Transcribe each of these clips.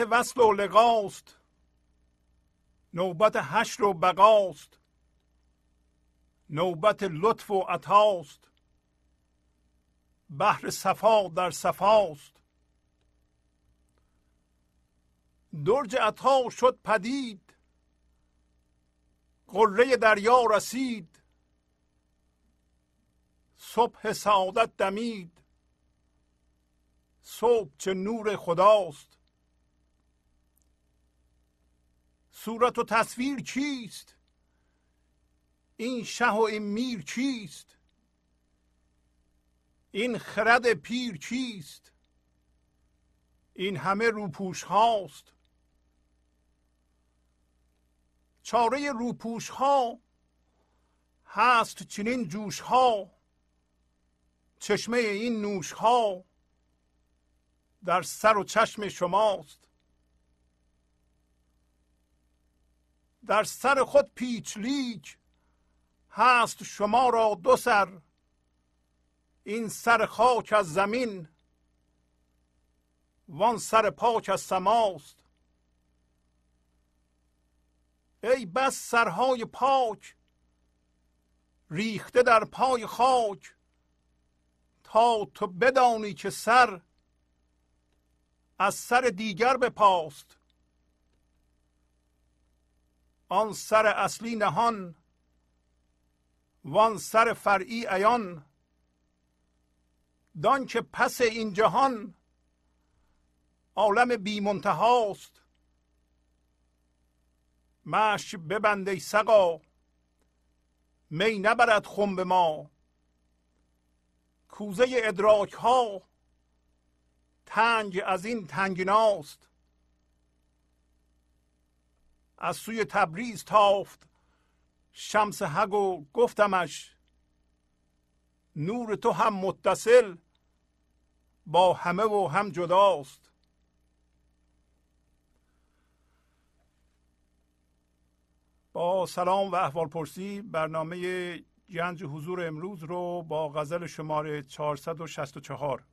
وصل و لقاست. نوبت حشر و بقاست. نوبت لطف و عطاست. بحر صفا در صفاست. درج عطا شد پدید. قله دریا رسید. صبح سعادت دمید. صبح چه نور خداست. صورت و تصویر چیست؟ این شه و این میر چیست؟ این خرد پیر چیست؟ این همه روپوش هاست. چاره روپوش ها هست چنین جوش ها. چشمه این نوش ها در سر و چشم شماست. در سر خود پیچلیک هست شما را دو سر این سر خاک از زمین وان سر پاک از سماست. ای بس سرهای پاک ریخته در پای خاک تا تو بدانی که سر از سر دیگر به پاست آن سر اصلی نهان وان سر فرعی عیان. دان که پس این جهان عالم بی منتهاست مش ببنده سقا می نبرد خم به ما. کوزه ادراک ها تنگ از این تنگناست. از سوی تبریز تافت. شمس حق و گفتمش نور تو هم متصل با همه و هم جداست. با سلام و احوال پرسی برنامه گنج حضور امروز رو با غزل شماره 464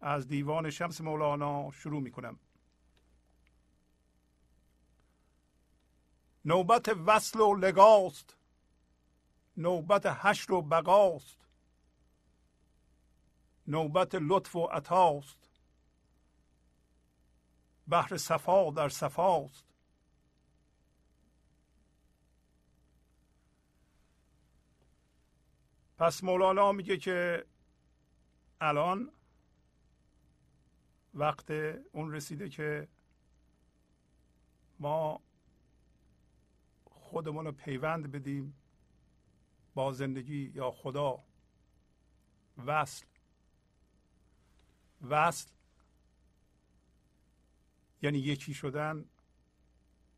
از دیوان شمس مولانا شروع می کنم نوبت وصل و لگاست. نوبت حشر و بقاست. نوبت لطف و عطاست. بحر صفا در صفاست. پس مولانا میگه که الان وقت اون رسیده که ما خودمون رو پیوند بدیم با زندگی یا خدا. وصل. وصل یعنی یکی شدن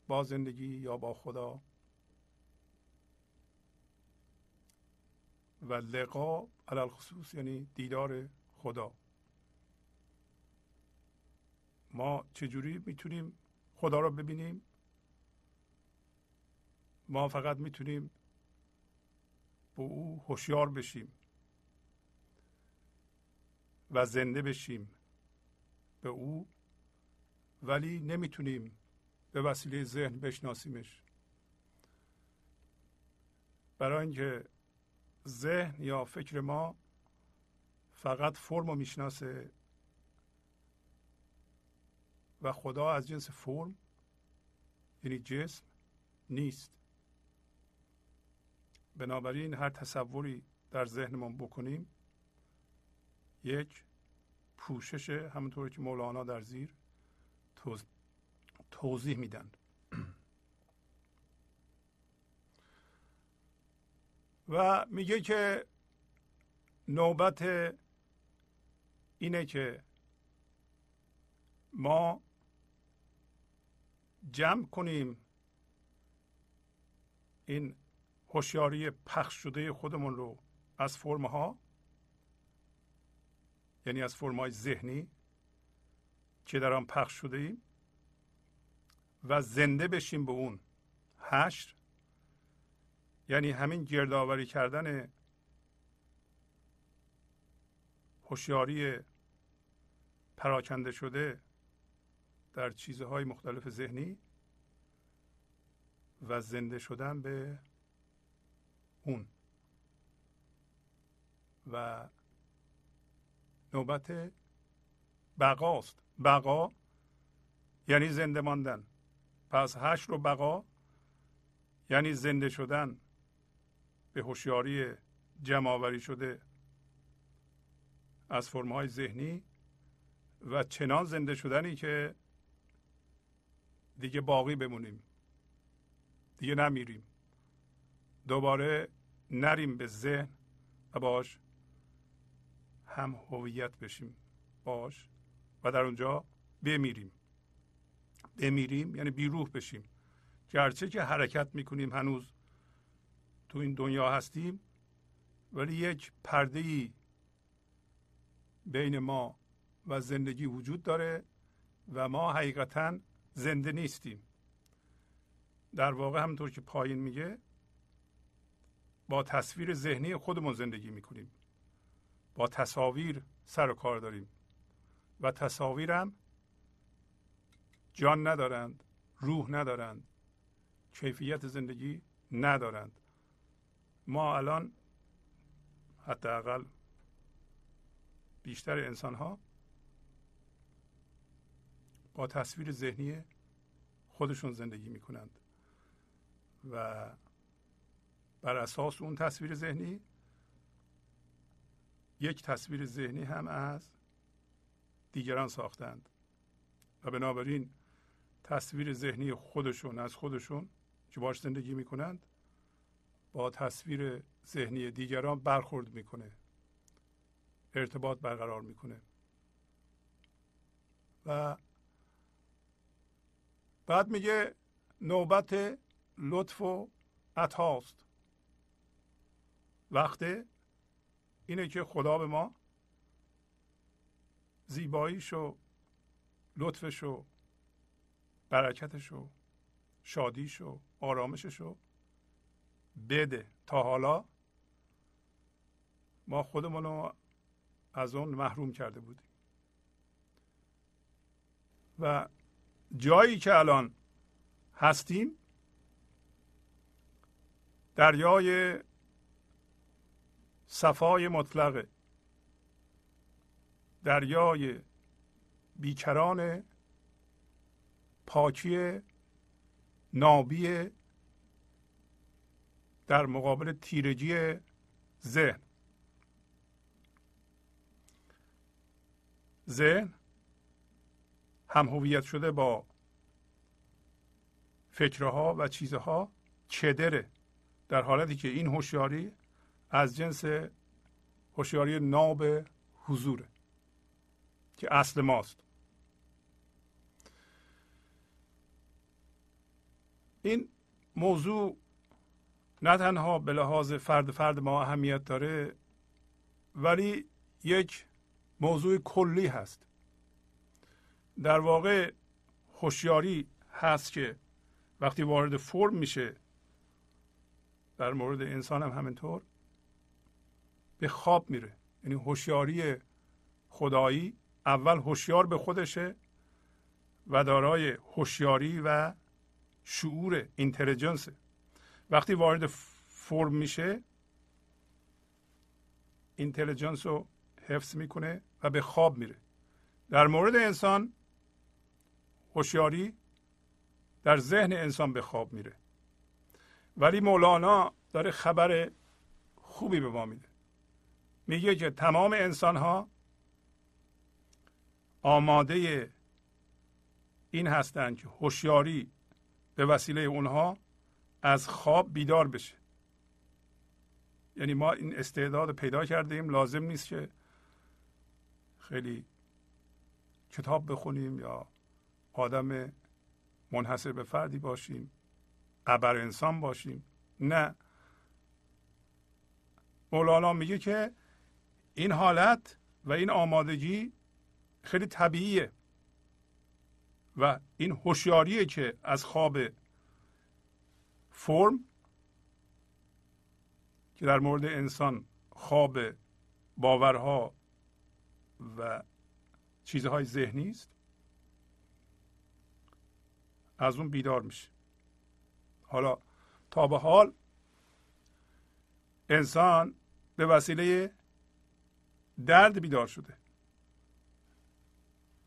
با زندگی یا با خدا. و لقا علال خصوص یعنی دیدار خدا. ما چجوری می‌تونیم خدا را ببینیم؟ ما فقط می‌تونیم به او هوشیار بشیم و زنده بشیم به او ولی نمی‌تونیم به وسیله ذهن بشناسیمش. برای اینکه ذهن یا فکر ما فقط فرم رو می‌شناسه و خدا از جنس فرم یعنی جسم نیست. بنابراین هر تصوری در ذهنمون بکنیم یک پوشش همونطور که مولانا در زیر توضیح میدن. و میگه که نوبت اینه که ما جمع کنیم این هوشیاری پخش شده خودمون رو از فرم ها یعنی از فرم های ذهنی که در آن پخش شده ایم و زنده بشیم به اون هشت یعنی همین گردآوری کردن هوشیاری پراکنده شده در چیزهای مختلف ذهنی و زنده شدن به اون. و نوبت بقاست. بقا یعنی زنده ماندن. پس هشت رو بقا یعنی زنده شدن. به هوشیاری جمع شده. از فرمهای ذهنی و چنان زنده شدنی که دیگه باقی بمونیم. دیگه نمیریم. دوباره نریم به ذهن و باش هم هویت بشیم باش و در اونجا بمیریم. بمیریم یعنی بیروح بشیم. گرچه که حرکت می‌کنیم هنوز تو این دنیا هستیم ولی یک پرده ای بین ما و زندگی وجود داره و ما حقیقتا زنده نیستیم. در واقع همونطور که پایین میگه با تصویر ذهنی خودمون زندگی می‌کنیم. با تصاویر سر و کار داریم. و تصاویرم جان ندارند روح ندارند کیفیت زندگی ندارند. ما الان حداقل بیشتر انسان ها با تصویر ذهنی خودشون زندگی می کنند و بر اساس اون تصویر ذهنی؟ یک تصویر ذهنی هم از دیگران ساختند. و بنابراین تصویر ذهنی خودشون از خودشون که باش زندگی می‌کنند با تصویر ذهنی دیگران برخورد می‌کنه. ارتباط برقرار می‌کنه. و بعد میگه نوبت لطف و عطاست. وقت اینه که خدا به ما زیباییش و لطفش و برکتش و شادیش و آرامشش رو بده. تا حالا ما خودمون رو از اون محروم کرده بودیم. و جایی که الان هستیم دریای صفای مطلقه. دریای بیکران پاکی نابی در مقابل تیرگی ذهن. ذهن هم هویت شده با فکرها و چیزها چدره در حالتی که این هوشیاری از جنس هوشیاری ناب حضوره که اصل ماست. این موضوع نه تنها به لحاظ فرد فرد ما اهمیت داره ولی یک موضوع کلی هست. در واقع هوشیاری هست که وقتی وارد فرم میشه در مورد انسان هم همینطور به خواب میره. یعنی هوشیاری خدایی اول هوشیار به خودشه و دارای هوشیاری و شعور اینتلیجنس وقتی وارد فرم میشه اینتلیجنس رو حفظ می‌کنه و به خواب میره. در مورد انسان هوشیاری در ذهن انسان به خواب میره. ولی مولانا داره خبر خوبی به ما میده. میگه که تمام انسان ها آماده این هستند که هوشیاری به وسیله اونها از خواب بیدار بشه. یعنی ما این استعداد پیدا کردیم لازم نیست که خیلی کتاب بخونیم یا آدم منحصر به فردی باشیم ابر انسان باشیم. نه. مولانا میگه که این حالت و این آمادگی خیلی طبیعیه و این هوشیاریه که از خواب فرم که در مورد انسان خواب باورها و چیزهای ذهنی است از اون بیدار میشه. حالا تا به حال انسان به وسیله درد بیدار شده.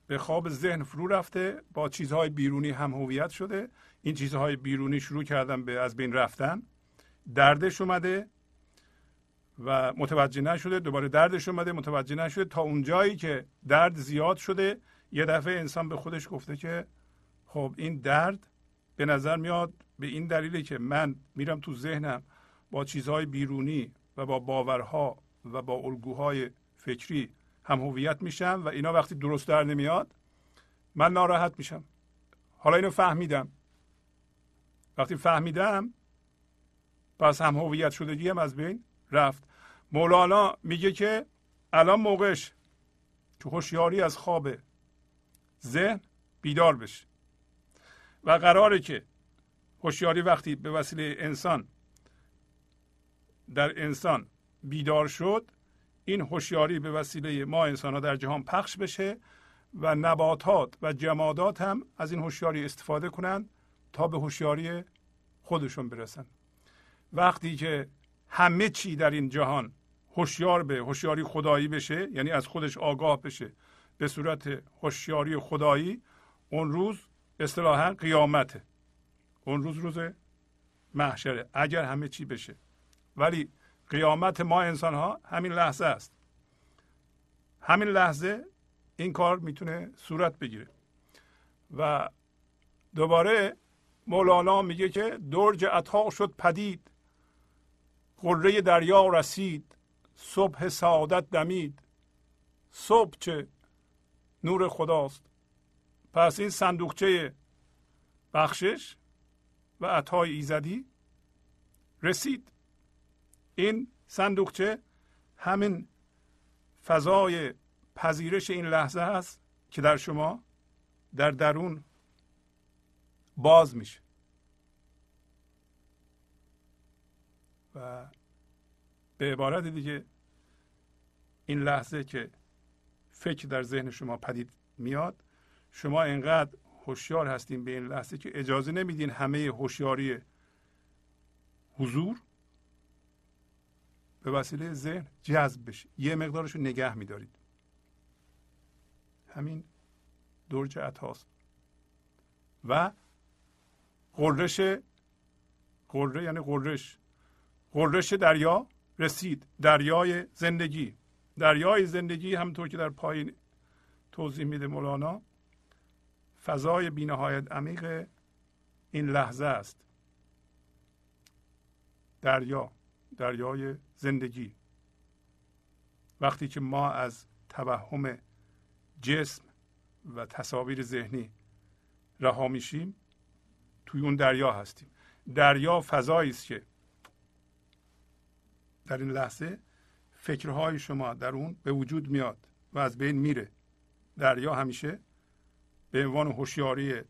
به خواب ذهن فرو رفته با چیزهای بیرونی هم هویت شده. این چیزهای بیرونی شروع کردن به از بین رفتن. دردش اومده و متوجه نشده دوباره دردش اومده متوجه نشده. تا اونجایی که درد زیاد شده یه دفعه انسان به خودش گفته که خب این درد به نظر میاد به این دلیلی که من میرم تو ذهنم با چیزهای بیرونی و با باورها و با الگوهای فکری هم هویت میشم و اینا وقتی درست در نمیاد من ناراحت میشم. حالا اینو فهمیدم. وقتی فهمیدم پس هم هویت شدگی هم از بین رفت. مولانا میگه که الان موقعش که هوشیاری از خواب ذهن بیدار بشه. و قراره که هوشیاری وقتی به وسیله انسان در انسان بیدار شد این هوشیاری به وسیله ما انسان ها در جهان پخش بشه و نباتات و جمادات هم از این هوشیاری استفاده کنند تا به هوشیاری خودشون برسن. وقتی که همه چی در این جهان هوشیار به هوشیاری خدایی بشه یعنی از خودش آگاه بشه به صورت هوشیاری خدایی اون روز اصطلاحا قیامته. اون روز روز محشره اگر همه چی بشه. ولی قیامت ما انسان ها همین لحظه است. همین لحظه این کار می‌تونه صورت بگیره. و دوباره مولانا میگه که درج عطا شد پدید قره دریا رسید صبح سعادت دمید. صبح چه نور خداست. پس این صندوقچه بخشش و عطای ایزدی رسید. این صندوقچه همین فضای پذیرش این لحظه است که در شما در درون باز میشه. و به عبارت دیگه این لحظه که فکر در ذهن شما پدید میاد شما انقدر هوشیار هستین به این لحظه که اجازه نمیدین همه هوشیاری حضور به وسیله ذهن جذب بشه یه مقدارش رو نگه میدارید. همین درج عطاست. و قررش قره یعنی قررش قررش دریا رسید. دریای زندگی. دریای زندگی همطور که در پایین توضیح میده مولانا فضای بینهایت عمیق این لحظه است. دریا. دریای زندگی. وقتی که ما از توهم جسم و تصاویر ذهنی رها میشیم توی اون دریا هستیم. دریا فضایی است که در این لحظه فکرهای شما در اون به وجود میاد و از بین میره. دریا همیشه به عنوان هوشیاری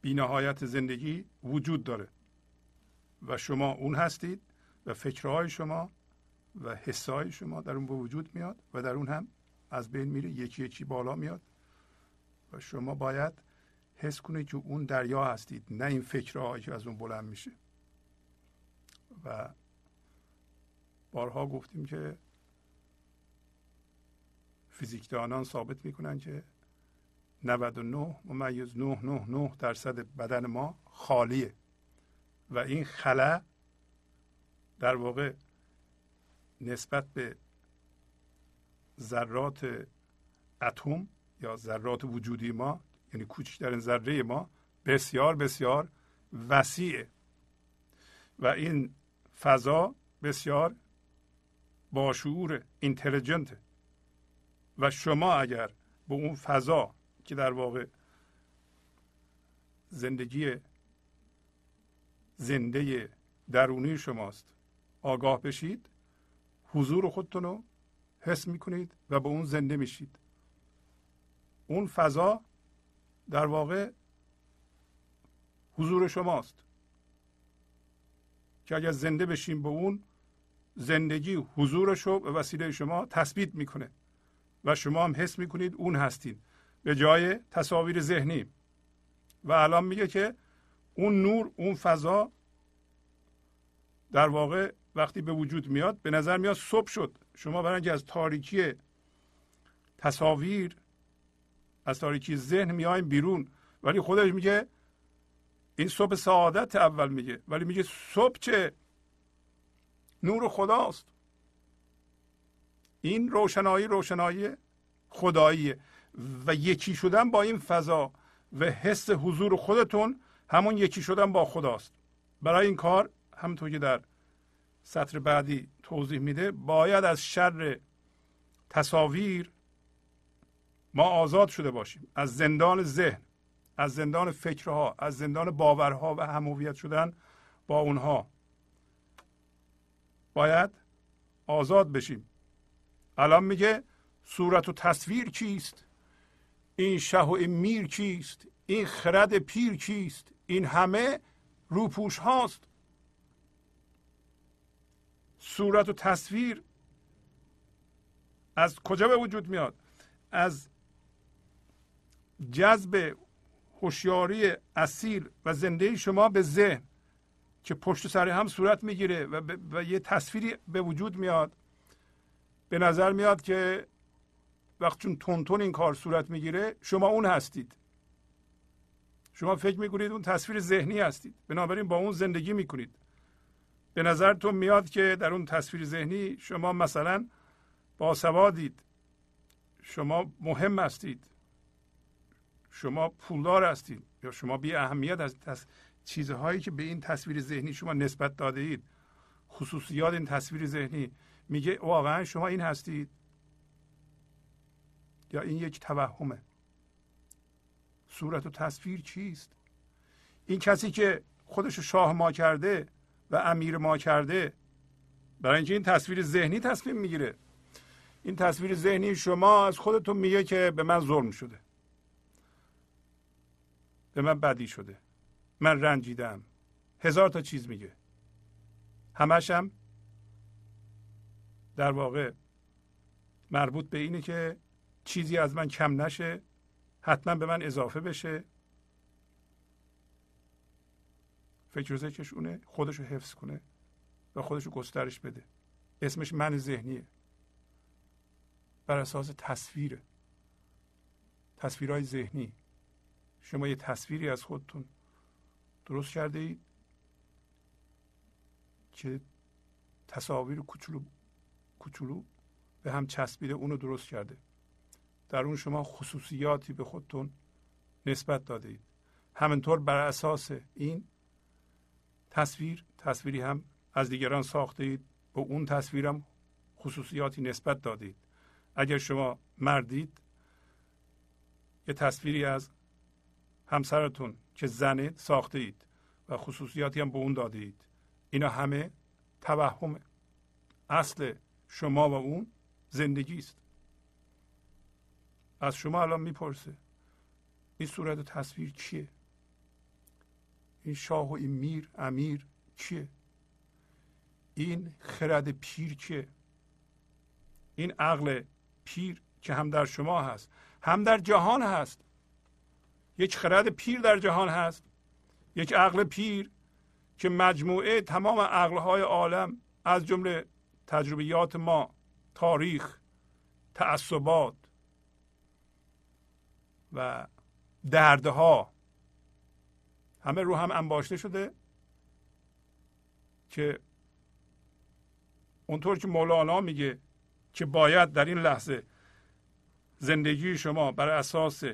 بینهایت زندگی وجود داره. و شما اون هستید و فکرهای شما و حسای شما در اون به وجود میاد و در اون هم از بین میره یکی یکی بالا میاد. و شما باید حس کنید که اون دریا هستید نه این فکرهایی که از اون بلند میشه. و بارها گفتیم که فیزیکدانان ثابت می‌کنن که 99 ممیز 999 درصد بدن ما خالیه. و این خلا در واقع نسبت به ذرات اتم یا ذرات وجودی ما یعنی کوچکترین ذره ما بسیار بسیار وسیعه. و این فضا بسیار باشعور اینتلیجنت. و شما اگر به اون فضا که در واقع زندگی زنده درونی شماست. آگاه بشید حضور خودتون رو حس می‌کنید و به اون زنده میشید. اون فضا در واقع حضور شماست. که اگر زنده بشیم به اون زندگی حضورش رو به وسیله شما تثبیت می‌کنه. و شما هم حس می‌کنید اون هستید به جای تصاویر ذهنی. و الان میگه که اون نور اون فضا در واقع وقتی به وجود میاد به نظر میاد صبح شد. شما برای از تاریکی تصاویر از تاریکی ذهن میایم بیرون ولی خودش میگه این صبح سعادت اول میگه. ولی میگه صبح چه؟ نور خداست. این روشنایی روشنایی خداییه. و یکی شدن با این فضا و حس حضور خودتون همون یکی شدن با خداست. برای این کار همونطور که در سطر بعدی توضیح میده باید از شر تصاویر ما آزاد شده باشیم. از زندان ذهن از زندان فکرها از زندان باورها و همویت شدن با اونها. باید آزاد بشیم. الان میگه صورت و تصویر چیست این شه و این میر چیست این خرد پیر چیست این همه روپوش هاست. صورت و تصویر از کجا به وجود میاد؟ از جذب هوشیاری اصیل و زنده شما به ذهن که پشت سر هم صورت می‌گیره و, و یه تصویری به وجود میاد. به نظر میاد که وقتی چون تون این کار صورت می‌گیره شما اون هستید. شما فکر می‌کنید اون تصویر ذهنی هستید. بنابراین با اون زندگی می‌کنید. به نظرتون میاد که در اون تصویر ذهنی شما مثلا باسوادید شما مهم هستید. شما پولدار هستید. یا شما بی اهمیت از چیزهایی که به این تصویر ذهنی شما نسبت داده اید خصوصیات این تصویر ذهنی. میگه واقعا شما این هستید؟ یا این یک توهمه؟ صورت و تصویر چیست؟ این کسی که خودش شاه ما کرده و امیر ما کرده برای اینکه این تصویر ذهنی تصمیم می‌گیره. این تصویر ذهنی شما از خودتون میگه که به من ظلم شده. به من بدی شده. من رنجیدم. هزار تا چیز میگه. همشم در واقع مربوط به اینه که چیزی از من کم نشه. حتما به من اضافه بشه. فکر ذکرش اونه خودش رو حفظ کنه و خودش رو گسترش بده. اسمش من ذهنیه. بر اساس تصویره. تصویرهای ذهنی. شما یه تصویری از خودتون درست کرده اید. که تصاویر کوچولو کوچولو به هم چسبیده اونو درست کرده. در اون شما خصوصیاتی به خودتون نسبت داده اید. همینطور بر اساس این تصویر تصویری هم از دیگران ساخته اید. به اون تصویرم خصوصیاتی نسبت دادید اگر شما مردید یه تصویری از همسرتون که زنید ساخته اید و خصوصیاتی هم به اون داده اید. اینا همه توهم اصل شما و اون زندگی است. از شما الان می‌پرسه این صورت تصویر چیه؟ این شاه و این میر امیر چیه؟ این خرد پیر چیه؟ این عقل پیر که هم در شما هست هم در جهان هست. یک خرد پیر در جهان هست. یک عقل پیر که مجموعه تمام عقلهای عالم از جمله تجربیات ما تاریخ تعصبات و دردها همه رو هم انباشته شده که اونطور که مولانا میگه که باید در این لحظه زندگی شما بر اساس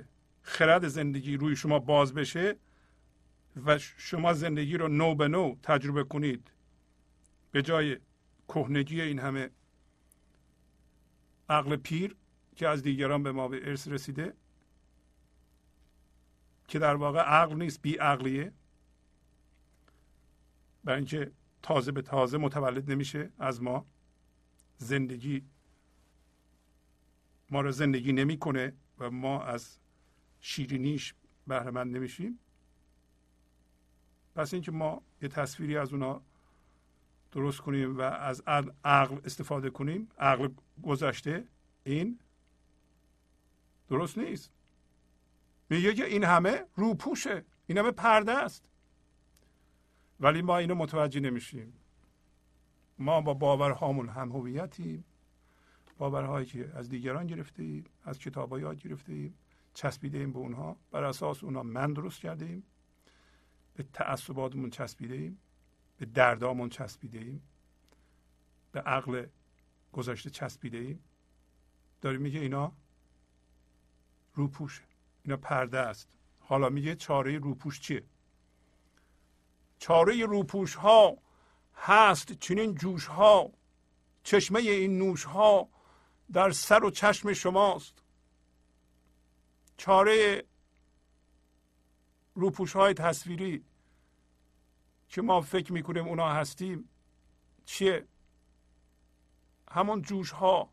خرد زندگی روی شما باز بشه و شما زندگی رو نو به نو تجربه کنید به جای کهنگی این همه عقل پیر که از دیگران به ما به ارث رسیده. که در واقع عقل نیست بی عقلیه. برای اینکه تازه به تازه متولد نمیشه از ما. زندگی ما رو زندگی نمی‌کنه و ما از شیرینیش بهره مند نمیشیم. پس اینکه ما یه تصویری از اونا درست کنیم و از عقل استفاده کنیم عقل گذشته این درست نیست. میگه که این همه روپوشه. این همه پرده است. ولی ما اینو متوجه نمیشیم. ما با باورهامون هم هویتیم. باورهایی که از دیگران گرفته ایم از کتاب یاد گرفته ایم چسبیده ایم به اونها. بر اساس اونها من درست کرده ایم به تعصباتمون چسبیده ایم به دردامون چسبیده ایم به عقل گذشته چسبیده ایم داریم میگه اینا روپوشه. اینا پرده است. حالا میگه چاره روپوش چیه؟ چاره روپوش ها هست چنین جوش ها چشمه این نوش ها در سر و چشم شماست. چاره روپوش های تصویری که ما فکر می‌کنیم اونا هستیم چیه؟ همون جوش ها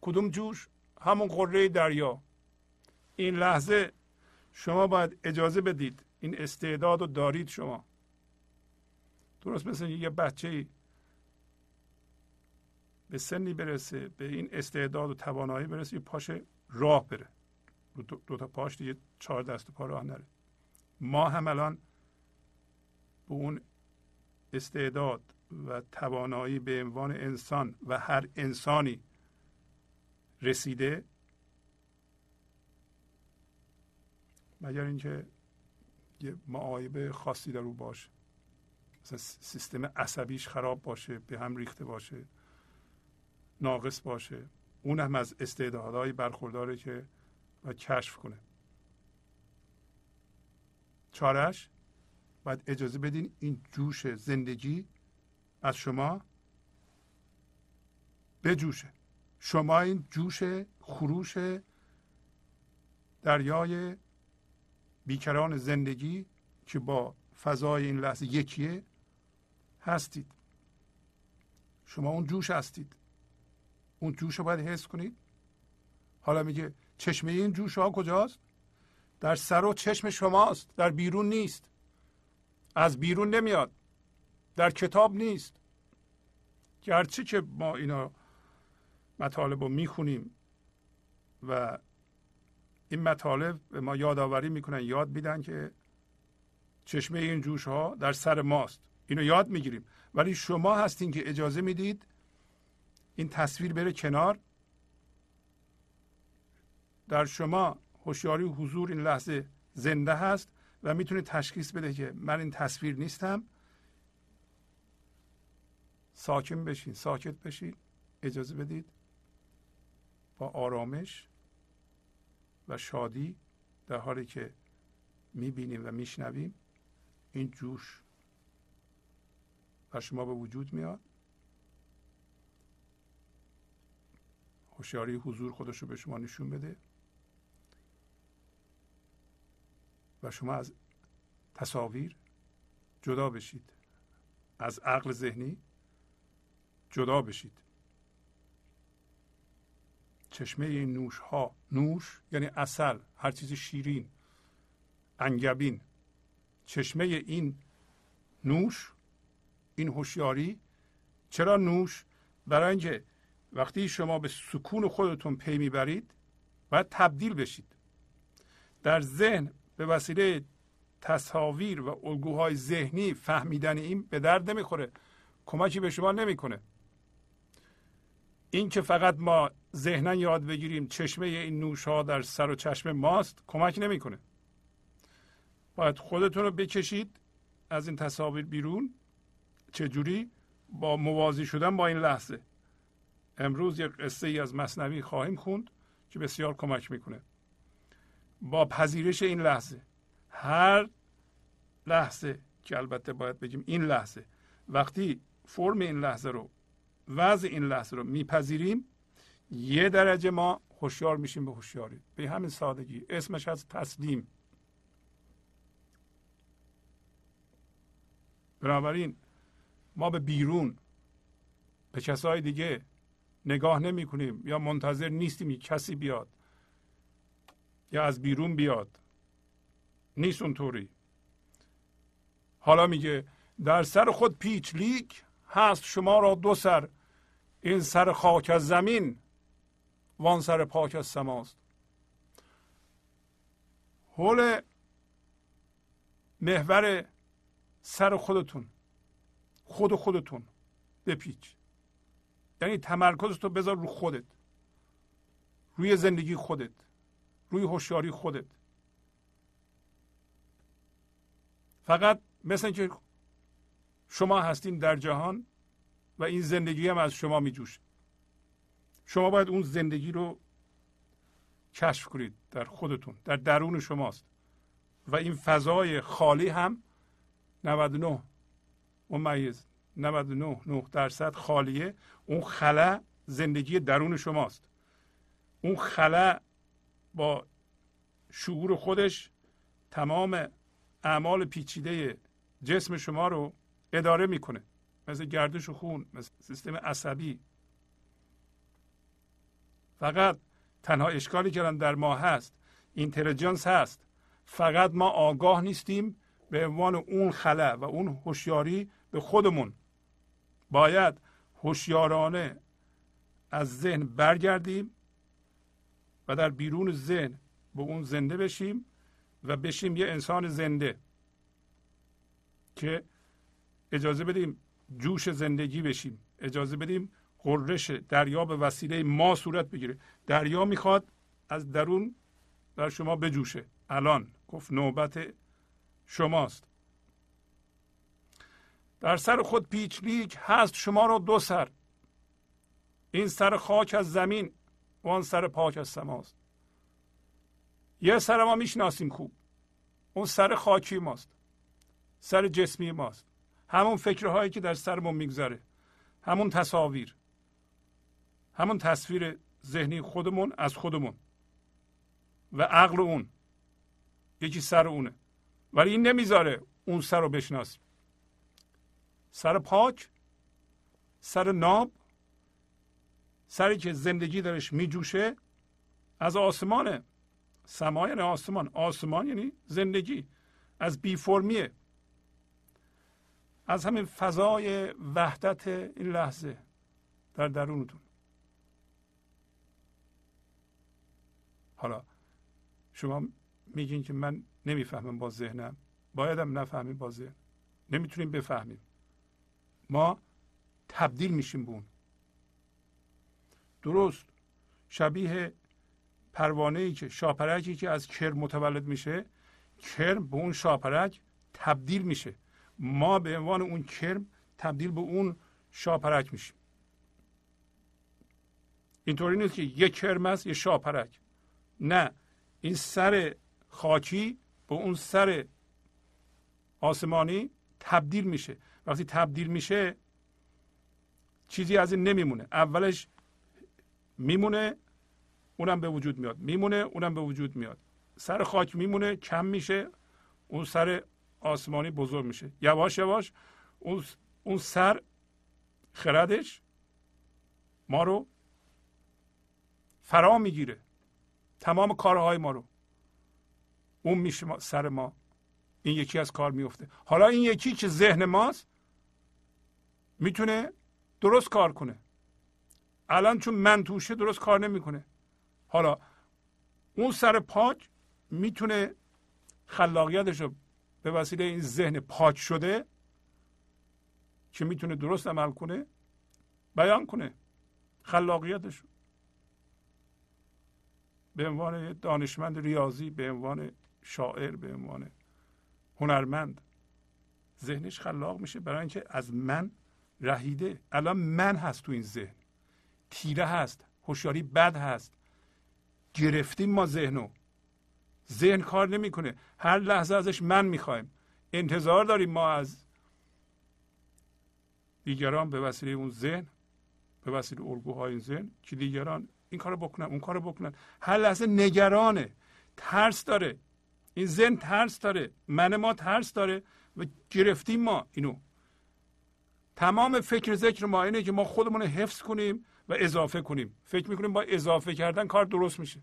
کدوم جوش؟ همون قره دریا. این لحظه شما باید اجازه بدید این استعداد رو دارید شما. درست مثل یه بچه به سنی برسه به این استعداد و توانایی برسه یه پاش راه بره. دو, تا پاش دیگه چهار دست و پا راه نره. ما هم الان به اون استعداد و توانایی به عنوان انسان و هر انسانی رسیده مگر اینکه یه معایبه خاصی در او باشه. مثلا سیستم عصبیش خراب باشه به هم ریخته باشه ناقص باشه. اون هم از استعدادهایی برخورداره که باید کشف کنه. چارش باید اجازه بدین این جوش زندگی از شما بجوشه. شما این جوش خروش دریای بیکران زندگی که با فضای این لحظه یکیه هستید. شما اون جوش هستید. اون جوش رو باید حس کنید. حالا میگه چشمه این جوش ها کجاست؟ در سر و چشم شماست. در بیرون نیست. از بیرون نمیاد. در کتاب نیست. گرچه که ما اینا مطالب رو می‌خونیم و این مطالب به ما یادآوری می‌کنن یاد میدن که چشمه این جوش ها در سر ماست. اینو یاد می‌گیریم. ولی شما هستین که اجازه می‌دید این تصویر بره کنار. در شما هوشیاری حضور این لحظه زنده هست و می‌تونه تشخیص بده که من این تصویر نیستم. ساکن بشین ساکت بشین. اجازه بدید. با آرامش و شادی در حالی که می‌بینیم و میشنویم این جوش و شما به وجود میاد. هوشیاری حضور خودش رو به شما نشون بده. و شما از تصاویر جدا بشید. از عقل ذهنی جدا بشید. چشمه این نوش ها نوش یعنی اصل هر چیز شیرین انگبین. چشمه این نوش این هوشیاری چرا نوش؟ برای اینکه وقتی شما به سکون خودتون پی می‌برید باید تبدیل بشید. در ذهن به وسیله تصاویر و الگوهای ذهنی فهمیدن این به درد نمی‌خوره کمکی به شما نمی‌کنه. این که فقط ما ذهنا یاد بگیریم چشمه این نوش ها در سر و چشم ماست کمک نمی‌کنه. باید خودتون رو بکشید از این تصاویر بیرون. چجوری؟ با موازی شدن با این لحظه. امروز یک قصه ای از مصنوی خواهیم خوند که بسیار کمک می‌کنه. با پذیرش این لحظه هر لحظه که البته باید بگیم این لحظه وقتی فرم این لحظه رو وضع این لحظه رو میپذیریم یه درجه ما هوشیار میشیم به هوشیاری. به همین سادگی. اسمش از تسلیم. بنابراین ما به بیرون به کسای دیگه نگاه نمی کنیم یا منتظر نیستیم کسی بیاد یا از بیرون بیاد. نیست اونطوری. حالا میگه در سر خود پیچ لیک هست شما را دو سر این سر خاک از زمین. وان سر پاک از سماست. حول محور سر خودتون خود خودتون بپیچ. یعنی تمرکزت رو بذار رو خودت. روی زندگی خودت روی هوشیاری خودت. فقط مثل اینکه شما هستین در جهان و این زندگی هم از شما میجوشه. شما باید اون زندگی رو کشف کنید در خودتون در درون شماست. و این فضای خالی هم 99 ممیز 99 9 درصد خالیه. اون خلا زندگی درون شماست. اون خلا با شعور خودش تمام اعمال پیچیده جسم شما رو اداره می‌کنه. مثل گردش خون مثل سیستم عصبی. فقط تنها اشکالی که در ما هست اینتلیجنس هست. فقط ما آگاه نیستیم به عنوان اون خلا و اون هوشیاری به خودمون. باید هوشیارانه از ذهن برگردیم و در بیرون ذهن به اون زنده بشیم و بشیم یه انسان زنده که اجازه بدیم جوش زندگی بشیم اجازه بدیم قررش دریا به وسیله ما صورت بگیره. دریا می‌خواد از درون در شما بجوشه. الان. گفت نوبت شماست. در سر خود پیچلیک هست شما رو دو سر. این سر خاک از زمین و آن سر پاک از سماست. یه سر ما می‌شناسیم خوب. اون سر خاکی ماست. سر جسمی ماست. همون فکرهایی که در سرمون میگذره. همون تصاویر. همون تصویر ذهنی خودمون از خودمون. و عقل اون. یکی سر اونه. ولی این نمی‌ذاره اون سر رو بشناسیم. سر پاک سر ناب سری که زندگی درش میجوشه از آسمانه سما یعنی آسمان. آسمان یعنی زندگی. از بی فرمیه. از همین فضای وحدت این لحظه در درونتون. حالا شما میگین که من نمی‌فهمم با ذهنم. بایدم نفهمیم با ذهن. نمی‌تونیم بفهمیم. ما تبدیل میشیم به اون. درست. شبیه پروانه ای که شاپرکی که از کرم متولد میشه کرم به اون شاپرک تبدیل میشه. ما به عنوان اون کرم تبدیل به اون شاپرک میشیم. اینطوری نیست که یک کرم است یه شاپرک. نه این سر خاکی به اون سر آسمانی تبدیل میشه. وقتی تبدیل میشه چیزی از این نمیمونه. اولش میمونه اونم به وجود میاد. میمونه اونم به وجود میاد. سر خاک میمونه کم میشه اون سر آسمانی بزرگ میشه. یواش یواش اون سر خردش ما رو فرا می‌گیره. تمام کارهای ما رو. اون میشه سر ما. این یکی از کار میفته. حالا این یکی که ذهن ماست می‌تونه درست کار کنه. الان چون من توشه درست کار نمی‌کنه. حالا اون سر پاک می‌تونه خلاقیتش رو به وسیله این ذهن پاک شده که می‌تونه درست عمل کنه بیان کنه. خلاقیتش به عنوان دانشمند ریاضی به عنوان شاعر به عنوان هنرمند. ذهنش خلاق میشه برای اینکه از من رهیده. الان من هست تو این ذهن. تیره هست هوشیاری بد هست. گرفتیم ما ذهنو. ذهن کار نمی‌کنه. هر لحظه ازش من می‌خوایم. انتظار داریم ما از دیگران به وسیله اون ذهن به وسیله الگوهای ذهن که دیگران این کارو بکنن اون کارو بکنن. هر لحظه نگرانه. ترس داره. این ذهن ترس داره. من ما ترس داره و گرفتیم ما اینو. تمام فکر ذکر ما اینه که ما خودمون حفظ کنیم و اضافه کنیم. فکر می‌کنیم با اضافه کردن کار درست میشه.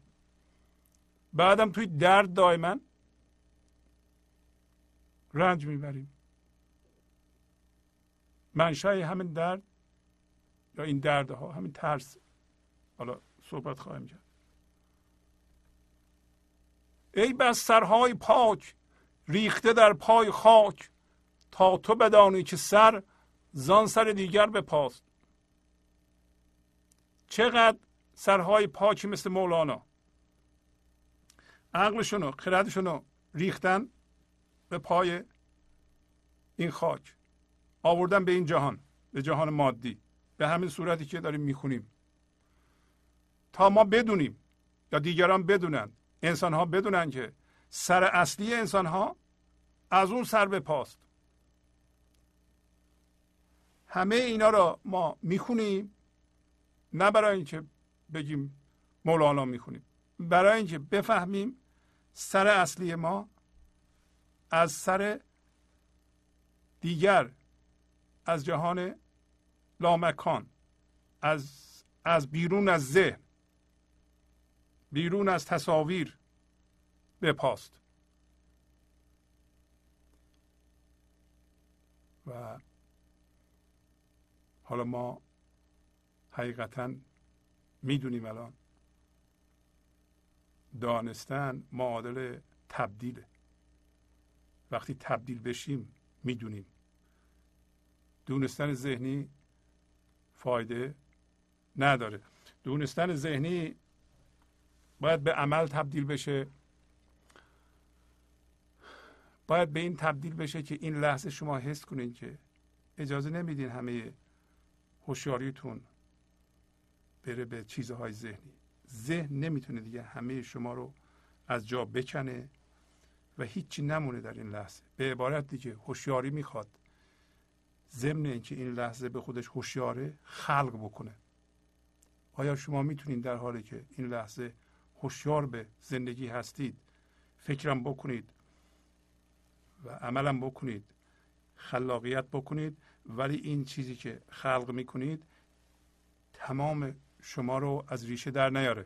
بعدم توی درد دائما رنج می‌بریم. منشأ همین درد یا این دردها همین ترس. حالا صحبت خواهیم کرد. ای بس سرهای پاک ریخته در پای خاک تا تو بدانی که سر زان سر دیگر به پاست چقدر سرهای پاکی مثل مولانا. عقلشون و خردشون ریختن به پای این خاک. آوردن به این جهان به جهان مادی. به همین صورتی که داریم می‌خونیم. تا ما بدونیم یا دیگران بدونن انسان ها بدونن که سر اصلی انسان ها از اون سر به پاست. همه اینا را ما می‌خونیم نه برای اینکه بگیم مولانا می‌خونیم برای اینکه بفهمیم سر اصلی ما از سر دیگر از جهان لامکان از از بیرون از ذهن. بیرون از تصاویر بپاست. و حالا ما حقیقتا می‌دونیم الان دانستن معادل تبدیله. وقتی تبدیل بشیم می‌دونیم. دونستن ذهنی فایده نداره. دونستن ذهنی باید به عمل تبدیل بشه. باید به این تبدیل بشه که این لحظه شما حس کنید که اجازه نمیدین همه هوشیاریتون بره به چیزهای ذهنی. ذهن نمی‌تونه دیگه همه شما رو از جا بکنه و هیچی نمونه در این لحظه. به عبارت دیگه هوشیاری می‌خواد ضمن اینکه این لحظه به خودش هوشیاره خلق بکنه. آیا شما می‌تونید در حالی که این لحظه هوشیار به زندگی هستید فکرم بکنید و عملم بکنید خلاقیت بکنید ولی این چیزی که خلق می‌کنید تمام شما رو از ریشه در نیاره.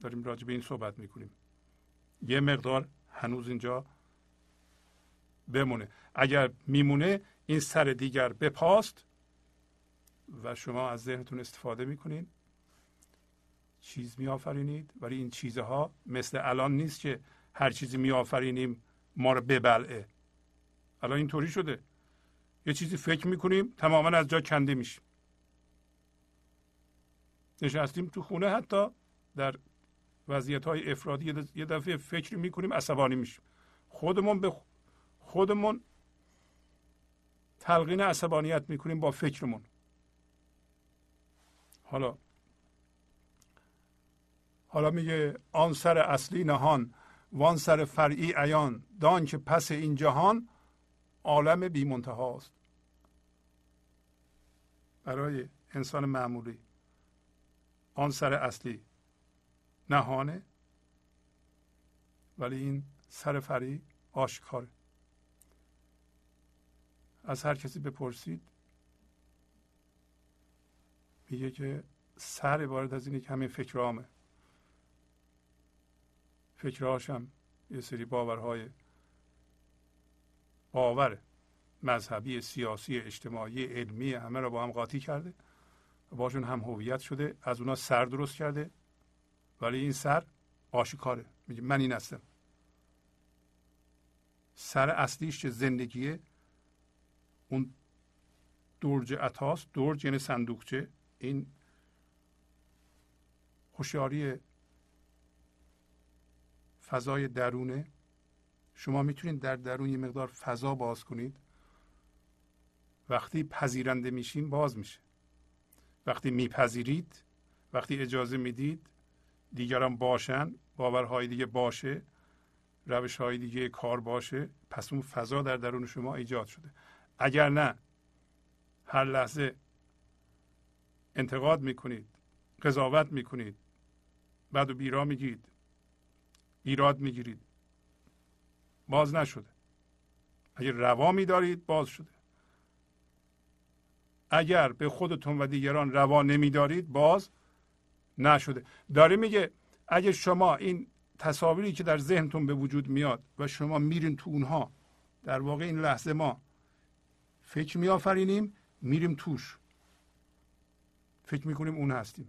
داریم راجع به این صحبت می‌کنیم. یه مقدار هنوز اینجا بمونه. اگر میمونه این سر دیگر بپاست و شما از ذهنتون استفاده می‌کنید. چیز میآفرینید. ولی این چیزها مثل الان نیست که هر چیزی میآفرینیم ما رو ببلعه. الان اینطوری شده. یه چیزی فکر می‌کنیم تماما از جا کنده میشیم. نشستیم تو خونه حتی در وضعیت های افرادی. یه دفعه فکر می‌کنیم عصبانی میشیم. خودمون به خودمون تلقین عصبانیت می‌کنیم با فکرمون. حالا حالا میگه آن سر اصلی نهان وان سر فرعی عیان. دان که پس این جهان عالم بی منتها است برای انسان معمولی آن سر اصلی نهانه ولی این سر فری آشکاره. از هر کسی بپرسید میگه که سر عبارت از اینه که همین فکرامه فکرهاشم یه سری باورهای باور مذهبی سیاسی اجتماعی علمی همه را با هم قاطی کرده و باشون هم هویت شده از اونا سر درست کرده. ولی این سر آشکاره. میگه من این هستم. سر اصلیش که زندگیه؟ اون درج عطاست درج یعنی صندوقچه. این هوشیاری فضای درونه. شما می‌تونید در درون یه مقدار فضا باز کنید. وقتی پذیرنده میشین باز میشه. وقتی میپذیرید وقتی اجازه می‌دید دیگران باشن باورهای دیگه باشه روش های دیگه کار باشه پس اون فضا در درون شما ایجاد شده. اگر نه هر لحظه انتقاد می‌کنید قضاوت می‌کنید بعد و بیرا میگید. ایراد می‌گیرید. باز نشده. اگر روا میدارید باز شده. اگر به خودتون و دیگران روا نمیدارید باز نشده. داره میگه اگه شما این تصاویری که در ذهنتون به وجود میاد و شما میرین تو اونها در واقع این لحظه ما فکر میآفرینیم میریم توش. فکر می‌کنیم اون هستیم.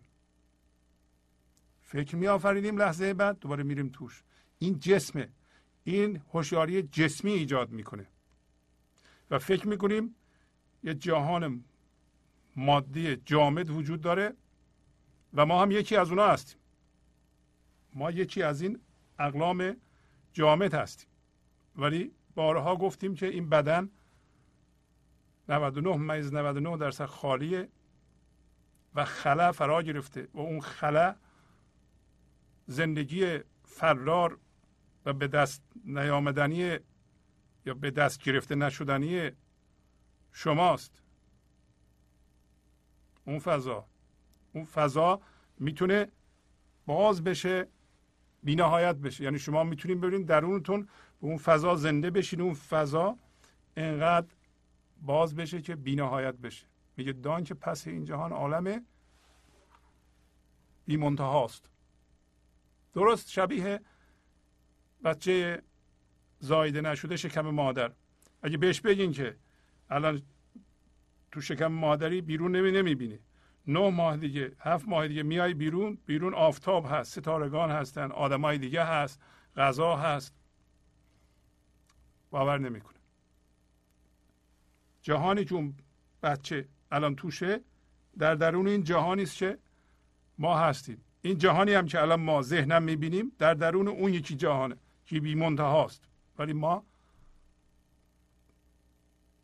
فکر میآفرینیم لحظه بعد دوباره میریم توش. این جسمه این هوشیاری جسمی ایجاد می‌کنه. و فکر می‌کنیم یه جهان مادی جامد وجود داره و ما هم یکی از اونها هستیم. ما یکی از این اقلام جامد هستیم. ولی بارها گفتیم که این بدن 99 ممیز 99 درصد خالیه و خلا فرا گرفته و اون خلا زندگی فرار و به دست نیامدنی یا به دست گرفته نشدنی شماست. اون فضا. اون فضا می‌تونه باز بشه بینهایت بشه. یعنی شما می‌تونید ببینید درونتون به اون فضا زنده بشین. اون فضا انقدر باز بشه که بینهایت بشه. میگه دان که پس این جهان عالم بی منتهاست درست شبیه بچه زایده نشده شکم مادر. اگه بهش بگین که الان تو شکم مادری بیرون نمی نمی‌بینی. نه ماه دیگه هفت ماه دیگه میای بیرون بیرون آفتاب هست ستارگان هستن آدمای دیگه هست غذا هست. باور نمی‌کنه. جهانی که بچه الان توشه در درون این جهانی است که ما هستیم. این جهانی هم که الان ما ذهنم می‌بینیم در درون اون یکی جهانه که بی منتهاست. ولی ما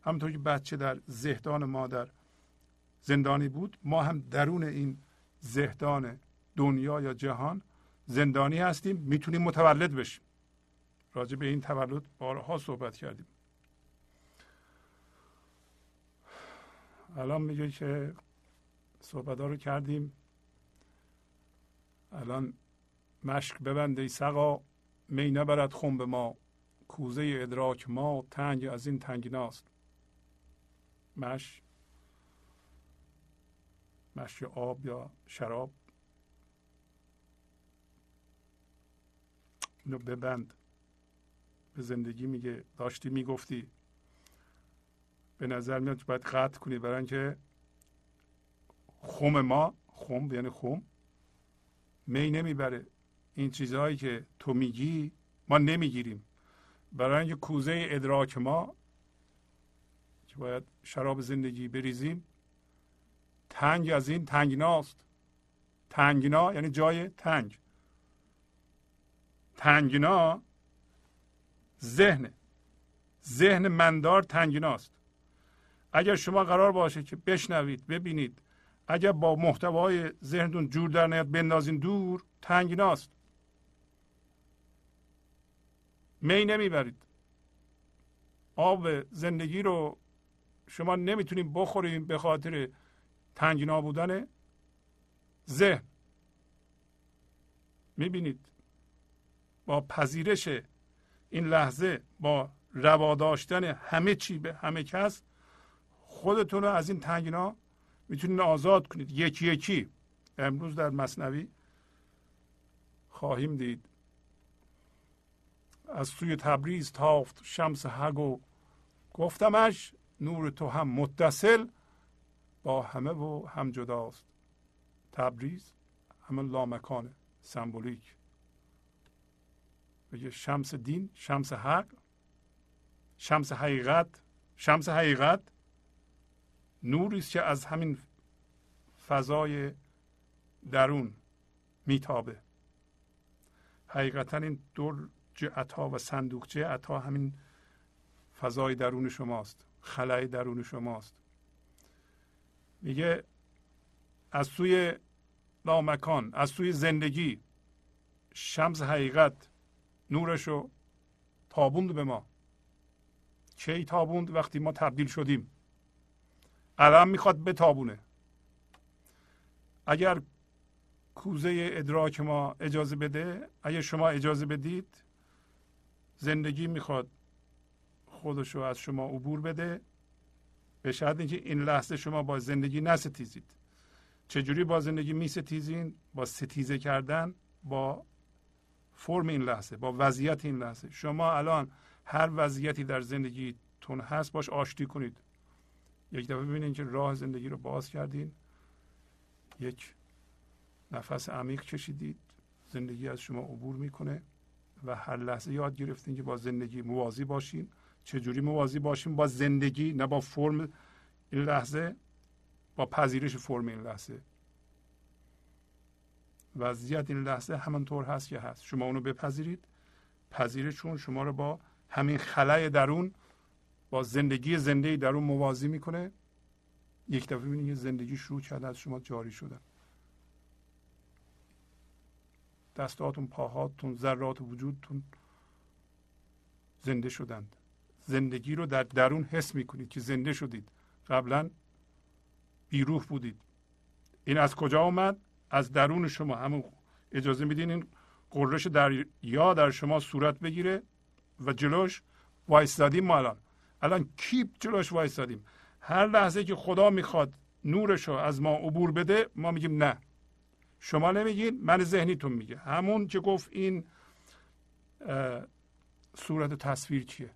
همونطور که بچه در زهدان مادر زندانی بود ما هم درون این زهدان دنیا یا جهان زندانی هستیم می‌تونیم متولد بشیم. راجع به این تولد بارها صحبت کردیم. الان میگه که صحبت ها رو کردیم. الان مشک ببنده ای سقا می نبرد خون به ما. کوزه ادراک ما تنگ از این تنگناست. مش مشی آب یا شراب. اینو ببند. به زندگی میگه. داشتی می‌گفتی. به نظر میاد باید قطع کنی برای اینکه خوم ما خوم یعنی خوم می نمی‌بره. این چیزهایی که تو میگی ما نمی‌گیریم. برای اینکه کوزه ادراک ما که باید شراب زندگی بریزیم تنگ از این تنگناست. تنگنا یعنی جای تنگ. تنگنا ذهن. ذهن مندار تنگناست. اگر شما قرار باشه که بشنوید ببینید اگر با محتوای ذهنتون جور در نیاد بندازین دور تنگناست. می نمی‌برید. آب زندگی رو شما نمی‌تونید بخورید به خاطر تنگنا بودن ذهن. می‌بینید با پذیرش این لحظه با روا داشتن همه چی به همه کس خودتون رو از این تنگنا می‌تونید آزاد کنید. یکی یکی. امروز در مصنوی خواهیم دید. از سوی تبریز تافت شمس حق و گفتمش. نور تو هم متصل. با همه و هم جداست. تبریز همه لامکان سمبولیک. بگه شمس دین شمس حق شمس حقیقت شمس حقیقت. نوری است که از همین فضای درون میتابه. حقیقتا این دور عطا و صندوقچه عطا همین فضای درون شماست. خلای درون شماست. میگه از سوی لامکان از سوی زندگی شمس حقیقت نورشو تابوند به ما. کی تابوند؟ وقتی ما تبدیل شدیم. الان می‌خواد بتابونه. اگر کوزه ادراک ما اجازه بده اگر شما اجازه بدید زندگی می‌خواد خودش رو از شما عبور بده. به شرط اینکه این لحظه شما با زندگی نستیزید. چجوری با زندگی میستیزین؟ با ستیزه کردن با فرم این لحظه با وضعیت این لحظه. شما الان هر وضعیتی در زندگیتون هست باش آشتی کنید. یک دفعه ببینید که راه زندگی رو باز کردین. یک نفس عمیق کشیدید زندگی از شما عبور می‌کنه و هر لحظه یاد گرفتین که با زندگی موازی باشین. چجوری موازی باشیم با زندگی نه با فرم این لحظه با پذیرش فرم این لحظه. وضعیت این لحظه همانطور هست که هست. شما اونو بپذیرید. پذیرشون شما رو با همین خلای درون با زندگی زنده درون موازی می‌کنه. یک دفعه ببینید زندگی شروع کرده از شما جاری شدن دستاتون پاهاتون ذرات وجودتون زنده شدند. زندگی رو در درون حس می‌کنید که زنده شدید. قبلا بیروح بودید. این از کجا آمد از درون شما. همون اجازه میدین این قررش دریا در شما صورت بگیره و جلوش وایستادیم ما الان. الان کی جلوش وایستادیم هر لحظه که خدا می‌خواد نورش رو از ما عبور بده ما میگیم نه. شما نمیگین من ذهنیتون میگه. همون که گفت این صورت تصویر چیه؟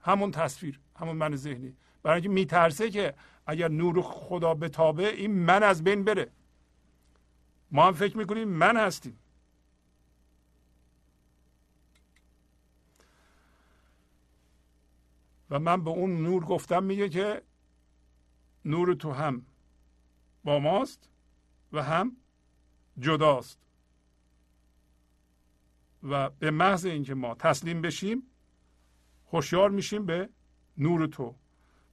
همون تصویر همون من ذهنی. برای اینکه میترسه که اگر نور خدا بتابه این من از بین بره. ما هم فکر می‌کنیم من هستیم. و من به اون نور گفتم میگه که نور تو هم با ماست و هم جداست. و به محض اینکه ما تسلیم بشیم هوشیار میشیم به نور تو.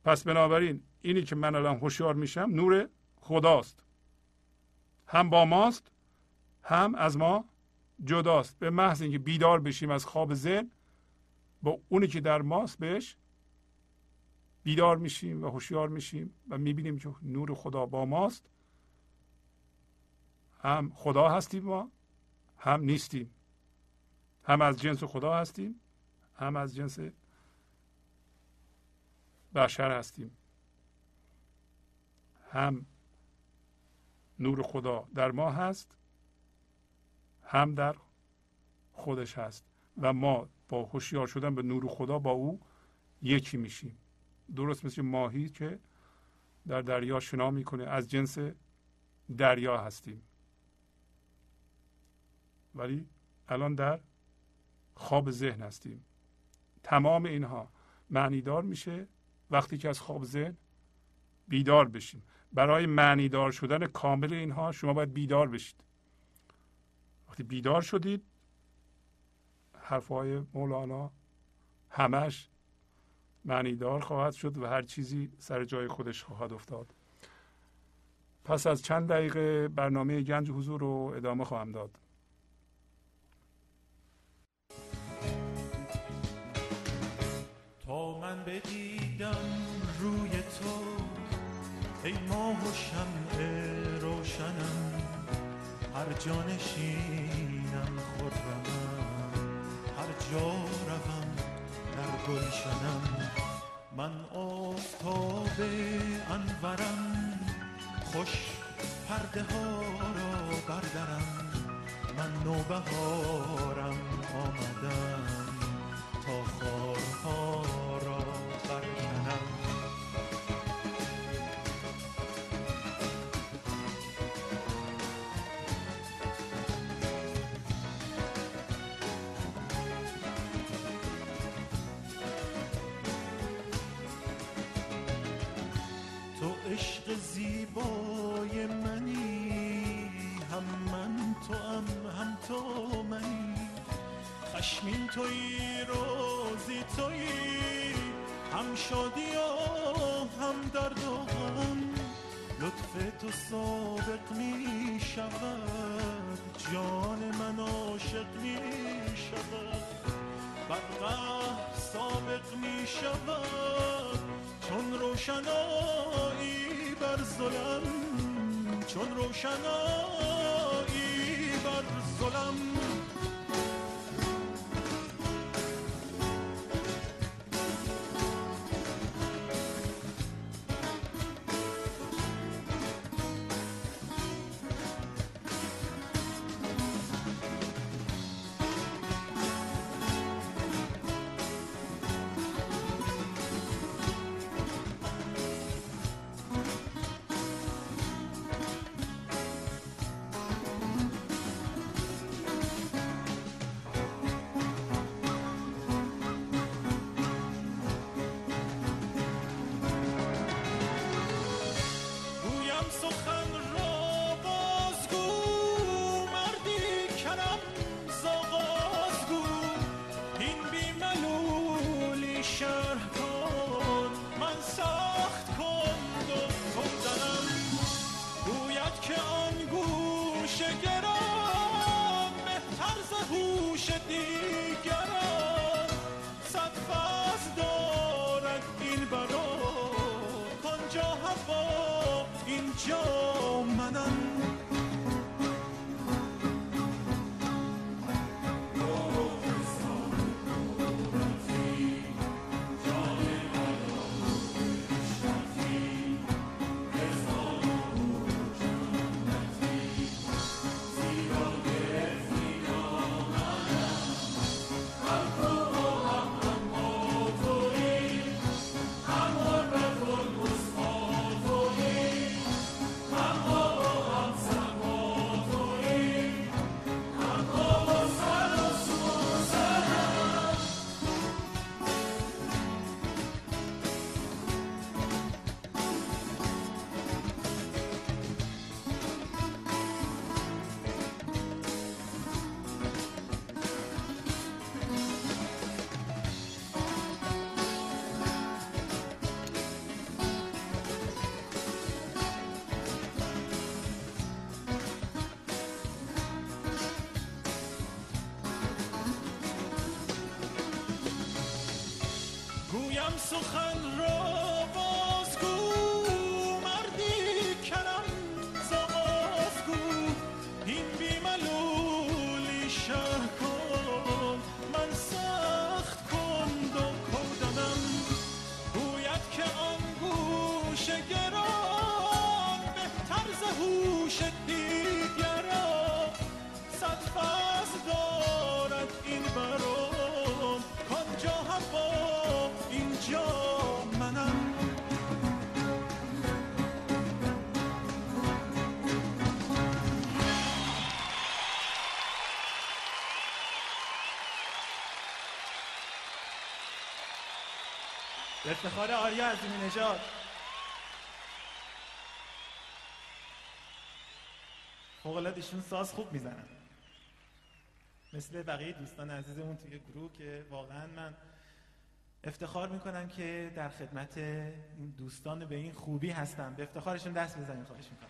پس بنابراین اینی که من الان هوشیار میشم نور خداست. هم با ماست هم از ما جداست. به محض اینکه بیدار بشیم از خواب ذهن با اونی که در ماست بهش بیدار میشیم و هوشیار میشیم و می‌بینیم که نور خدا با ماست. هم خدا هستیم ما هم نیستیم. هم از جنس خدا هستیم هم از جنس بشر هستیم. هم نور خدا در ما هست هم در خودش هست. و ما با هوشیار شدن به نور خدا با او یکی میشیم. درست مثل ماهی که در دریا شنا می‌کنه. از جنس دریا هستیم. ولی الان در خواب ذهن هستیم. تمام اینها معنیدار میشه وقتی که از خواب ذهن بیدار بشیم. برای معنیدار شدن کامل اینها شما باید بیدار بشید. وقتی بیدار شدید حرفهای مولانا همش معنیدار خواهد شد و هر چیزی سر جای خودش خواهد افتاد. پس از چند دقیقه برنامه گنج حضور رو ادامه خواهم داد. تا من بدیدم روی تو ای ماه و شمع روشنم هر جانشینم خرمم هر جا روم. در گلشنم من آفتاب انورم. خوش پرده ها را بردرم. من نوبهارم آمدم تا خارها زیبای منی هم من تو هم هم تو منی. خشمین توی روزی توی. هم شادی و هم درد و هم لطف تو سابق می شود. جان من عاشق می شود. بر سابق می شود. چون روشنایی بر ظلم چون روشنایی بر ظلم. افتخار آریا عظیمی نژاد. فوق ایشون ساز خوب می‌زنن. مثل بقیه دوستان عزیزمون توی گروه که واقعا من افتخار می‌کنم که در خدمت این دوستان به این خوبی هستم. به افتخارشون دست بزنیم خواهش می‌کنم.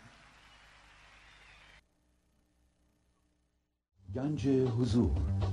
گنج حضور.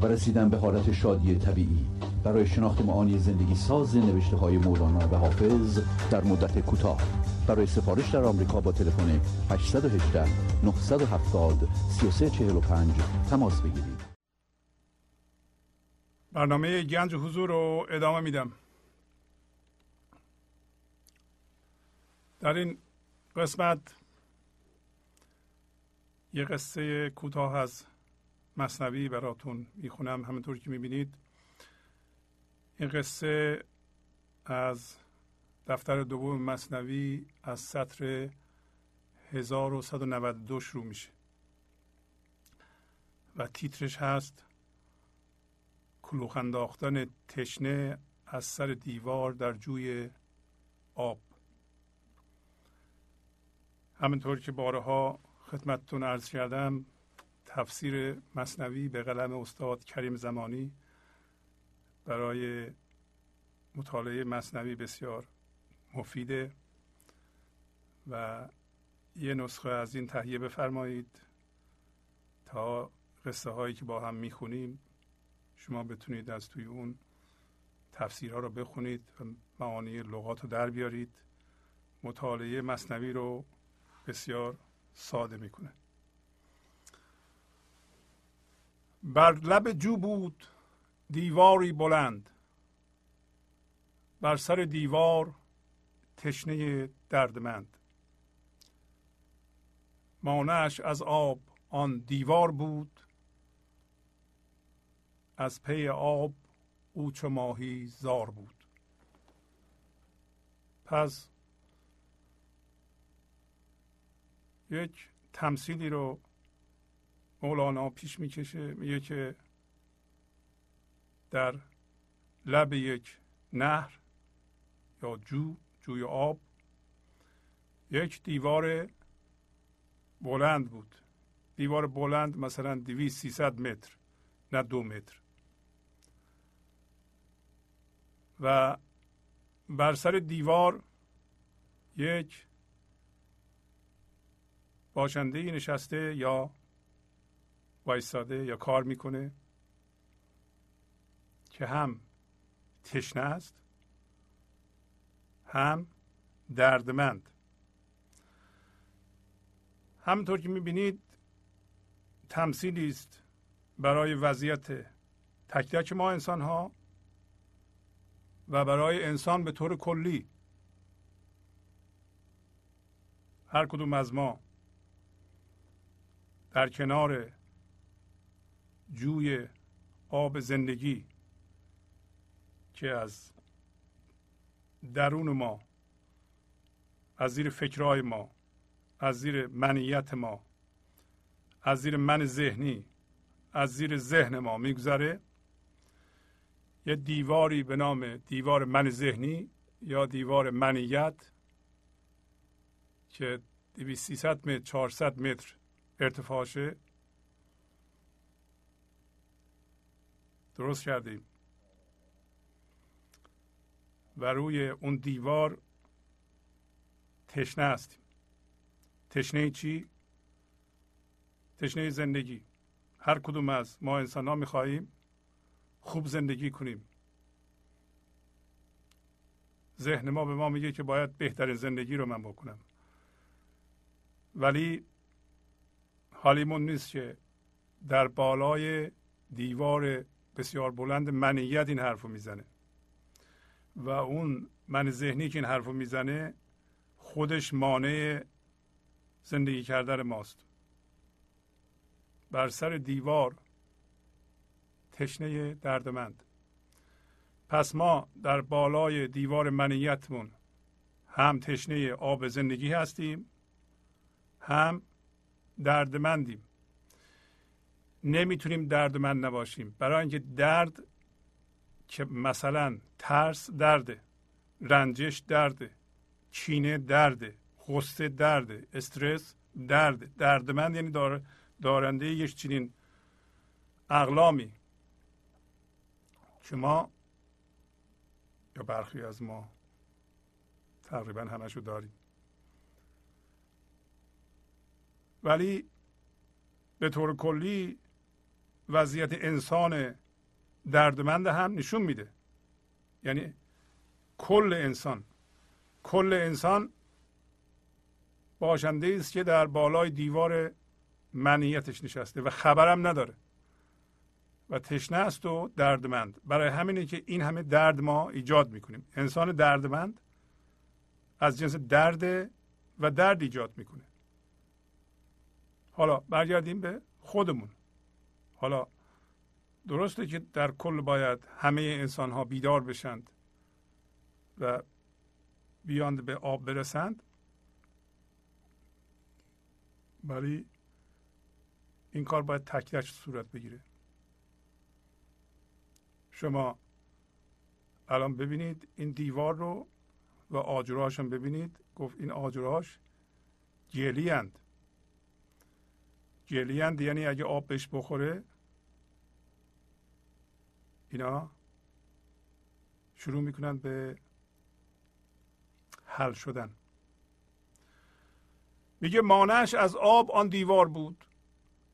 و رسیدن به حالت شادی طبیعی. برای شناخت معانی زندگی ساز نوشته های مولانا و حافظ در مدت کوتاه. برای سفارش در آمریکا با تلفن 818 970 3345 تماس بگیرید. برنامه گنج حضور رو ادامه میدم. در این قسمت یه قصه کوتاه از مصنوی براتون می‌خونم. همونطور که می‌بینید این قصه از دفتر دوم مصنوی از سطر 1192 شروع میشه. و تیترش هست کلوخ انداختن تشنه از سر دیوار در جوی آب. همینطور که بارها خدمتتون عرض کردم تفسیر مصنوی به قلم استاد کریم زمانی برای مطالعه مصنوی بسیار مفیده و یه نسخه از این تهیه بفرمایید تا قصه هایی که با هم می‌خونیم شما بتونید از توی اون تفسیرها رو بخونید و معانی لغات رو در بیارید. مطالعه مصنوی رو بسیار ساده می‌کنه. بر لب جو بود دیواری بلند. بر سر دیوار تشنه دردمند. مانعش از آب آن دیوار بود. از پی آب او چو ماهی زار بود. پس یک تمثیلی رو مولانا پیش می‌کشه میگه که در لب یک نهر یا جو جوی آب یک دیوار بلند بود. دیوار بلند مثلا دویست سیصد متر نه دو متر. و بر سر دیوار یک باشنده نشسته یا وایستاده یا کار می‌کنه که هم تشنه است هم دردمند. همطور که می‌بینید تمثیلی است برای وضعیت تک تک ما انسان ها و برای انسان به طور کلی. هر کدوم از ما در کنار جوی آب زندگی که از درون ما از زیر فکرهای ما از زیر منیت ما از زیر من ذهنی از زیر ذهن ما میگذره. یه دیواری به نام دیوار من ذهنی یا دیوار منیت که 300 متر 400 متر ارتفاعشه. درست کردیم. و روی اون دیوار تشنه هستیم. تشنه چی؟ تشنه زندگی. هر کدوم از ما انسان ها می‌خواهیم خوب زندگی کنیم. ذهن ما به ما میگه که باید بهترین زندگی رو من بکنم. ولی حالیمون نیست که در بالای دیوار بسیار بلند منیت این حرف رو می‌زنه. و اون من ذهنی که این حرف رو می‌زنه خودش مانع زندگی کردن ماست. بر سر دیوار تشنه دردمند. پس ما در بالای دیوار منیتمون هم تشنه آب زندگی هستیم هم دردمندیم. نمی‌تونیم دردمند نباشیم. برای اینکه درد که مثلا ترس درده رنجش درده چینه درده غصه درده استرس درده. دردمند یعنی دار دارنده یک چنین اقلامی. که ما یا برخی از ما تقریبا همشو داریم. ولی به طور کلی وضعیت انسان دردمند هم نشون میده. یعنی کل انسان کل انسان باشنده است که در بالای دیوار منیتش نشسته و خبرم نداره و تشنه است و دردمند. برای همینه که این همه درد ما ایجاد می‌کنیم. انسان دردمند از جنس درد و درد ایجاد می‌کنه. حالا برگردیم به خودمون. حالا درسته که در کل باید همه انسان ها بیدار بشند و بیاند به آب برسند. ولی این کار باید تک صورت بگیره. شما الان ببینید این دیوار رو و آجراش هم ببینید. گفت این آجراش گلی هند گلی هند یعنی اگه آب بهش بخوره اینا شروع می‌کنن به حل شدن. میگه مانعش از آب آن دیوار بود.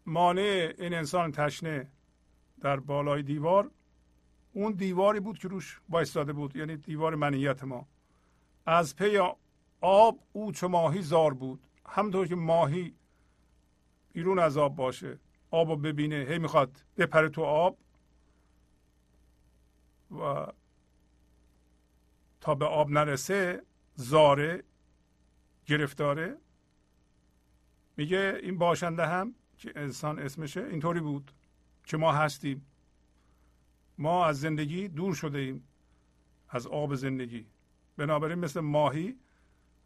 مانع این انسان تشنه در بالای دیوار. اون دیواری بود که روش بایستاده بود یعنی دیوار منیت ما. از پی آب او چه ماهی زار بود. همطور که ماهی بیرون از آب باشه آب رو ببینه هی می‌خواد بپره تو آب. و تا به آب نرسه زاره گرفتاره. میگه این باشنده هم که انسان اسمشه اینطوری بود که ما هستیم. ما از زندگی دور شده ایم از آب زندگی. بنابراین مثل ماهی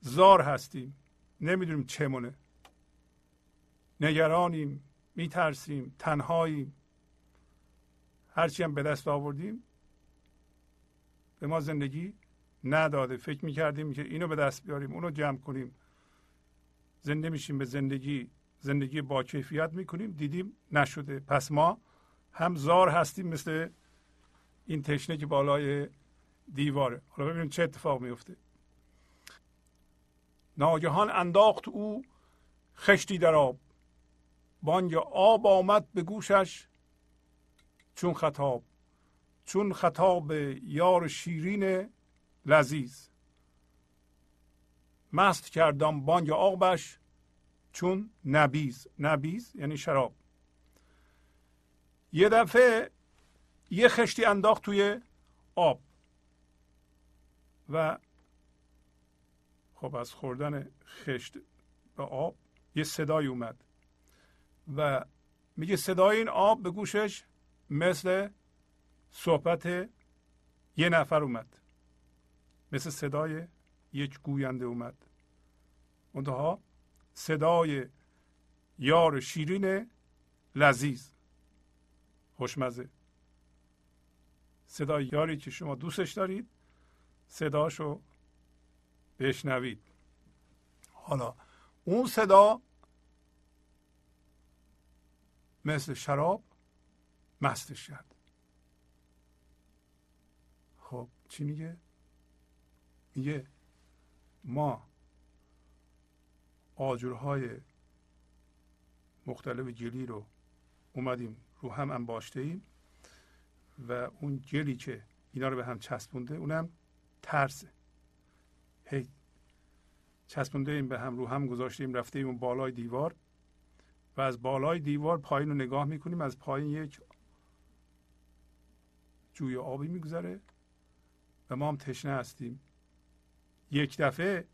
زار هستیم. نمی‌دونیم چمونه نگرانیم میترسیم تنهاییم. هرچی هم به دست آوردیم به ما زندگی نداده. فکر می‌کردیم که اینو به دست بیاریم اونو جمع کنیم. زنده میشیم به زندگی زندگی با کیفیت می‌کنیم. دیدیم نشده. پس ما هم زار هستیم مثل این تشنه که بالای دیواره. حالا ببینیم چه اتفاق میفته ناگهان انداخت او خشتی در آب. بانگ آب آمد به گوشش چون خطاب. چون خطاب یار شیرین لذیذ. مست کردم بانگ آبش چون نبیز نبیز یعنی شراب. یه دفعه یه خشتی انداخت توی آب. و خب از خوردن خشت به آب یه صدای اومد. و میگه صدای این آب به گوشش مثل صحبت یه نفر اومد. مثل صدای یک گوینده اومد. منتها صدای یار شیرین لذیذ. خوشمزه. صدای یاری که شما دوستش دارید صداشو بشنوید. حالا اون صدا مثل شراب مستش کرد خب چی میگه؟ میگه ما آجرهای مختلف گلی رو اومدیم رو هم انباشته ایم و اون گلی که اینا رو به هم چسبونده اونم ترسه. هی چسبونده ایم به هم رو هم گذاشتیم رفته اون بالای دیوار و از بالای دیوار پایین رو نگاه می‌کنیم از پایین یک جوی آبی میگذره. و ما هم تشنه هستیم. یک دفعه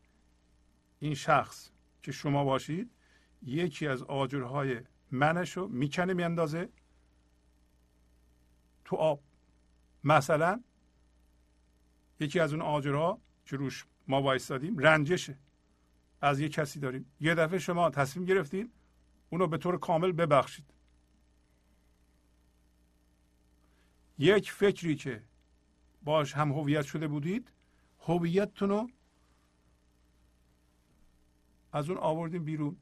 این شخص که شما باشید یکی از آجرهای منش رو می‌کنه میاندازه تو آب. مثلا یکی از اون آجرها که روش ما وایستادیم رنجشه از یه کسی داریم. یه دفعه شما تصمیم گرفتید اونو به طور کامل ببخشید. یک فکری که باش هم هویت شده بودید هویتتون رو از اون آوردیم بیرون.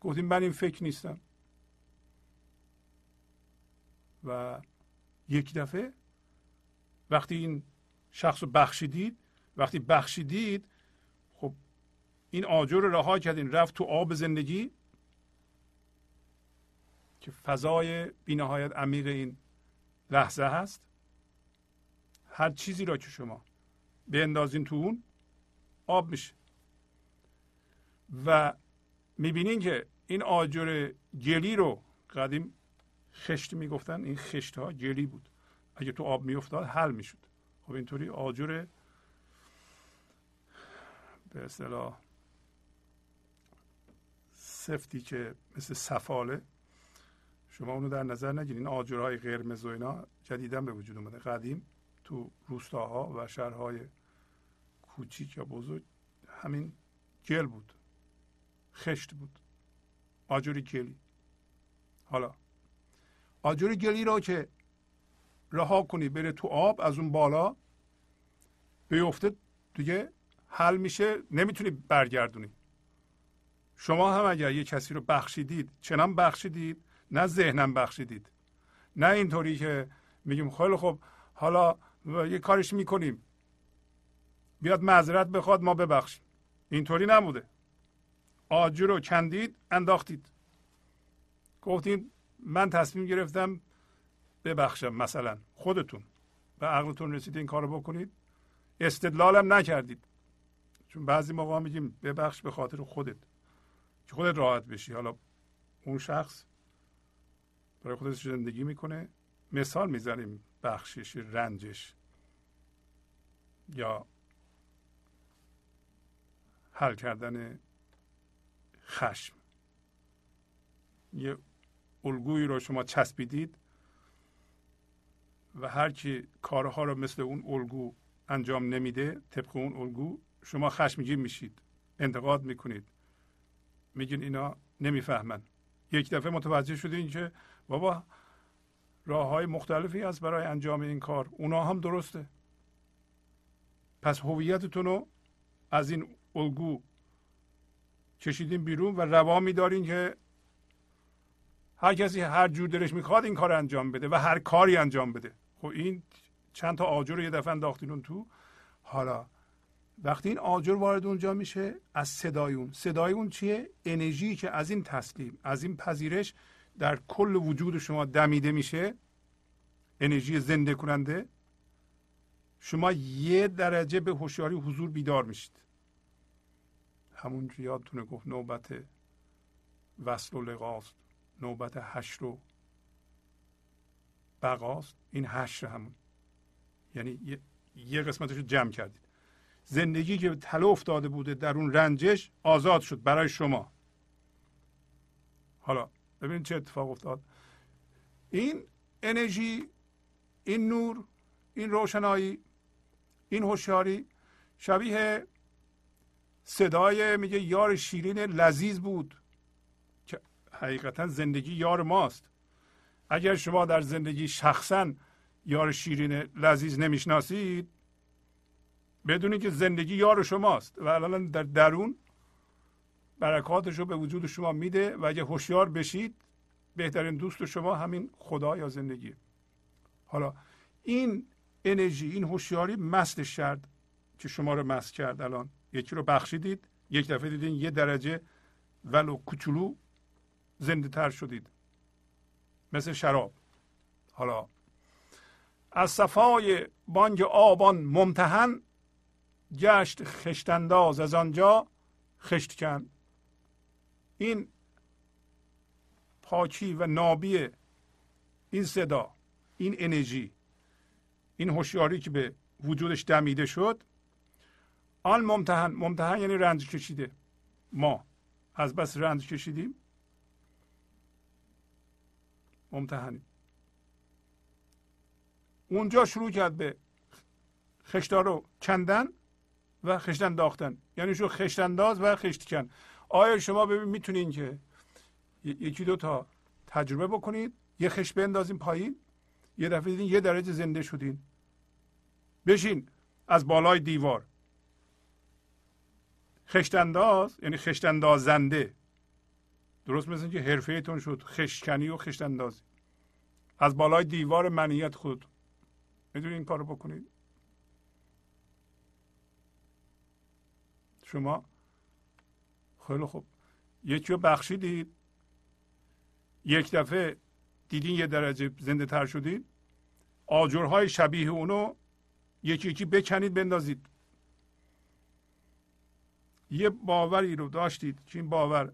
گفتیم من این فکر نیستم. و یک دفعه وقتی این شخص رو بخشیدید وقتی بخشیدید خب این آجر رو رها کردین رفت تو آب زندگی که فضای بینهایت عمیق این لحظه هست. هر چیزی را که شما اندازین تو اون آب میشه. و می‌بینین که این آجر گلی رو قدیم خشت می‌گفتن این خشت ها گلی بود. اگه تو آب میافتاد حل می‌شد. خب اینطوری آجر به اصطلاح سفتی که مثل سفاله شما اونو در نظر نگیرین. آجرهای قرمز و اینا جدیدا به وجود اومده قدیم. تو روستاها و شهرهای کوچیک یا بزرگ همین گل بود. خشت بود. آجر گلی. حالا آجر گلی را که رها کنی بره تو آب از اون بالا بیفته دیگه حل میشه نمی‌تونی برگردونی. شما هم اگر یه کسی رو بخشیدید چنان بخشیدید نه ذهنم بخشیدید. نه اینطوری که میگیم خیلی خب حالا یه کارش می‌کنیم. بیاد معذرت بخواد ما ببخشیم. اینطوری نبوده. آجر رو کندید انداختید. گفتید من تصمیم گرفتم ببخشم مثلا خودتون به عقلتون رسید این کارو بکنید. استدلالم نکردید. چون بعضی موقع میگیم ببخش به خاطر خودت. که خودت راحت بشی. حالا اون شخص برای خودش زندگی می‌کنه. مثال می‌زنیم. بخشش رنجش. یا حل کردن خشم. یه الگویی رو شما چسبیدید و هر کی کارها رو مثل اون الگو انجام نمیده طبق اون الگو شما خشمگین میشید. انتقاد می‌کنید. میگین اینا نمی‌فهمن. یک دفعه متوجه شدین که بابا راه های مختلفی هست برای انجام این کار. اونا هم درسته. پس هویتتون رو از این الگو کشیدین بیرون و روا میدارین که هر کسی هر جور دلش می‌خواد این کار انجام بده و هر کاری انجام بده. خب این چند تا آجر رو یه دفعه انداختین تو. حالا وقتی این آجر وارد اونجا میشه از صدای اون. صدای اون چیه؟ انرژی که از این تسلیم از این پذیرش در کل وجود شما دمیده میشه انرژی زنده کننده. شما یه درجه به هوشیاری حضور بیدار میشید. همون یادتونه گفت نوبت وصل و لقاست نوبت هشت و بقاست. این هشت همون. یعنی یه قسمتش رو جمع کردید. زندگی که تله افتاده بوده در اون رنجش آزاد شد برای شما. حالا ببینید چه اتفاق افتاد. این انرژی این نور این روشنایی این هوشیاری شبیه صدای میگه یار شیرین لذیذ بود که حقیقتا زندگی یار ماست. اگر شما در زندگی شخصا یار شیرین لذیذ نمی‌شناسید بدونی که زندگی یار شماست و الان در درون برکاتش رو به وجود شما میده و اگه هوشیار بشید بهترین دوست شما همین خدا یا زندگی. حالا این انرژی این هوشیاری مست شرد که شما رو مست کرد الان. یکی رو بخشیدید یک دفعه دیدین یه درجه ولو کوچولو زنده تر شدید. مثل شراب. حالا از صفای بانگ آبان ممتحن گشت خشتنداز از آنجا خشت کن این پاکی و نابی این صدا این انرژی این هوشیاری که به وجودش دمیده شد آن ممتحن ممتحن یعنی رنج کشیده. ما از بس رنج کشیدیم. ممتحنیم اونجا شروع کرد به خشتا رو کندن و خشتن داختن. یعنی شو خشتنداز و خشتکن. آیا شما ببین می‌تونین که یکی دو تا تجربه بکنید یه خشت بندازین پایین یه دفعه دیدین یه درجه زنده شدین. بشین از بالای دیوار. خشتنداز یعنی خشتندازنده درست مثل که حرفه تون شد خشکنی و خشتندازی از بالای دیوار منیت خود. می‌دونید این کارو بکنید؟ شما خیلی خوب. یکی رو بخشیدید. یک دفعه دیدین یه درجه زنده تر شدید. آجرهای شبیه اونو یکی یکی بکنید بندازید. یه باوری رو داشتید که این باور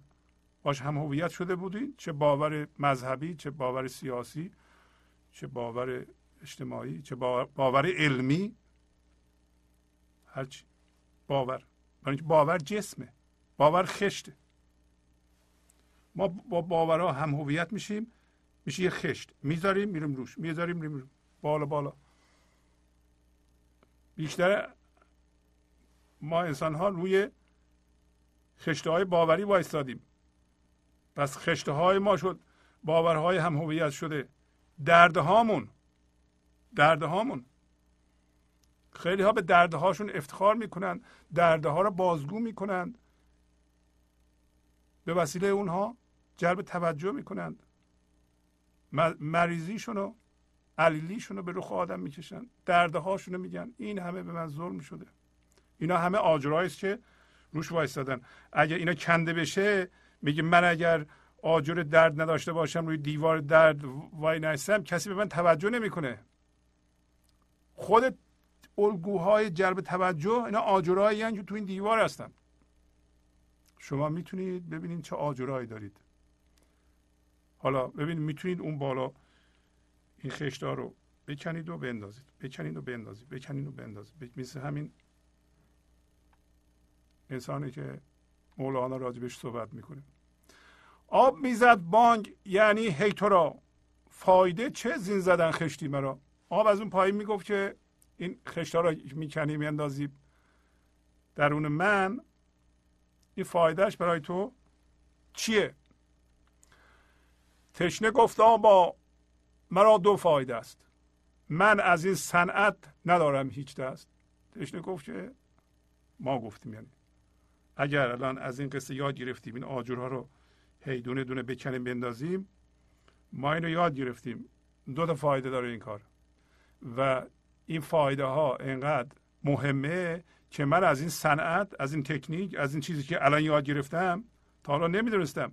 باش هم هویت شده بودید چه باور مذهبی چه باور سیاسی چه باور اجتماعی چه باور علمی. هرچی. باور. برای باور جسمه. باور خشته ما با باورها هم هویت میشیم میشه یه خشت. می‌ذاریم میریم روش. می‌ذاریم میریم. بالا بالا. بیشتر ما انسان ها روی خشته های باوری وایستادیم. پس خشته های ما شد باورهای هم هویت شده. درد هامون درد هامون خیلی ها به درد هاشون افتخار می‌کنند درد ها را بازگو می‌کنند به وسیله اونها جلب توجه می‌کنند. مریضیشون و علیلیشون رو به رخ آدم می‌کشن دردهاشون رو میگن. این همه به من ظلم شده. اینا همه آجرهایی است که روش وایستادن. اگر اینا کنده بشه میگه من اگر آجر درد نداشته باشم روی دیوار درد وای نستم کسی به من توجه نمی‌کنه. خود الگوهای جلب توجه اینا آجرهایی که تو این دیوار هستن. شما می‌تونید ببینید چه آجرهایی دارید. حالا ببینید می‌تونید اون بالا این خشتا رو بکنید و بندازید. بکنید و بندازید. بکنید و بندازید. مثل همین انسانی که مولانا راجبش صحبت می‌کنه. آب می‌زد بانگ یعنی هی را. فایده چه زین زدن خشتی مرا؟ آب از اون پایین می‌گفت که این خشتا را می‌کنی میاندازی. درون من این فایدهش برای تو چیه؟ تشنه گفتا با مرا دو فایده است. من از این صنعت ندارم هیچ دست. تشنه گفت که ما گفتیم یعنی. اگر الان از این قصه یاد گرفتیم این آجرها رو هی دونه دونه بکنیم بندازیم ما اینو یاد گرفتیم. دو تا فایده داره این کار. و این فایده ها انقدر مهمه که من از این صنعت از این تکنیک از این چیزی که الان یاد گرفتم تا حالا نمی‌دونستم.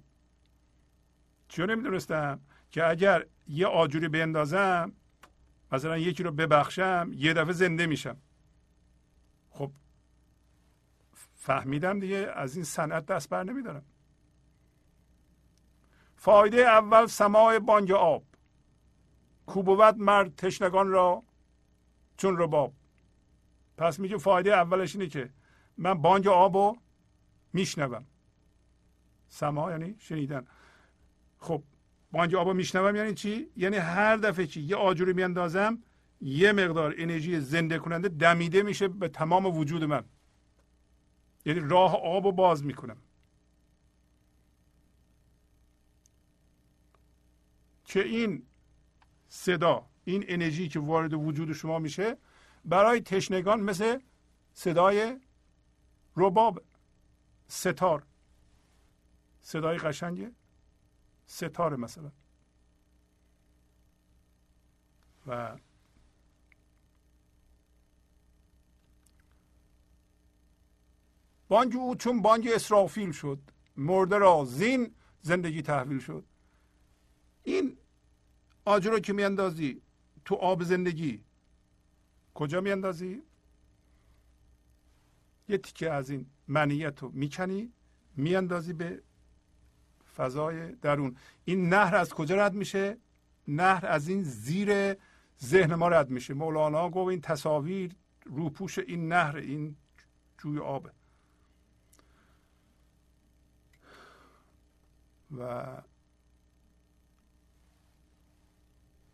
چیو نمی‌دونستم؟ که اگر یه آجوری بندازم مثلا یکی رو ببخشم یه دفعه زنده میشم. خب فهمیدم دیگه از این صنعت دست بر نمیدارم. فایده اول سماع بانگ آب. کوبوت مرد تشنگان را چون رباب. پس میگه فایده اولش اینه که من بانگ آب رو میشنوم. سما یعنی شنیدن. خب بانگ آب رو میشنوم یعنی چی؟ یعنی هر دفعه چی یه آجوری میاندازم یه مقدار انرژی زنده کننده دمیده میشه به تمام وجود من. یعنی راه آب رو باز می‌کنم. که این صدا این انرژی که وارد وجود شما میشه برای تشنگان مثل صدای رباب ستار. صدای قشنگه ستاره مثلا. و بانگ او چون بانگ اسرافیل شد مرده را زین زندگی تحویل شد. این آجر رو که میاندازی تو آب زندگی کجا میاندازی؟ یه تیکه از این منیت رو می‌کنی میاندازی به فضای درون. این نهر از کجا رد میشه؟ نهر از این زیر ذهن ما رد میشه. مولانا گفت این تصاویر روپوش این نهر این جوی آبه. و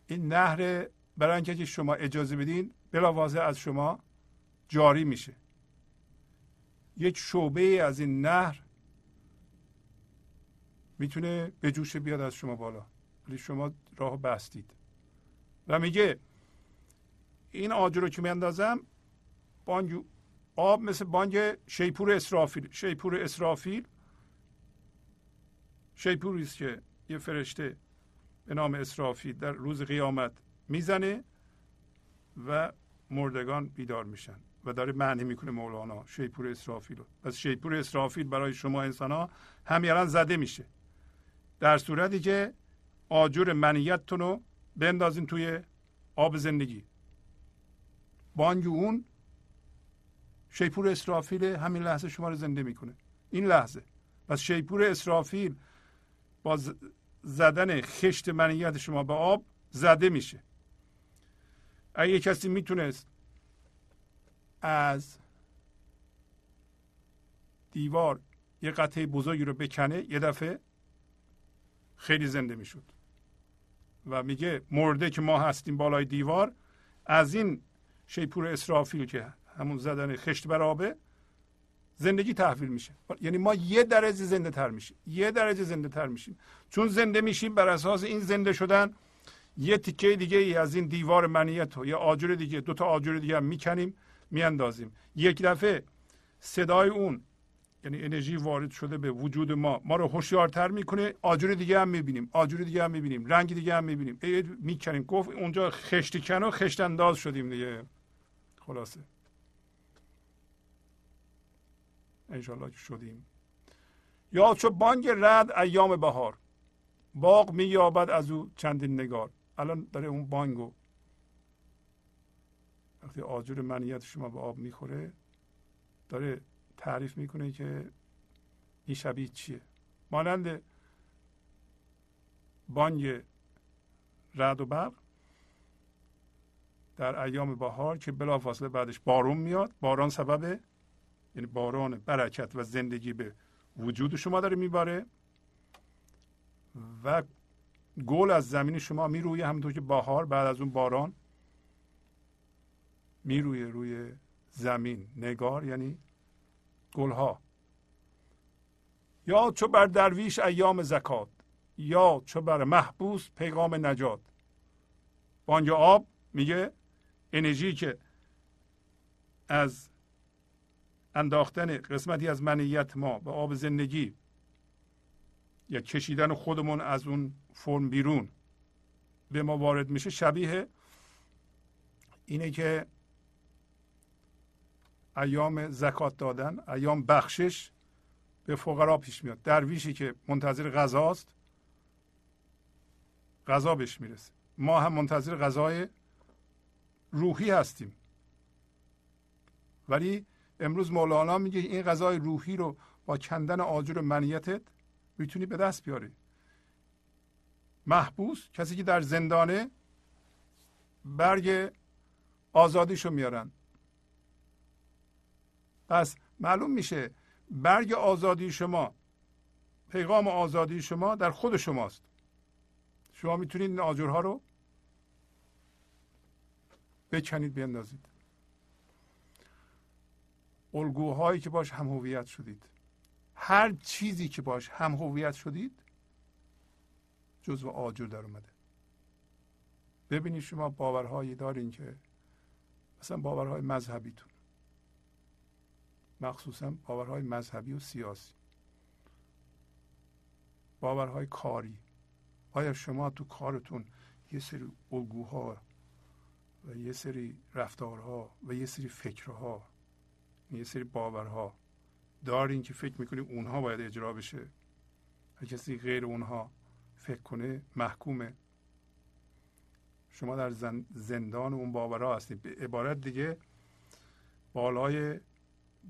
این نهر برای اینکه شما اجازه بدین بلاوازه از شما جاری میشه. یک شعبه از این نهر می‌تونه به جوش بیاد از شما بالا. ولی شما راه بستید. و میگه این آجر رو که میاندازم بانگ آب مثل بانگ شیپور اسرافیل. شیپور اسرافیل شیپوری است که یه فرشته به نام اسرافیل در روز قیامت می‌زنه و مردگان بیدار میشن و داره معنی می‌کنه مولانا شیپور اسرافیل پس شیپور اسرافیل برای شما انسان ها همین زده میشه. در صورتی که آجر منیتتون رو بندازین توی آب زندگی. بانگ اون شیپور اسرافیل همین لحظه شما رو زنده می‌کنه. این لحظه. پس شیپور اسرافیل با زدن خشت منیت شما به آب زده میشه. اگه کسی می‌تونست از دیوار یه قطعه بزرگی رو بکنه یه دفعه خیلی زنده می‌شد. و میگه مرده که ما هستیم بالای دیوار از این شیپور اسرافیل که همون زدن خشت بر آبه زندگی تحویل میشه. یعنی ما یه درجه زنده تر میشیم. یه درجه زنده تر میشیم. چون زنده میشیم بر اساس این زنده شدن یه تیکه دیگه ای از این دیوار منیت رو یا آجر دیگه دو تا آجر دیگه هم می‌کنیم میاندازیم. یک دفعه صدای اون یعنی انرژی وارد شده به وجود ما ما رو هوشیارتر می‌کنه. آجر دیگه هم می‌بینیم آجر دیگه هم می‌بینیم رنگ دیگه هم می‌بینیم. می‌کنیم. گفت اونجا خشت کن و خشت انداز شدیم دیگه. خلاصه. انشالله که شدیم. یا چو بانگ رد ایام بهار. باغ مییابد از او چندین نگار. الان داره اون بانگو وقتی آجر منیت شما به آب می‌خوره داره تعریف می‌کنه که این شبیه چیه. مانند بانگ رد و برق در ایام بهار که بلافاصله بعدش بارون میاد. باران سبب یعنی باران برکت و زندگی به وجود شما داره میباره و گل از زمین شما میرویه همونطور که بهار بعد از اون باران میرویه روی زمین. نگار یعنی گلها. یا چو بر درویش ایام زکات یا چو بر محبوس پیغام نجات. بانگ آب میگه انرژی که از انداختن قسمتی از منیت ما به آب زندگی یا کشیدن خودمون از اون فرم بیرون به ما وارد میشه شبیه اینه که ایام زکات دادن ایام بخشش به فقرا پیش میاد. درویشی که منتظر غذاست غذا بهش می‌رسه. ما هم منتظر غذای روحی هستیم. ولی امروز مولانا میگه این غذای روحی رو با کندن آجر منیتت می‌تونی به دست بیاری. محبوس کسی که در زندانه برگ آزادیشو میارن. پس معلوم میشه برگ آزادی شما پیغام آزادی شما در خود شماست. شما می‌تونید این آجرها رو بکنید بیندازید. الگوهایی که باش هم هویت شدید. هر چیزی که باش هم هویت شدید جزو آجر در اومده. ببینید شما باورهایی دارین که مثلا باورهای مذهبیتون. مخصوصا باورهای مذهبی و سیاسی. باورهای کاری. آیا شما تو کارتون یه سری الگوها و یه سری رفتارها و یه سری فکرها یه سری باورها دارین که فکر می‌کنید اونها باید اجرا بشه؟ هر کسی غیر اونها فکر کنه محکومه. شما در زندان اون باورها هستید. به عبارت دیگه بالای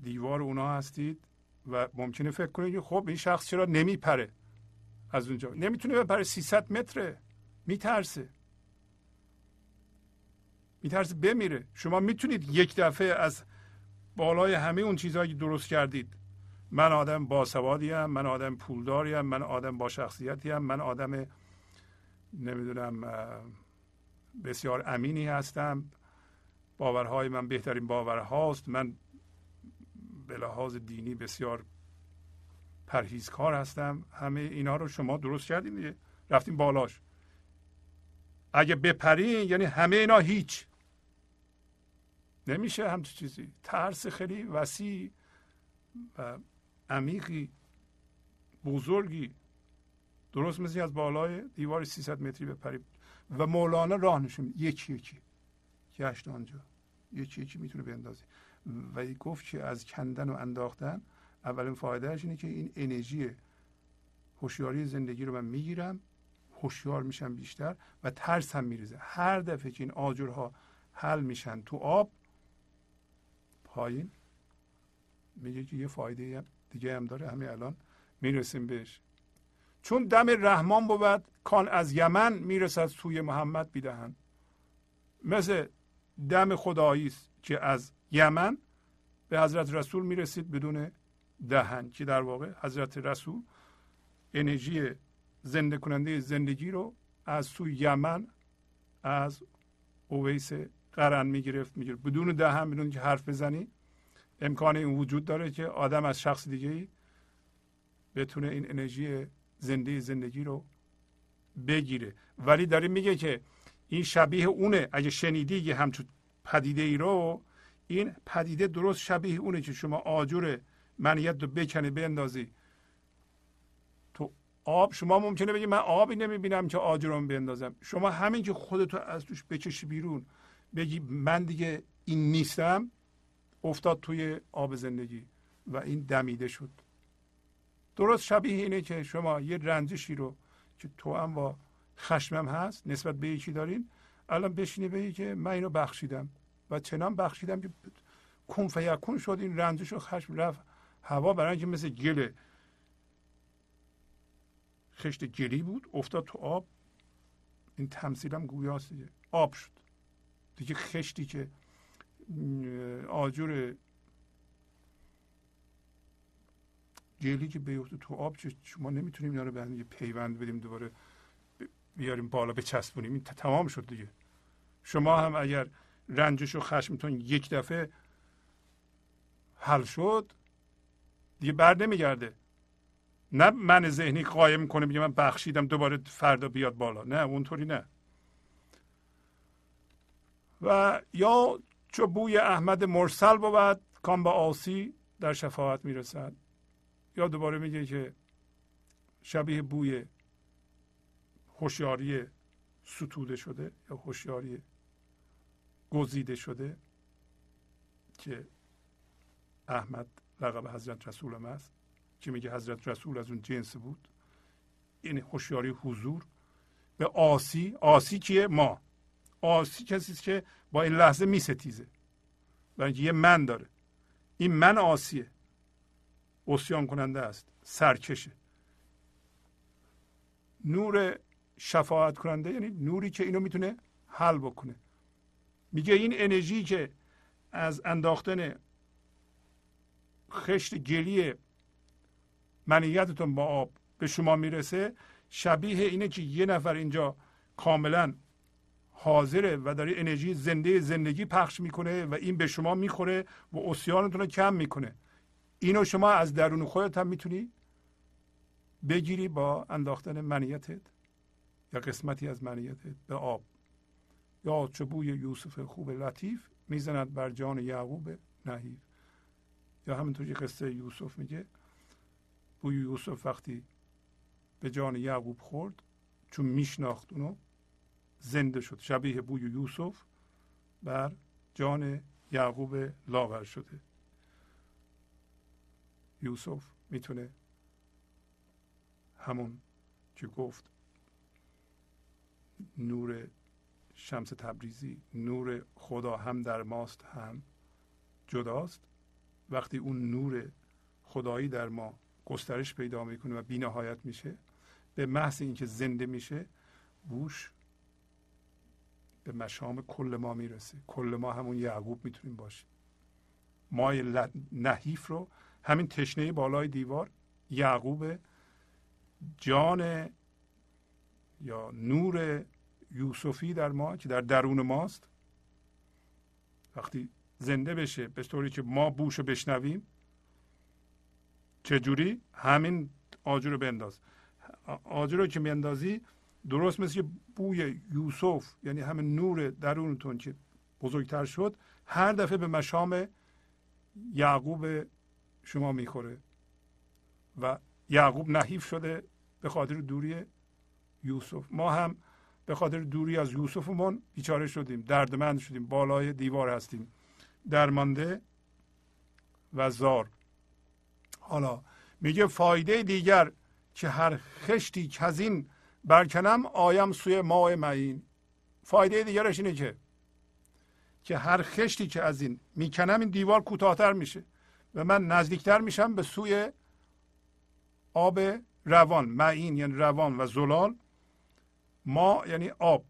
دیوار اونها هستید و ممکنه فکر کنید که خب این شخص چرا نمیپره از اونجا. نمی‌تونه بپره 300 متره. میترسه. میترسه بمیره. شما می‌تونید یک دفعه از بالای همه اون چیزهایی که درست کردید من آدم باسوادی هم من آدم پولداری هم من آدم با شخصیتی هم من آدم نمی‌دونم بسیار امینی هستم. باورهای من بهترین باورهاست من به لحاظ دینی بسیار پرهیزکار هستم. همه اینا رو شما درست کردین دیگه. رفتیم بالاش. اگه بپرین یعنی همه اینا هیچ. نمیشه همچون چیزی. ترس خیلی وسیع و عمیقی بزرگی درست مثل از بالای دیوار 300 متری بپرید. و مولانا راه نشون یکی یکی. گشت آنجا. یکی یکی می‌تونه بندازی و گفت که از کندن و انداختن اولین فایدهش اینه که این انرژی هوشیاری زندگی رو من می‌گیرم هوشیار میشم بیشتر و ترس هم میریزه. هر دفعه که این آجرها حل میشن تو آب پایین میگه که یه فایده دیگه هم داره همین الان می‌رسیم بهش. چون دم رحمان بود کان از یمن می‌رسد سوی محمد بیدهن. مثل دم خدایی است که از یمن به حضرت رسول می‌رسید بدون دهن که در واقع حضرت رسول انرژی زنده کننده زندگی رو از سوی یمن از اویس قرن می‌گرفت می‌گرفت. بدون دهن بدون که حرف بزنی امکان این وجود داره که آدم از شخص دیگه ای بتونه این انرژی زنده زندگی رو بگیره. ولی داره میگه که این شبیه اونه. اگه شنیدی یه همچون پدیده ای رو این پدیده درست شبیه اونه که شما آجر منیت رو بکنی بندازی. تو آب شما ممکنه بگی من آبی نمی‌بینم که آجرم بندازم. شما همین که خودتو از توش بکشی بیرون بگی من دیگه این نیستم افتاد توی آب زندگی و این دمیده شد. درست شبیه اینه که شما یه رنجشی رو که تو هم با خشمم هست نسبت به یکی دارین الان بشینی بگی که من اینو بخشیدم و چنان بخشیدم که کن فیکون شد این رنجش و خشم رفت هوا برای اینکه مثل گل. خشت گلی بود افتاد تو آب. این تمثیلم گویاست آب شد. دیگه خشتی که آجر گلی که بیفته تو آب شما نمی‌تونیم اینا رو به هم پیوند بدیم دوباره بیاریم بالا بچسبونیم. این تمام شد دیگه. شما هم اگر رنجش و خشمتون یک دفعه حل شد دیگه بر نمیگرده. نه من ذهنی قایم کنه میگه من بخشیدم دوباره فردا بیاد بالا. نه اونطوری نه. و یا چو بوی احمد مرسل بود کام به آسی در شفاعت می‌رسد. یا دوباره میگه که شبیه بوی هوشیاری ستوده شده یا هوشیاری گزیده شده که احمد لقب حضرت رسول هم است. که میگه؟ حضرت رسول از اون جنس بود. این هوشیاری حضور. به آسی آسی کیه؟ ما. آسی کسی که با این لحظه میستیزه. برای یه من داره. این من آسیه. اسیان کننده است. سرکشه. نور شفاعت کننده یعنی نوری که اینو می‌تونه حل بکنه. میگه این انرژی که از انداختن خشت گلی منیتتون با آب به شما می‌رسه شبیه اینه که یه نفر اینجا کاملا حاضره و داره انرژی زنده زندگی پخش می‌کنه و این به شما می‌خوره و اسیانتون رو کم می‌کنه. اینو شما از درون خودت هم می‌تونی بگیری با انداختن منیتت یا قسمتی از منیتت به آب. یا چوبوی یوسف خوب لطیف می‌زند بر جان یعقوب نحیف. یا همینطور که قصه یوسف میگه. بوی یوسف وقتی به جان یعقوب خورد چون میشناخت اونو زنده شد. شبیه بوی یوسف بر جان یعقوب لاغر شده. یوسف می‌تونه همون که گفت نور شمس تبریزی نور خدا هم در ماست هم جداست. وقتی اون نور خدایی در ما گسترش پیدا می‌کنه و بینهایت میشه به محض اینکه زنده میشه بوش به مشام کل ما می‌رسه. کل ما همون یعقوب می‌تونیم باشیم. مای نحیف رو همین تشنه بالای دیوار یعقوب جان یا نور یوسفی در ما که در درون ماست. وقتی زنده بشه به طوری که ما بوش رو بشنویم چجوری؟ همین آجر رو بنداز. آجر رو که میندازی درست مثل بوی یوسف یعنی همین نور درونتون که بزرگتر شد هر دفعه به مشام یعقوب شما می‌خوره و یعقوب نحیف شده به خاطر دوری یوسف. ما هم به خاطر دوری از یوسفمون بیچاره شدیم دردمند شدیم بالای دیوار هستیم درمانده و زار. حالا میگه فایده دیگر که هر خشتی کزین برکنم آیم سوی ماه معین. فایده دیگرش اینه که که هر خشتی که از این می‌کنم این دیوار کوتاهتر میشه و من نزدیکتر میشم به سوی آب روان. معین یعنی روان و زلال. ما یعنی آب.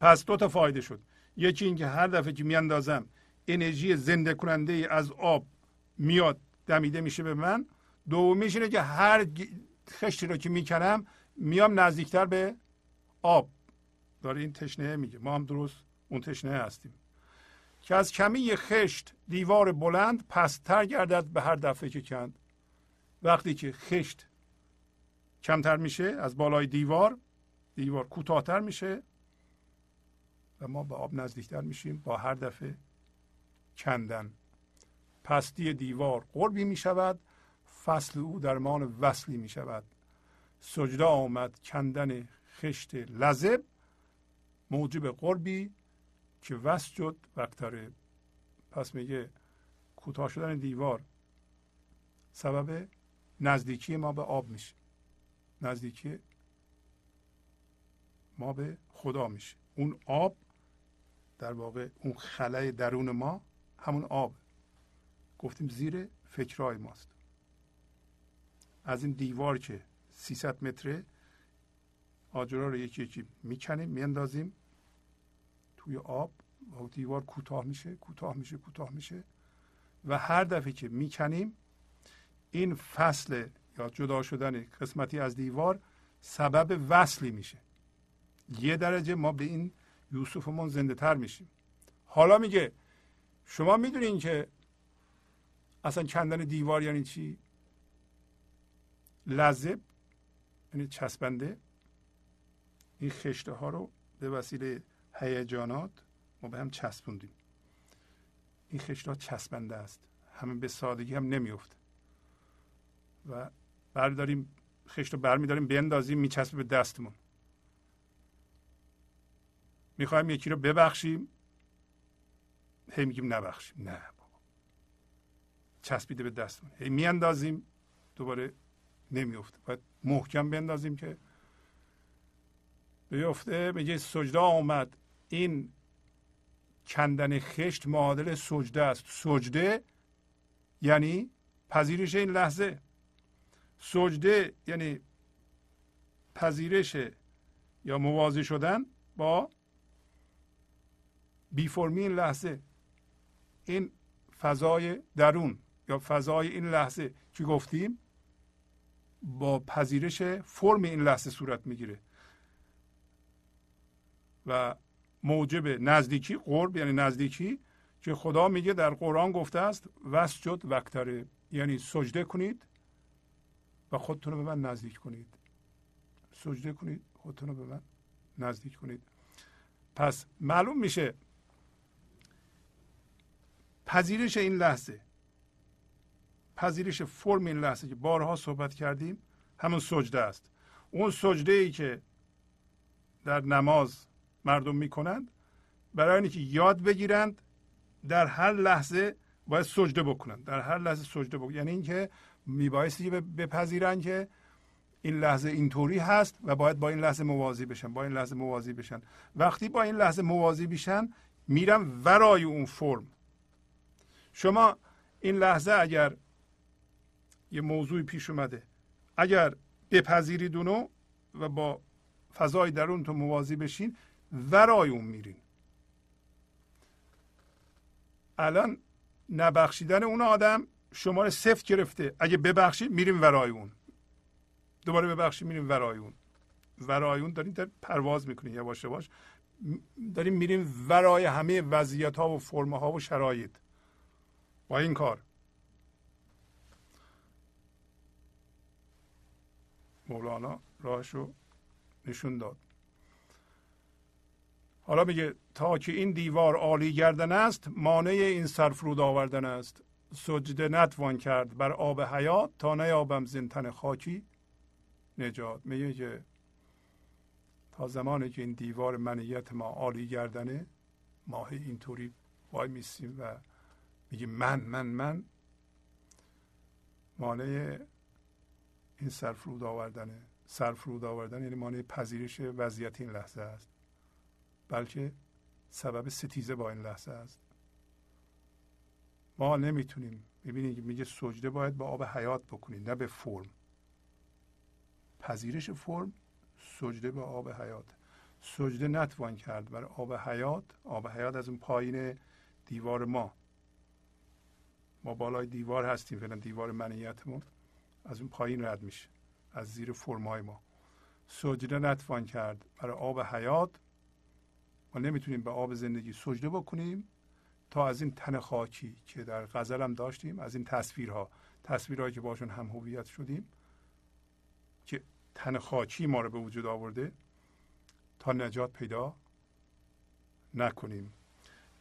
پس دو تا فایده شد. یکی اینکه هر دفعه که میاندازم انرژی زنده کننده از آب میاد دمیده میشه به من. دومیش اینه که هر خشتی رو که می‌کنم میام نزدیکتر به آب. داره این تشنه میگه. ما هم درست اون تشنه هستیم. که از کمی خشت دیوار بلند پستر گردد به هر دفعه که کند. وقتی که خشت کمتر میشه از بالای دیوار دیوار کوتاهتر میشه و ما به آب نزدیکتر میشیم با هر دفعه کندن. پستی دیوار قربی می‌شود فصل او درمان وصلی می‌شود سجده آمد کندن خشت لذب موجب قربی که وصل شد وقتاره پس میگه کوتاه شدن دیوار سبب نزدیکی ما به آب میشه. نزدیکی ما به خدا میشه. اون آب در واقع اون خلای درون ما همون آب. گفتیم زیر فکرهای ماست. از این دیوار که 300 متره آجرها رو یکی یکی می‌کنیم میاندازیم توی آب. و دیوار کوتاه میشه کوتاه میشه کوتاه میشه. و هر دفعه که می‌کنیم این فصل یا جدا شدن قسمتی از دیوار سبب وصلی میشه. یه درجه ما به این یوسفمون زنده تر میشیم. حالا میگه شما می‌دونین که اصلا کندن دیوار یعنی چی؟ لذب یعنی چسبنده. این خشته ها رو به وسیله هیجانات ما به هم چسبوندیم. این خشته ها چسبنده است. همه به سادگی هم نمیفته و برداریم خشت رو برمیداریم بندازیم میچسبه به دستمون. می‌خوایم یکی رو ببخشیم. هی میگیم نبخشیم. نه بابا. چسبیده به دستمون. هی میاندازیم. دوباره نمیفته باید محکم بندازیم که بیفته میگه سجده آمد. این کندن خشت معادل سجده است. سجده یعنی پذیرش این لحظه. سجده یعنی پذیرش یا موازی شدن با بی فرمی این لحظه. این فضای درون یا فضای این لحظه. که گفتیم؟ با پذیرش فرم این لحظه صورت می‌گیره. و موجب نزدیکی قرب یعنی نزدیکی که خدا میگه در قرآن گفته است وسجد وقتره. یعنی سجده کنید و خودتون رو به من نزدیک کنید. سجده کنید خودتون رو به من نزدیک کنید. پس معلوم میشه پذیرش این لحظه. پذیرش فرم این لحظه که بارها صحبت کردیم همون سجده است. اون سجده ای که در نماز مردم می‌کنند برای اینکه یاد بگیرند در هر لحظه باید سجده بکنند. در هر لحظه سجده بکنند یعنی اینکه میبایستی بپذیرند که این لحظه اینطوری هست و باید با این لحظه موازی بشن با این لحظه موازی بشن. وقتی با این لحظه موازی بشن میرم ورای اون فرم. شما این لحظه اگر یه موضوعی پیش اومده. اگر بپذیرید اونو و با فضای درونتون موازی بشین ورای اون میرین. الان نبخشیدن اون آدم شما رو سفت گرفته. اگه ببخشید میریم ورای اون. دوباره ببخشید میریم ورای اون. ورای اون داریم در پرواز می‌کنیم یواش یواش. داریم میریم ورای همه وضعیت ها و فرم ها و شرایط. با این کار. مولانا راهش رو نشون داد. حالا میگه تا که این دیوار عالی گردن است مانع این سرفرود آوردن است. سجده نتوان کرد بر آب حیات تا نیابم زنتن خاکی نجات. میگه که تا زمانی که این دیوار منیت ما عالی گردنه ما اینطوری وای میسیم و میگه من من من مانع این سرفرود آوردنه سرفرود آوردن یعنی مانع پذیرش وضعیت این لحظه است. بلکه سبب ستیزه با این لحظه است. ما نمی‌تونیم. ببینید میگه سجده باید با آب حیات بکنید نه به فرم. پذیرش فرم سجده به آب حیات. سجده نتوان کرد بر آب حیات. آب حیات از اون پایین دیوار ما. ما بالای دیوار هستیم فعلا دیوار منیتمون از اون پایین رد میشه از زیر فرمای ما. سجده نتوان کرد برای آب حیات. ما نمی‌تونیم به آب زندگی سجده بکنیم تا از این تن خاکی که در غزل هم داشتیم از این تصویرها تصویرهایی که باشون هم هویت شدیم که تن خاکی ما رو به وجود آورده تا نجات پیدا نکنیم.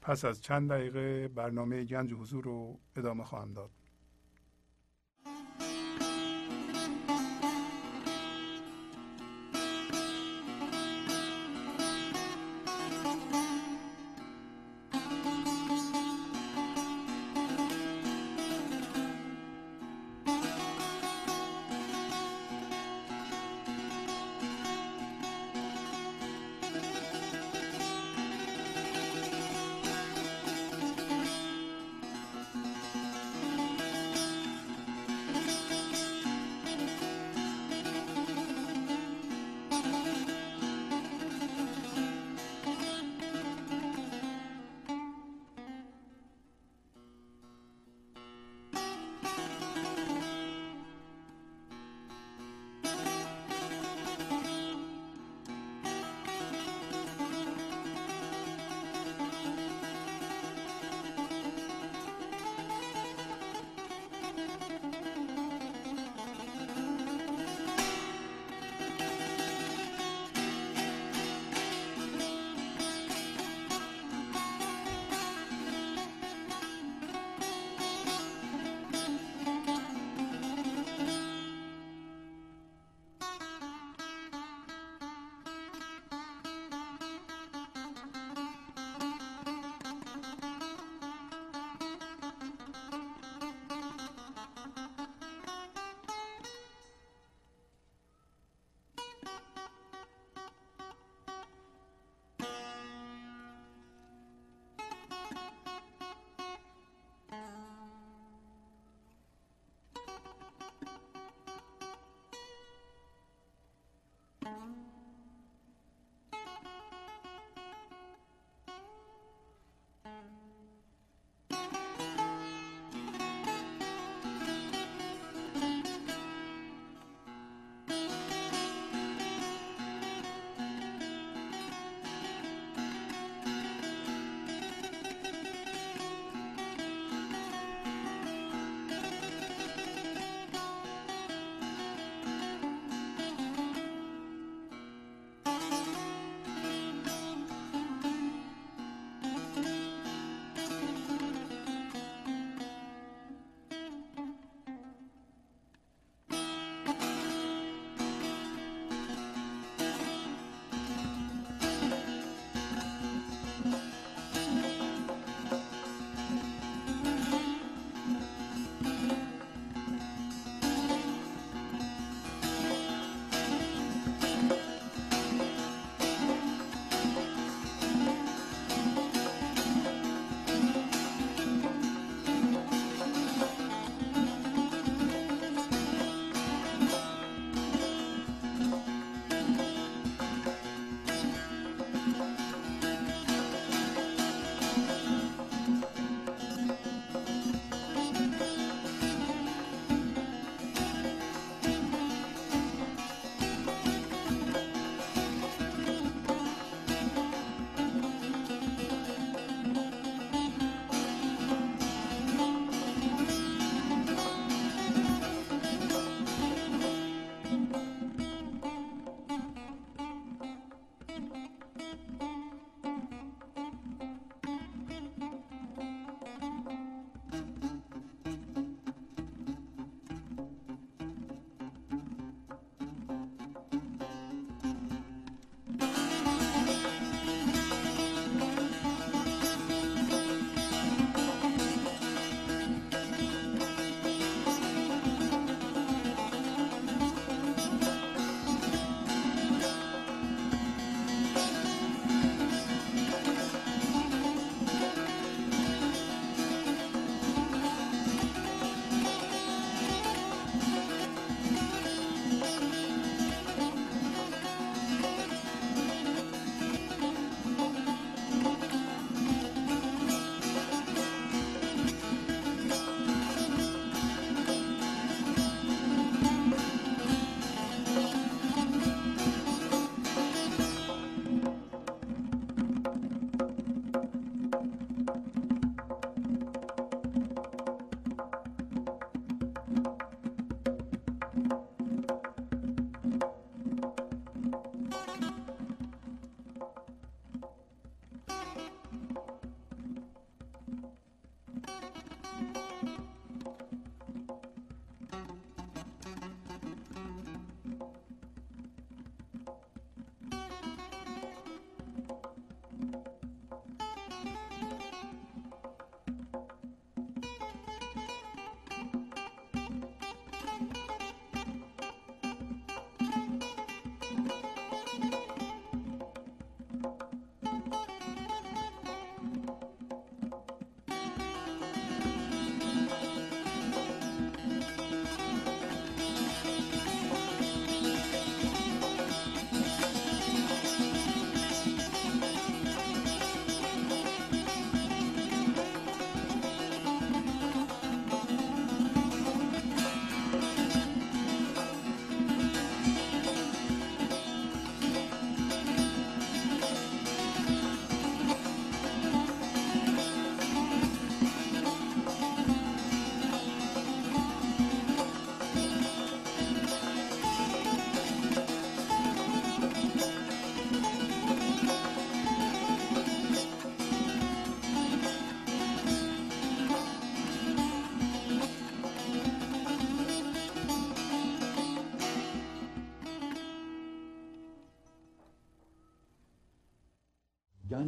پس از چند دقیقه برنامه گنج حضور رو ادامه خواهم داد.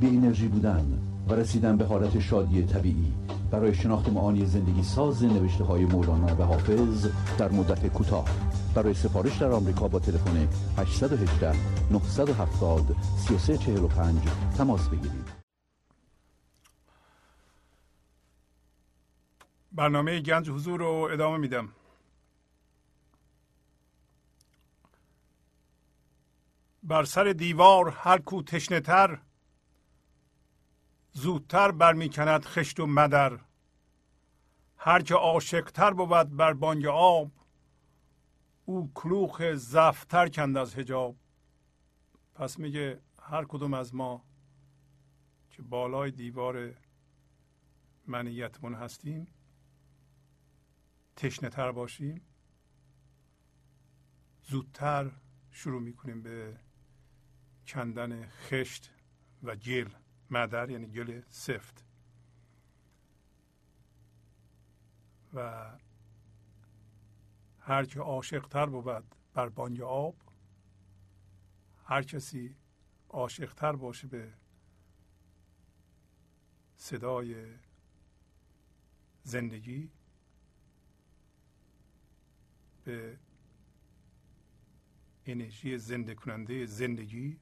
بی انرژی بودن و رسیدن به حالت شادی طبیعی برای شناخت معانی زندگی ساز نوشته های مولانا و حافظ در مدت کوتاه. برای سفارش در آمریکا با تلفن 818 970 3345 تماس بگیرید. برنامه گنج حضور رو ادامه میدم. بر سر دیوار هر کو تشنه تر زودتر برمیکند خشت و مدر. هر که عاشقتر بود بر بانگ آب او کلوخ زفتر کند از هجاب پس میگه هر کدوم از ما که بالای دیوار منیتمون هستیم تشنه تر باشیم زودتر شروع می‌کنیم به کندن خشت و گل مدر یعنی گل سفت. و هر که عاشقتر بود بر بانگ آب هر کسی عاشقتر باشه به صدای زندگی به انرژی زنده کننده زندگی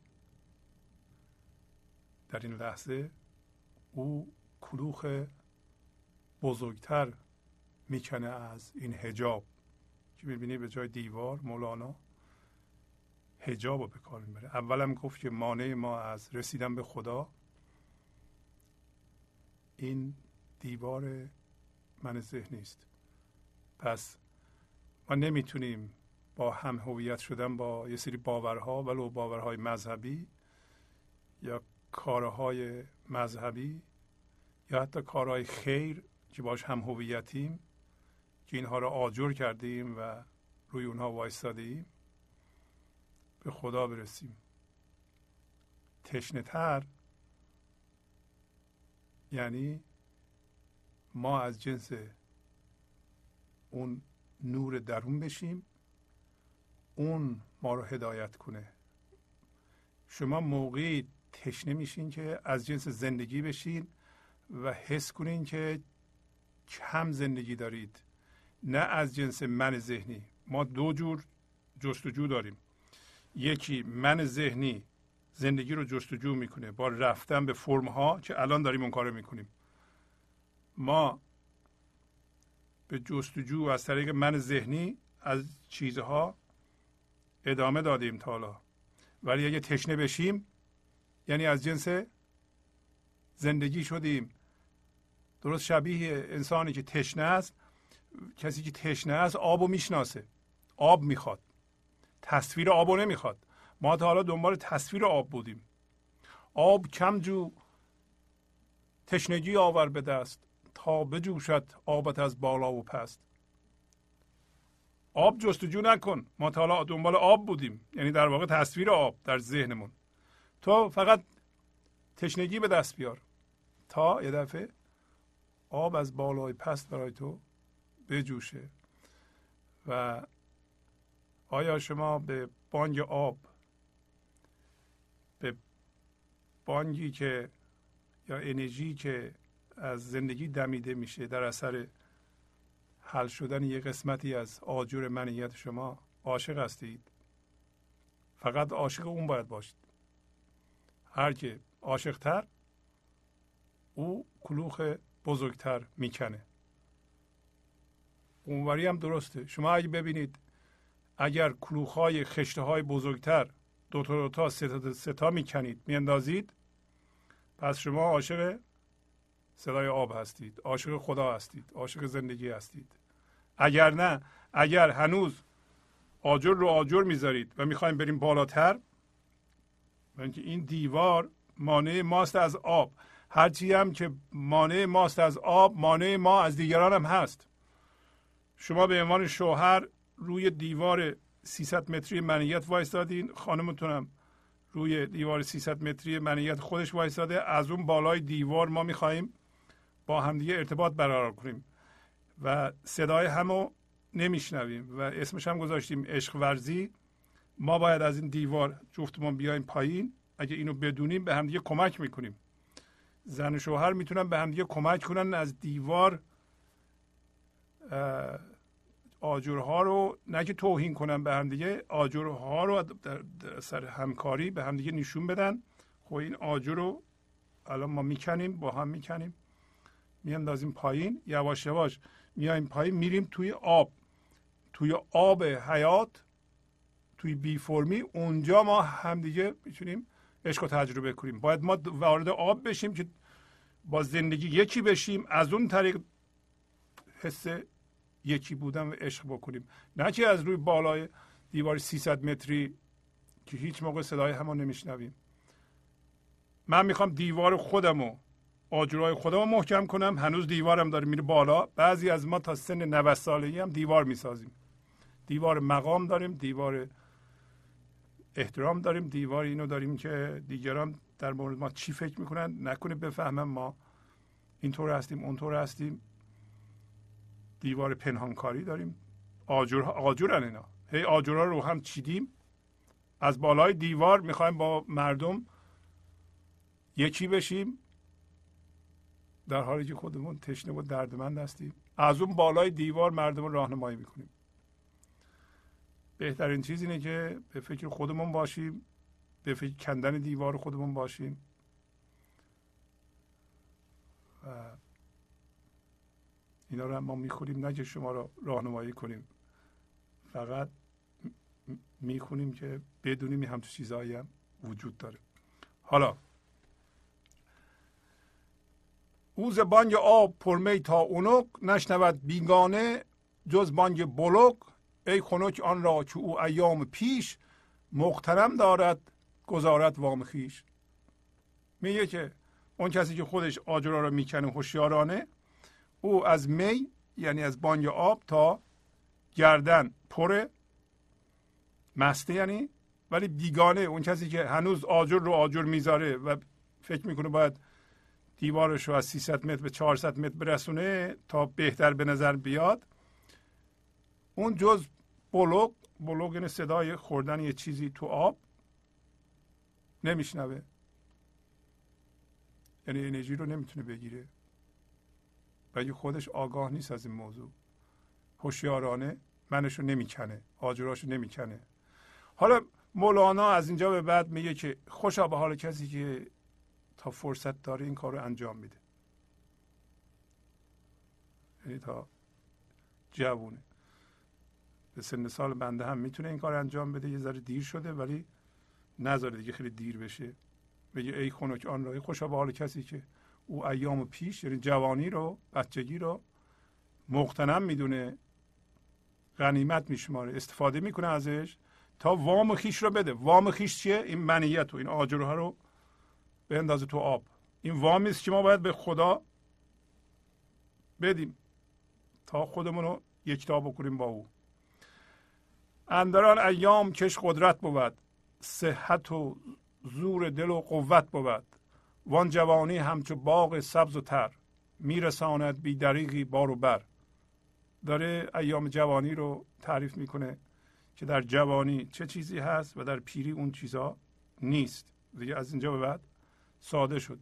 در این لحظه او کلوخ بزرگتر می‌کنه از این هجاب که می‌بینی به جای دیوار مولانا هجاب رو به کار می‌بره. اولم گفت که مانع ما از رسیدن به خدا این دیوار من ذهنی است پس ما نمی‌تونیم با هم هویت شدن با یه سری باورها ولو باورهای مذهبی یا کارهای مذهبی یا حتی کارهای خیر که باش هم هویتیم که اینها را آجر کردیم و روی اونها وایستادیم به خدا برسیم. تشنه تر یعنی ما از جنس اون نور درون بشیم اون ما رو هدایت کنه. شما موقعی تشنه میشین که از جنس زندگی بشین و حس کنین که کم زندگی دارید. نه از جنس من ذهنی. ما دو جور جستجو داریم. یکی من ذهنی زندگی رو جستجو می‌کنه با رفتن به فرم ها که الان داریم اون کارو می‌کنیم. ما به جستجو از طریق من ذهنی از چیزها ادامه دادیم تا حالا. ولی اگه تشنه بشیم یعنی از جنس زندگی شدیم. درست شبیه انسانی که تشنه است کسی که تشنه است آب و می‌شناسه. آب می‌خواد. تصویر آب نمی‌خواد. ما تا حالا دنبال تصویر آب بودیم. آب کم جو تشنگی آور به دست تا بجوشد آبت از بالا و پست. آب جستجو نکن. ما تا حالا دنبال آب بودیم. یعنی در واقع تصویر آب در ذهنمون. تو فقط تشنگی به دست بیار. تا یه دفعه آب از بالای پست برای تو بجوشه. و آیا شما به بانگ آب به بانگی که یا انرژی که از زندگی دمیده میشه در اثر حل شدن یه قسمتی از آجر منیت شما عاشق هستید؟ فقط عاشق اون باید باشید. هر که عاشقتر او کلوخ بزرگتر می‌کنه. اونوری هم درسته. شما اگه ببینید اگر کلوخ های خشته های بزرگتر دو تا دو تا سه تا, تا می‌کنید میاندازید پس شما عاشق صدای آب هستید عاشق خدا هستید عاشق زندگی هستید. اگر نه اگر هنوز آجر رو آجر می‌ذارید و می‌خوایم بریم بالاتر اینکه این دیوار مانع ماست از آب. هرچی هم که مانع ماست از آب مانع ما از دیگران هم هست. شما به عنوان شوهر روی دیوار 300 متری منیت وایستادین. خانمتونم روی دیوار 300 متری منیت خودش وایستاده. از اون بالای دیوار ما می‌خواهیم با همدیگه ارتباط برقرار کنیم و صدای همو نمیشنویم و اسمش هم گذاشتیم عشق ورزی. ما باید از این دیوار جفتمون بیایم پایین. اگه اینو بدونیم به همدیگه کمک می‌کنیم. زن و شوهر می‌تونن به همدیگه کمک کنن از دیوار آجرها رو نه که توهین کنن به همدیگه آجرها رو در سر همکاری به همدیگه نشون بدن. خب این آجر رو الان ما می‌کنیم با هم می‌کنیم. میاندازیم پایین. یواش یواش میایم پایین میریم توی آب. توی آب حیات توی بی فرمی اونجا ما همدیگه می‌تونیم عشق رو تجربه کنیم. باید ما وارد آب بشیم که با زندگی یکی بشیم از اون طریق حس یکی بودن و عشق بکنیم. نه که از روی بالای دیوار 300 متری که هیچ موقع صدای همون نمیشنویم. من می‌خوام دیوار خودم و آجرای خودم رو محکم کنم. هنوز دیوارم داره میره بالا. بعضی از ما تا سن 90 سالگی هم دیوار می‌سازیم. دیوار مقام داریم دیوار احترام داریم دیوار اینو داریم که دیگران در مورد ما چی فکر می‌کنن؟ نکنه بفهمم ما اینطور هستیم اونطور هستیم. دیوار پنهانکاری داریم. آجر آجرن اینا. هی آجرها رو هم چیدیم. از بالای دیوار می‌خوایم با مردم یکی بشیم. در حالی که خودمون تشنه و دردمند هستیم. از اون بالای دیوار مردم رو راهنمایی می‌کنیم. بهترین چیز اینه که به فکر خودمون باشیم به فکر کندن دیوار خودمون باشیم. و اینا رو هم ما می‌خونیم نه که شما رو راهنمایی کنیم. فقط می‌خونیم که بدونیم هم تو چیزهایی هم وجود داره. حالا اوز بانگ آب پرمی تا اونک نشنود بیگانه جز بانگ بلوک. ای خنک آن را که او ایام پیش مقترم دارد گذارت وام خیش میگه که اون کسی که خودش آجرا را می‌کنه هوشیارانه او از می یعنی از بانگ آب تا گردن پره مسته یعنی ولی بیگانه. اون کسی که هنوز آجر رو آجر می‌ذاره و فکر می‌کنه باید دیوارش رو از 300 متر به 400 متر برسونه تا بهتر به نظر بیاد اون جز بلوگ بلوگ یعنی صدای خوردن یه چیزی تو آب نمیشنوه. یعنی انرژی رو نمی‌تونه بگیره. و خودش آگاه نیست از این موضوع. هوشیارانه منشو نمی‌کنه. آجراشو نمی‌کنه. حالا مولانا از اینجا به بعد میگه که خوشا به حال کسی که تا فرصت داره این کار رو انجام میده. یعنی تا جوونه. به سن سال بنده هم می‌تونه این کار انجام بده. یه ذره دیر شده ولی نذاره دیگه خیلی دیر بشه. بگه ای خنک آن را خوشا به حال کسی که او ایام پیش یعنی جوانی رو بچگی رو مقتنم می‌دونه غنیمت میشماره استفاده می‌کنه ازش تا وام خیش رو بده. وام خیش چیه؟ این منیت و این آجرها رو به اندازه تو آب. این وامی است که ما باید به خدا بدیم تا خودمون رو یکتا بکنیم با او. اندران ایام کش قدرت بود. صحت و زور دل و قوت بود. وان جوانی همچو باغ سبز و تر میرساند بی دریغی بار و بر. داره ایام جوانی رو تعریف می‌کنه که در جوانی چه چیزی هست و در پیری اون چیزها نیست. دیگه از اینجا به بعد ساده شد.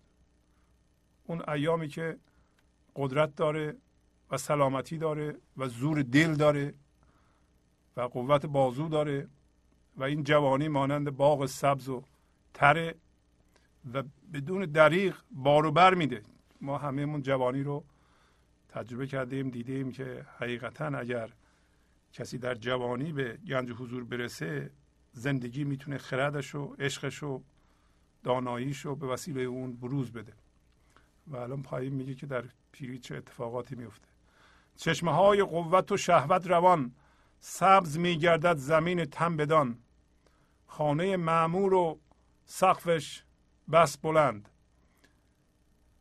اون ایامی که قدرت داره و سلامتی داره و زور دل داره و قوت بازو داره و این جوانی مانند باغ سبز و تره و بدون دریغ بار و بر میده. ما همهمون جوانی رو تجربه کردیم دیدیم که حقیقتا اگر کسی در جوانی به گنج حضور برسه زندگی می‌تونه خردش و عشقش و داناییش رو به وسیله اون بروز بده. و الان پایین میگه که در پیری چه اتفاقاتی میفته چشمه های قوت و شهوت روان سبز میگردد زمین تن بدان. خانه معمور و سقفش بس بلند.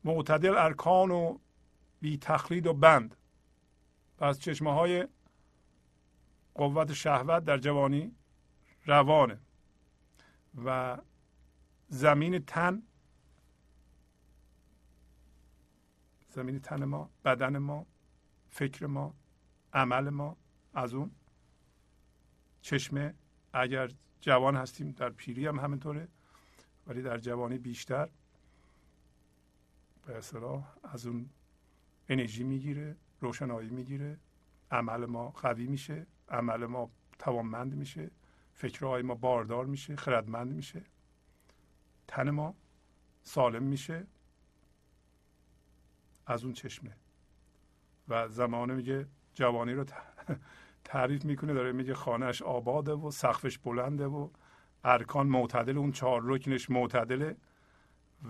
معتدل ارکان و بی تخلید و بند. پس چشمه های قوت شهوت در جوانی روانه و زمین تن زمین تن ما بدن ما فکر ما عمل ما از اون چشمه اگر جوان هستیم در پیری هم همینطوره ولی در جوانی بیشتر. به اصطلاح از اون انرژی می‌گیره روشنایی می‌گیره عمل ما قوی میشه عمل ما توانمند میشه فکرهای ما باردار میشه خردمند میشه. تن ما سالم میشه از اون چشمه. و زمانه میگه جوانی رو تعریف می‌کنه داره میگه خانهش آباده و سقفش بلنده و ارکان معتدل اون چهار رکنش معتدله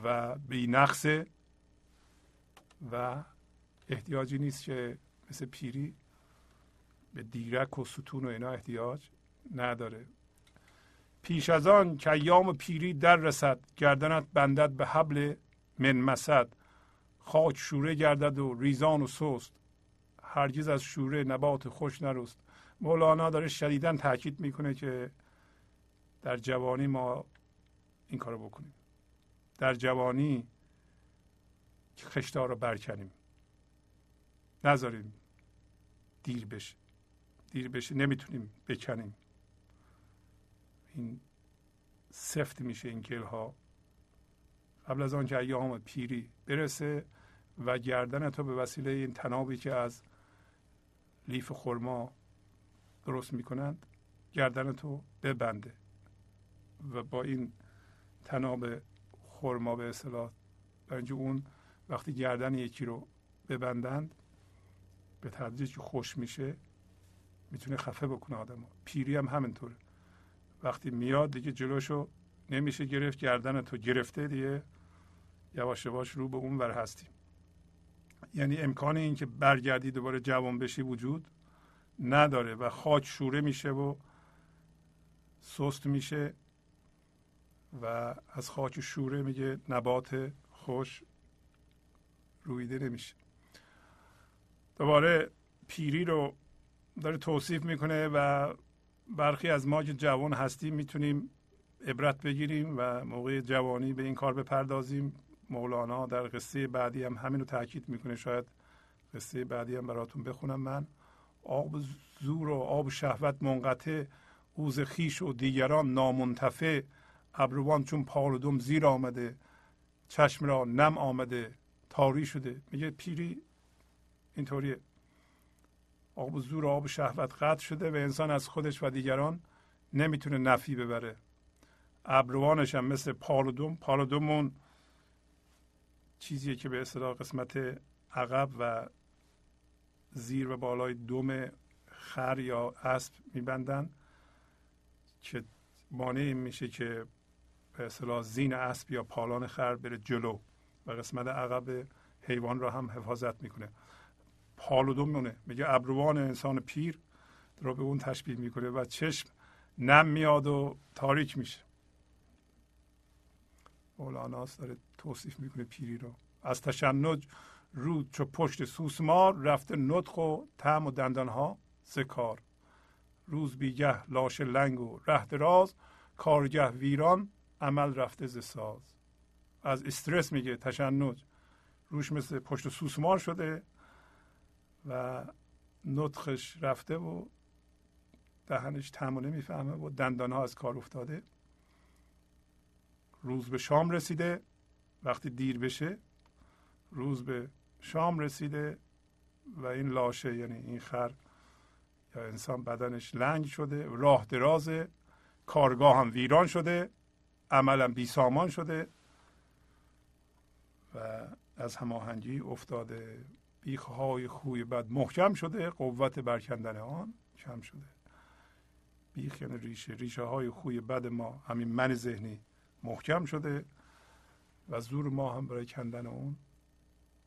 و بی نقصه و احتیاجی نیست که مثل پیری به دیرک و ستون و اینا احتیاج نداره. پیش از آن که ایام پیری در رسد گردنت بندد به حبل من مسد. خاک شوره گردد و ریزان و سست. هرگز از شوره نبات خوش نرست. مولانا داره شدیدا تاکید می‌کنه که در جوانی ما این کارو بکنیم. در جوانی خشتار رو برکنیم. نذاریم دیر بشه. دیر بشه. نمی‌تونیم بکنیم. این سفت میشه این گل ها قبل از آنکه ایام پیری برسه و گردن تو به وسیله این تنابی که از لیف خرما درست می‌کنند گردن تو ببنده. و با این تناب خرما به اصطلاح برای اون وقتی گردن یکی رو ببندند به تدریج که خوش میشه می‌تونه خفه بکنه آدم پیری هم همینطوره. وقتی میاد دیگه جلوشو نمیشه گرفت گردن تو گرفته دیگه. یواش یواش رو به اون ور هستیم. یعنی امکان این که برگردی دوباره جوان بشی وجود نداره و خاک شوره میشه و سست میشه و از خاک شوره میگه نبات خوش رویده نمیشه. دوباره پیری رو داره توصیف می‌کنه و برخی از ما که جوان هستیم می‌تونیم عبرت بگیریم و موقع جوانی به این کار بپردازیم. مولانا در قصه بعدی هم همین رو تاکید می‌کنه. شاید قصه بعدی هم براتون بخونم من. آب زور و آب شهوت منقطع اوز خیش و دیگران نامنتفع ابروان چون پالودم زیر آمده چشم را نم آمده تاری شده. میگه پیری اینطوریه. آب زور و آب شهوت قطع شده و انسان از خودش و دیگران نمی‌تونه نفی ببره. ابروانش هم مثل پالودوم پالودومون چیزیه که به اصطلاح قسمت عقب و زیر و بالای دوم خر یا اسب میبندن که مانع میشه که به اصطلاح زین اسب یا پالان خر بره جلو و قسمت عقب حیوان را هم حفاظت می‌کنه. پالودوم مونه میگه ابروان انسان پیر رو به اون تشبیه می‌کنه و چشم نم میاد و تاریک میشه. مولاناس داره توصیف می‌کنه پیری رو. از تشنج رود چو پشت سوسمار رفته نطخ و تعم و دندانها زکار روز بیگه لاش لنگ و ره دراز کارگه ویران عمل رفته ز ساز. از استرس میگه تشنج. روش مثل پشت سوسمار شده و نطخش رفته و دهنش تمونه می‌فهمه و دندان ها از کار افتاده. روز به شام رسیده وقتی دیر بشه روز به شام رسیده و این لاشه یعنی این خر یا انسان بدنش لنگ شده راه درازه کارگاه هم ویران شده عملم بی سامان شده و از هماهنگی افتاده. بیخهای خوی بد محکم شده قوت برکندن آن کم شده. بیخ یعنی ریشه ریشه های خوی بد ما همین من ذهنی محکم شده و زور ما هم برای کندن اون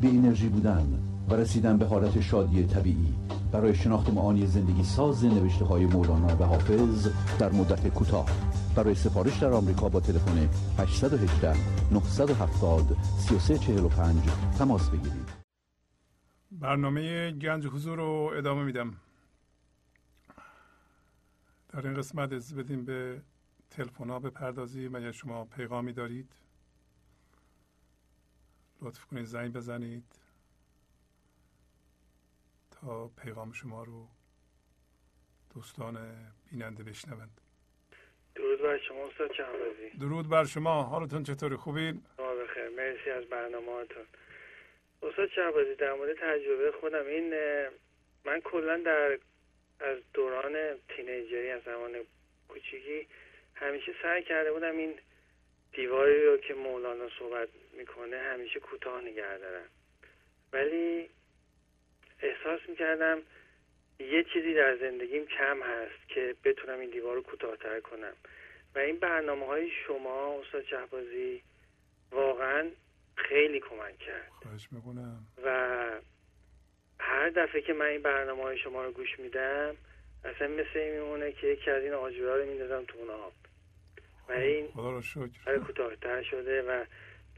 بی انرژی بودن و رسیدن به حالت شادی طبیعی. برای شناخت معانی زندگی ساز نوشته های مولانا و حافظ در مدت کوتاه. برای سفارش در آمریکا با تلفن 818 970 3345 تماس بگیرید. برنامه گنج حضور رو ادامه میدم. در این قسمت از بدیم به تلفن ها بپردازیم اگر شما پیغامی دارید. لطف کنید زنگ بزنید تا پیغام شما رو دوستان بیننده بشنوند. درود بر شما استاد چهارازی درود بر شما. حالتون چطوری خوبین؟ بخیر. مرسی از برنامه هاتون استاد شهبازی در مورد تجربه خودم این من کلا در از دوران تینیجری از زمان کوچیکی همیشه سعی کرده بودم این دیواری رو که مولانا صحبت می‌کنه همیشه کوتاه نگه دارم. ولی احساس می‌کردم یه چیزی در زندگیم کم هست که بتونم این دیوار رو کوتاهتر کنم. و این برنامه های شما استاد شهبازی واقعا خیلی کمک کرد. خواهش می‌کنم. و هر دفعه که من این برنامه های شما رو گوش میدم اصلا مثل این میمونه که یکی از این آجورها رو میندازم تو اون آب. و این خدا رو شکر برای کوتاهتر شده و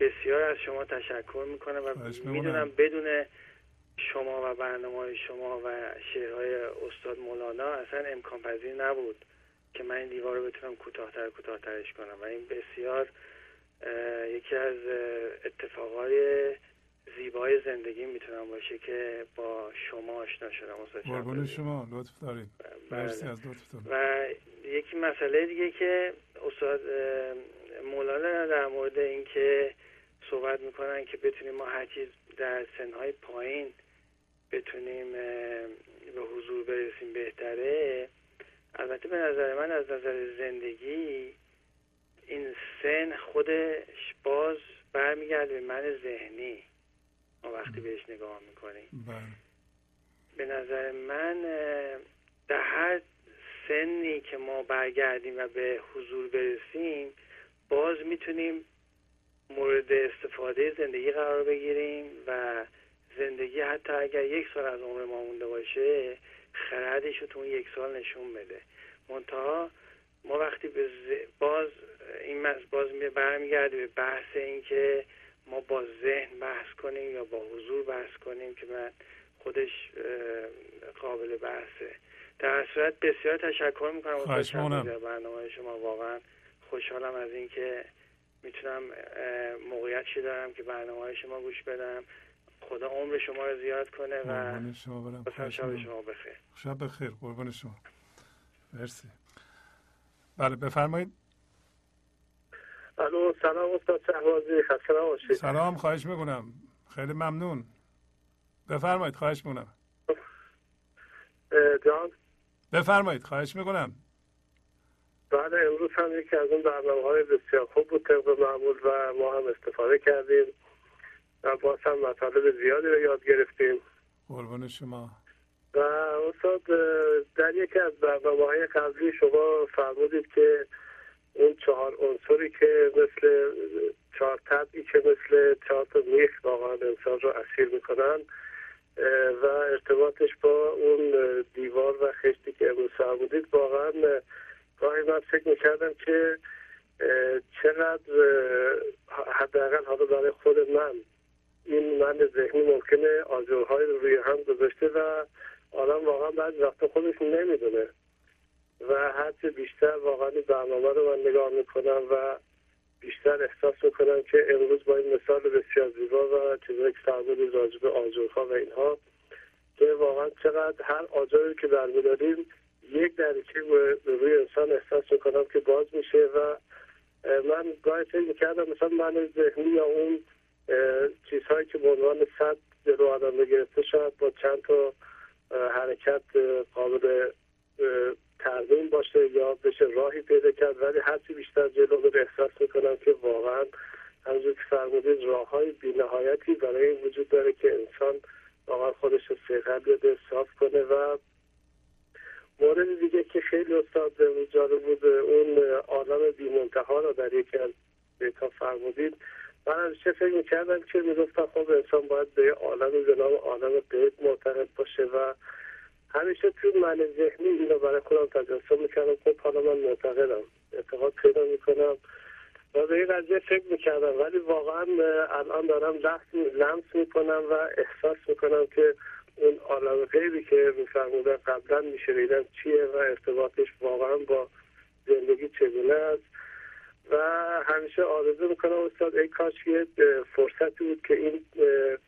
بسیار از شما تشکر می‌کنم و. می‌دونم بدون شما و برنامه های شما و شعرهای استاد مولانا اصلا امکان پذیر نبود که من این دیوار رو بتونم کوتاهتر کوتاهترش کنم و این بسیار یکی از اتفاقای زیبای زندگی می‌تونم باشه که با شما آشنا شدم شهبازی. شما لطف دارید. مرسی از لطفتون و یکی مسئله دیگه که استاد مولانا در مورد اینکه صحبت می‌کنن که بتونیم ما هر چیز در سنهای پایین بتونیم به حضور برسیم بهتره البته به نظر من از نظر زندگی این سن خودش باز برمیگرده به من ذهنی ما وقتی بهش نگاه می‌کنیم. بله. به نظر من در هر سنی که ما برگردیم و به حضور برسیم باز می‌تونیم مورد استفاده زندگی قرار بگیریم و زندگی حتی اگر یک سال از عمر ما مونده باشه خردش رو تو اون یک سال نشون بده. منتها ما وقتی به باز این باز می- برمیگرده به بحث این که ما با ذهن بحث کنیم یا با حضور بحث کنیم که من خودش قابل بحثه. در صورت بسیار تشکر می‌کنم خواهش برنامه شما. واقعا خوشحالم از اینکه می‌تونم موقعیتی دارم که برنامه های شما گوش بدم. خدا عمر شما رو زیاد کنه و شما برم. شب. شما بخیر. شب بخیر. قربون شما. مرسی. بله بفرمایید. الو سلام استاد شهبازی خسته نباشید. سلام خواهش می‌کنم. خیلی ممنون. بفرمایید خواهش می‌کنم. جان؟ بفرمایید خواهش می‌کنم. بعد امروز هم یکی از اون برنامه های بسیار خوب بود طبق معمول و ما هم استفاده کردیم. و باز هم مطالب زیادی رو یاد گرفتیم. قربون شما. و استاد در یکی از برنامه های قبلی شما فرمودید که اون چهار عنصری که مثل چهار طبعی که مثل چهار تا میخ واقعا انسان رو اسیر می‌کنن و ارتباطش با اون دیوار و خشتی که امروز فرمودید واقعا اه، گاهی من فکر می‌کردم که چقدر حداقل حالا برای خود من این من ذهنی ممکنه آجرهای رو روی هم گذاشته و آدم واقعا بعضی وقتا خودش نمی‌دونه. و هرچه بیشتر واقعا برنامه رو من نگاه می‌کنم و بیشتر احساس می‌کنم که امروز با این مثال بسیار زیبا و چیزایی که فرمودید راجع به آجرها و اینها که واقعا چقدر هر آجری که برمیداریم یک دریچه به روی انسان احساس می‌کنم که باز میشه و من گاهی فکر می‌کردم مثلا من ذهنی یا اون چیزهایی که به عنوان صد جلو آدم گرفته شاید با چند تا حرکت قابل باشه یا بشه راهی پیدا کرد ولی هرچی بیشتر جلو بره احساس می‌کنم که واقعا همونجور که فرمودید راه های بینهایتی برای این وجود داره که انسان واقعا خودش رو سیغل بده صاف کنه و مورد دیگه که خیلی استاد جالب بود اون عالم بیمنتها رو در یکی از بیتا فرمودید. من همیشه فکر می‌کردم که می‌گفتم خب انسان باید به یه عالمی به نام عالم غیب معتقد باشه و همیشه توی من ذهنی اینو برای خودم تجسم می‌کردم خب حالا من معتقدم اعتقاد پیدا می‌کنم. و به این قضیه فکر می‌کردم. ولی واقعا الان دارم لمس می‌کنم و احساس می‌کنم که اون عالم غیبی که میفرمودن قبلا میشنیدم چیه و ارتباطش واقعا با زندگی چگونه است. و همیشه آرزو می‌کنم استاد ای کاش یه فرصتی بود که این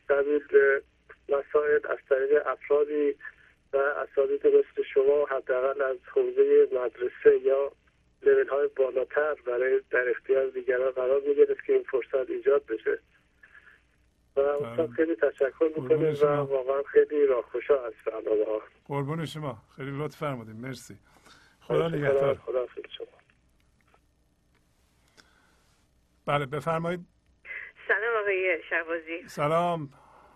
قبیل مسائل از طریق افرادی و اساتید مثل شما حداقل از حوزه مدرسه یا لیول های بالاتر برای در اختیار دیگران قرار می‌گرفت که این فرصت ایجاد بشه. و استاد خیلی تشکر می‌کنیم و. واقعا خیلی راهگشا از برنامه ها قربون شما. خیلی لطف فرمودید مرسی. خدا خدا نگهدار. خدا شما. بله بفرمایید. سلام آقای شهبازی. سلام.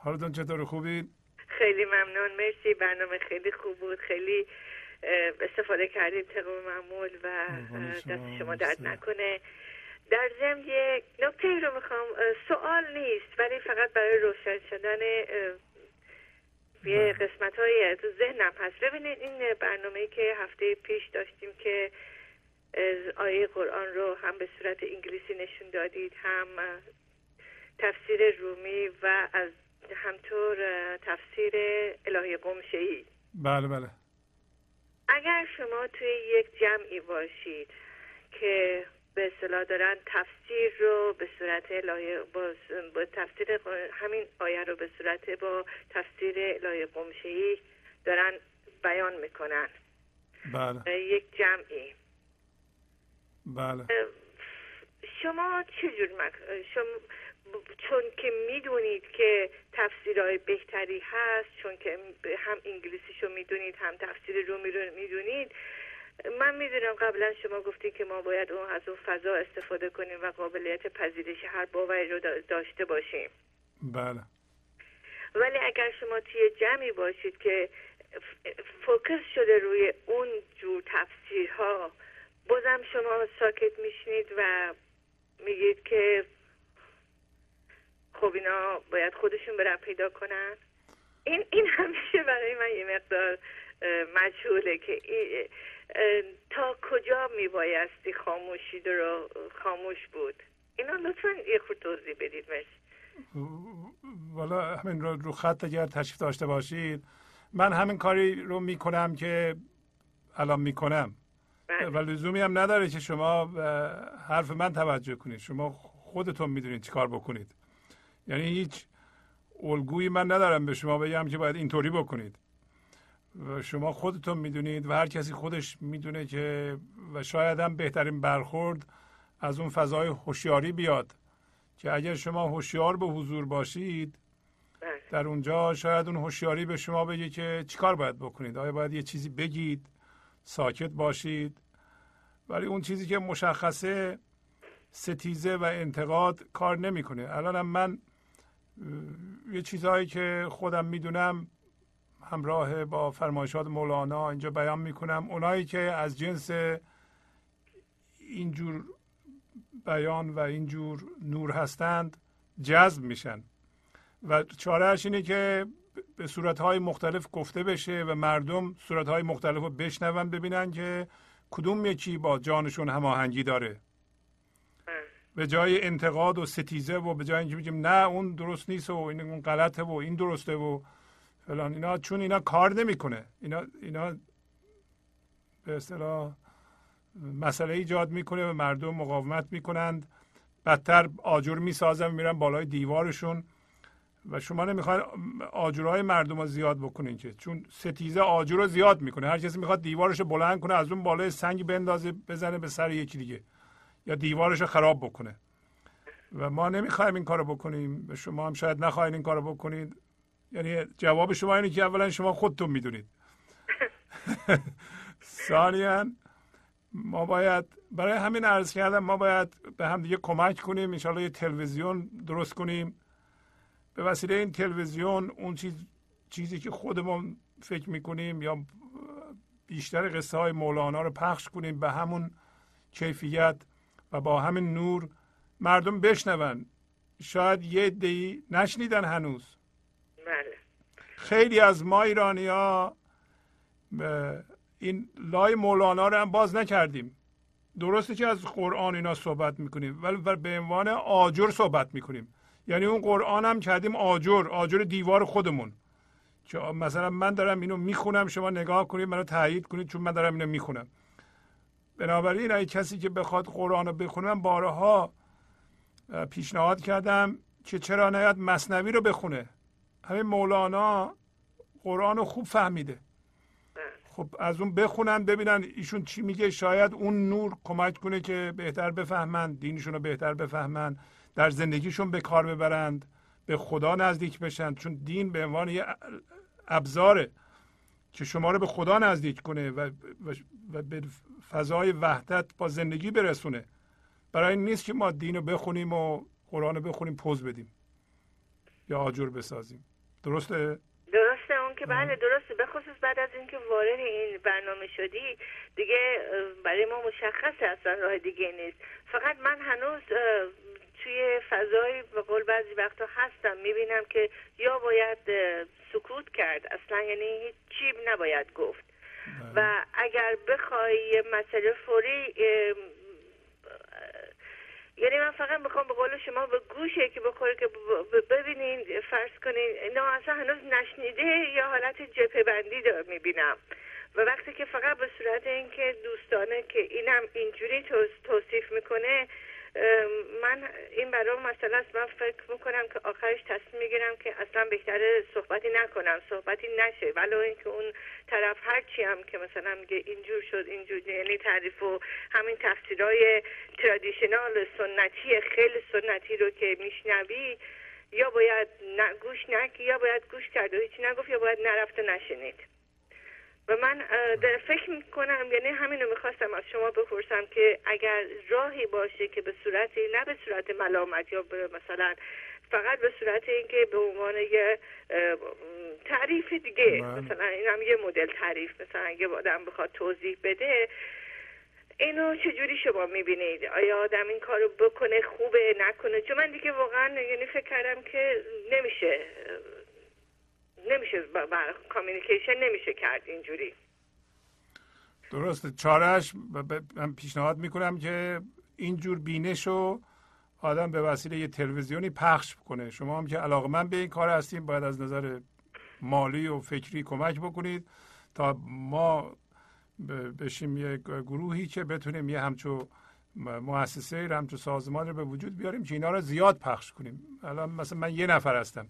حالتون چطور؟ خوبید خیلی ممنون. مرسی برنامه خیلی خوب بود. خیلی استفاده کردیم طبق معمول و دست شما درد. نکنه. در ضمن یک نکته رو می‌خوام سوال نیست ولی فقط برای روشن شدن یه قسمت های تو ذهنم هست. ببینید این برنامه که هفته پیش داشتیم که از آیه قرآن رو هم به صورت انگلیسی نشون دادید هم تفسیر رومی و از همطور تفسیر الهی قمشه ای بله بله. اگر شما توی یک جمعی باشید که به اصطلاح دارن تفسیر رو به صورت الهی با, با تفسیر همین آیه رو به صورت با تفسیر الهی قمشه ای دارن بیان می‌کنن. بله. یک جمعی. بله. شما چجور مک... شما چون که می‌دونید که تفسیرهای بهتری هست چون که هم انگلیسیشو می‌دونید هم تفسیر رومی رو می‌دونید من می‌دونم قبلا شما گفتید که ما باید اون از اون فضا استفاده کنیم و قابلیت پذیرش هر باوری رو دا- داشته باشیم. بله. ولی اگر شما توی جمعی باشید که فوکس شده روی اون جور تفسیرها بازم شما ساکت میشنید و میگید که خب اینا باید خودشون برن پیدا کنن. این این همیشه برای من یه مقدار مجهوله که ای- تا کجا میبایستی خاموشی رو خاموش بود؟ اینا لطفا یه خود توضیح بدید مرسی. والا همین رو, رو خط اگر تشریف داشته باشید من همین کاری رو می‌کنم که الان می‌کنم. بله. و لزومی هم نداره که شما حرف من توجه کنید. شما خودتون می‌دونید چیکار بکنید. یعنی هیچ الگویی من ندارم به شما بگم که باید اینطوری بکنید. و شما خودتون می‌دونید و هر کسی خودش می‌دونه که و شاید هم بهترین برخورد از اون فضای هوشیاری بیاد. که اگر شما هوشیار به حضور باشید بله. در اونجا شاید اون هوشیاری به شما بگه که چیکار باید بکنید. آیا باید یه چیزی بگید ساکت باشید. ولی اون چیزی که مشخصه ستیزه و انتقاد کار نمی‌کنه. الانم من یه چیزهایی که خودم می‌دونم همراه با فرمایشات مولانا اینجا بیان می‌کنم. اونایی که از جنس اینجور بیان و اینجور نور هستند جذب میشن. و چارهش اینه که به صورتهای مختلف گفته بشه و مردم صورتهای مختلف رو بشنون ببینن که کدوم یکی با جانشون هماهنگی داره. به جای انتقاد و ستیزه و به جای اینکه بگیم نه اون درست نیست و این اون غلطه و این درسته و فلان اینا چون اینا کار نمی‌کنه. اینا اینا به اصطلاح مسئله ایجاد می‌کنه و مردم مقاومت می‌کنند. بدتر آجر می‌سازن میرن بالای دیوارشون و شما نمی‌خواین آجرهای مردم رو زیاد بکنین که. چون ستیزه آجر رو زیاد می‌کنه. هر کسی می‌خواد دیوارش رو بلند کنه از اون بالای سنگ بندازه بزنه به سر یکی دیگه. یا دیوارش رو خراب بکنه. و ما نمی‌خوایم این کارو بکنیم. و شما هم شاید نخواهید این کارو بکنید. یعنی جواب شما اینه که اولا شما خودتون می‌دونید. ثانیا ما باید برای همین عرض کردم ما باید به هم دیگه کمک کنیم. انشاءالله یه تلویزیون درست کنیم. به وسیله این تلویزیون اون چیز چیزی که خودمون فکر می‌کنیم یا بیشتر قصه های مولانا رو پخش کنیم. به همون کیفیت و با همین نور مردم بشنون. شاید یه دی نشنیدن هنوز. بله. خیلی از ما ایرانی ها این لای مولانا رو هم باز نکردیم. درسته که از قرآن اینا صحبت می‌کنیم ولی به عنوان آجر صحبت می‌کنیم. یعنی اون قرآن هم کردیم آجر آجر دیوار خودمون. که مثلا من دارم اینو می‌خونم شما نگاه کنید منو تایید کنید چون من دارم اینو می‌خونم. بنابراین اگه کسی که بخواد قرآن رو بخونه من بارها پیشنهاد کردم که چرا نیاد مصنوی رو بخونه. همین مولانا قرآن رو خوب فهمیده. خب از اون بخونن ببینن ایشون چی میگه. شاید اون نور کمک کنه که بهتر بفهمند دینشون رو بهتر بفهمند در زندگیشون به کار ببرند به خدا نزدیک بشن. چون دین به عنوان یه ابزاره که شما رو به خدا نزدیک کنه و, و به فضای وحدت با زندگی برسونه. برای این نیست که ما دین رو بخونیم و قرآن رو بخونیم پوز بدیم یا آجر بسازیم. درسته؟ درسته اون که بله درسته. به خصوص بعد از اینکه وارد این برنامه شدی دیگه برای ما مشخصه اصلا راه دیگه نیست. فقط من هنوز توی فضای به قول بعضی وقتا هستم می‌بینم که یا باید سکوت کرد اصلا یعنی هیچ چی نباید گفت. و اگر بخوای مسئله فوری یعنی من فقط می‌خوام به قول شما به گوشه که بخوره که ببینین فرض کنین نه اصلا هنوز نشنیده یا حالت جپه بندی می‌بینم. و وقتی که فقط به صورت اینکه دوستانه که اینم اینجوری توصیف می‌کنه من این برای مسئله است من فکر می‌کنم که آخرش تصمیم می‌گیرم که اصلا بهتره صحبتی نکنم صحبتی نشه. ولو اینکه اون طرف هرچی هم که مثلا میگه اینجور شد اینجور یعنی تعریف و همین تفسیرهای ترادیشنال سنتی خیلی سنتی رو که میشنوی یا باید گوش نکی یا باید گوش کرد و هیچی نگفت یا باید نرفت و نشنید. و من در فکر می‌کنم یعنی همین رو می‌خواستم از شما بپرسم که اگر راهی باشه که به صورت نه به صورت ملامت یا به مثلا فقط به صورت اینکه به عنوان یه تعریف دیگه مثلا این هم یه مدل تعریف مثلا اگه آدم بخواد توضیح بده اینو چجوری شما می‌بینید؟ آیا آدم این کارو بکنه خوبه نکنه؟ چون من دیگه واقعا یعنی فکر کردم که نمیشه نمیشه بر کامیونیکیشن نمیشه کرد اینجوری. درسته. چارش من پیشنهاد می‌کنم که اینجور بینش رو آدم به وسیله یه تلویزیونی پخش کنه. شما هم که علاقه من به این کار هستیم باید از نظر مالی و فکری کمک بکنید تا ما بشیم یه گروهی که بتونیم یه همچو مؤسسه همچو سازمان رو به وجود بیاریم که اینا رو زیاد پخش کنیم. الان مثلا من یه نفر هستم.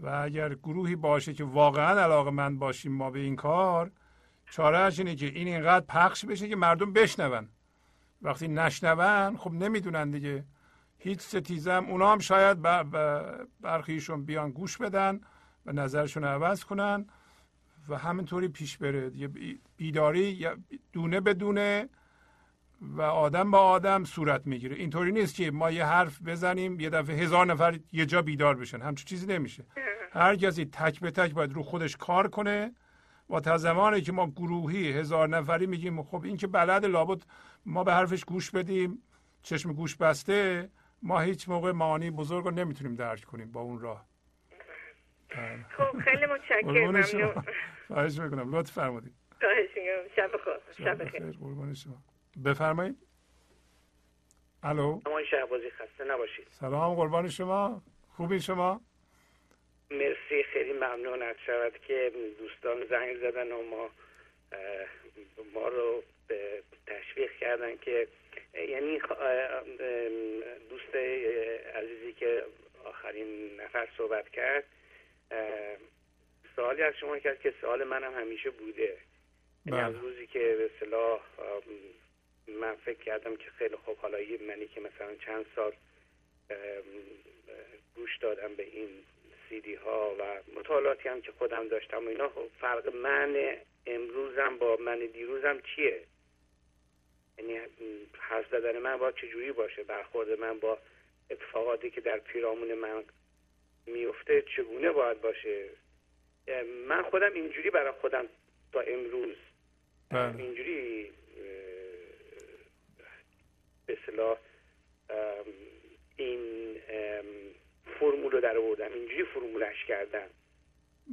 و اگر گروهی باشه که واقعا علاقه من باشیم ما به این کار چارهش اینه که این اینقدر پخش بشه که مردم بشنون. وقتی نشنون خب نمی‌دونن دیگه. هیچ ستیزم اونا هم شاید برخیشون بیان گوش بدن و نظرشون عوض کنن و همینطوری پیش بره. بیداری دونه به دونه و آدم با آدم صورت می‌گیره. اینطوری نیست که ما یه حرف بزنیم یه دفعه هزار نفر یه جا بیدار بشن. همچون چیزی نمیشه. هر کسی تک به تک باید رو خودش کار کنه. و تا زمانی که ما گروهی هزار نفری میگیم خب این که بلد لابد ما به حرفش گوش بدیم چشم گوش بسته ما هیچ موقع معانی بزرگ رو نمی‌تونیم درک کنیم با اون راه. خب خیلی متشکرم. ممنون. خواهش می‌کنم. لطف فرمودید خواهش شب خوش شب بخیر. شما. بفرمایید. الو. شما شهبازی خسته نباشید. سلام قربان شما. خوبی شما؟ مرسی خیلی ممنون از شود که دوستان زنگ زدن و ما ما رو تشویق کردن که یعنی دوست عزیزی که آخرین نفر صحبت کرد سوالی از شما کرد که سوال منم همیشه بوده. یعنی از بله. روزی که به صلاح من فکر کردم که خیلی خوب. حالا منی که مثلا چند سال گوش دادم به این سیدی ها و مطالعاتی هم که خودم داشتم و اینا. خب فرق من امروزم با من دیروزم چیه؟ یعنی حرف زدن من باید چجوری باشه؟ برخورد من با اتفاقاتی که در پیرامون من میفته چگونه باید باشه؟ من خودم اینجوری برای خودم تا امروز بله. اینجوری به صلاح این فرمول رو در آوردم. اینجوری فرمولش کردم.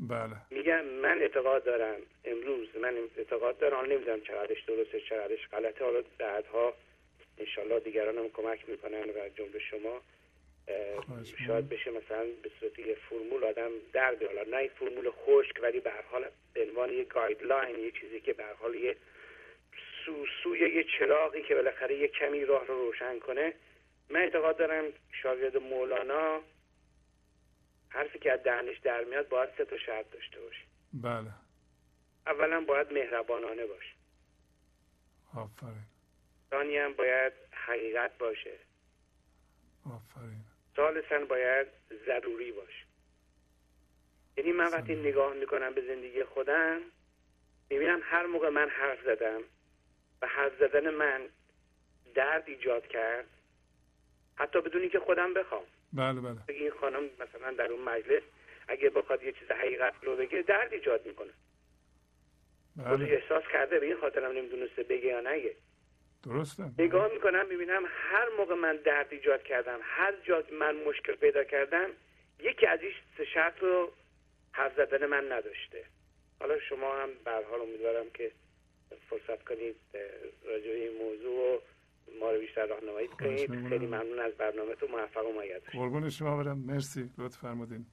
بله. میگم من اعتقاد دارم امروز من اعتقاد دارم نمی‌دونم چقدرش درسته چقدرش غلطه. حالا بعدها انشالله دیگران هم کمک می‌کنن و جنب شما شاید بشه مثلا به صورت یه فرمول آدم در حالا نه فرمول خشک ولی به حال به عنوان یه گایدلاین یه چیزی که به حال یه سو سوی یه چراغی که بالاخره یه کمی راه رو روشن کنه من اعتقاد دارم شاگرد مولانا حرفی که از دهنش در میاد باید سه تا شرط داشته باشه. بله. اولا باید مهربانانه باشه. آفرین. ثانی هم باید حقیقت باشه. آفرین. سالسن باید ضروری باشه. یعنی من وقتی نگاه می‌کنم به زندگی خودم می‌بینم هر موقع من حرف زدم و حرف زدن من درد ایجاد کرد. حتی بدونی که خودم بخوام. بله بله. این خانم مثلا در اون مجلس اگه بخواد یه چیز حقیقت رو بگه درد ایجاد می‌کنه. بله. احساس کرده به این خاطرم نمی‌دونسته بگه یا نگه. درسته. نگاه می‌کنم می‌بینم هر موقع من درد ایجاد کردم هر جا من مشکل پیدا کردم یکی از این سه شرط رو حرف زدن من نداشته. حالا شما هم به حال امیدوارم که فرصت کنید راجع به این موضوع و ما رو بیشتر راهنمایی کنید. می‌کنم. خیلی ممنون از برنامه تو موفق و باشید. قربون شما برم. مرسی. لطف فرمودین.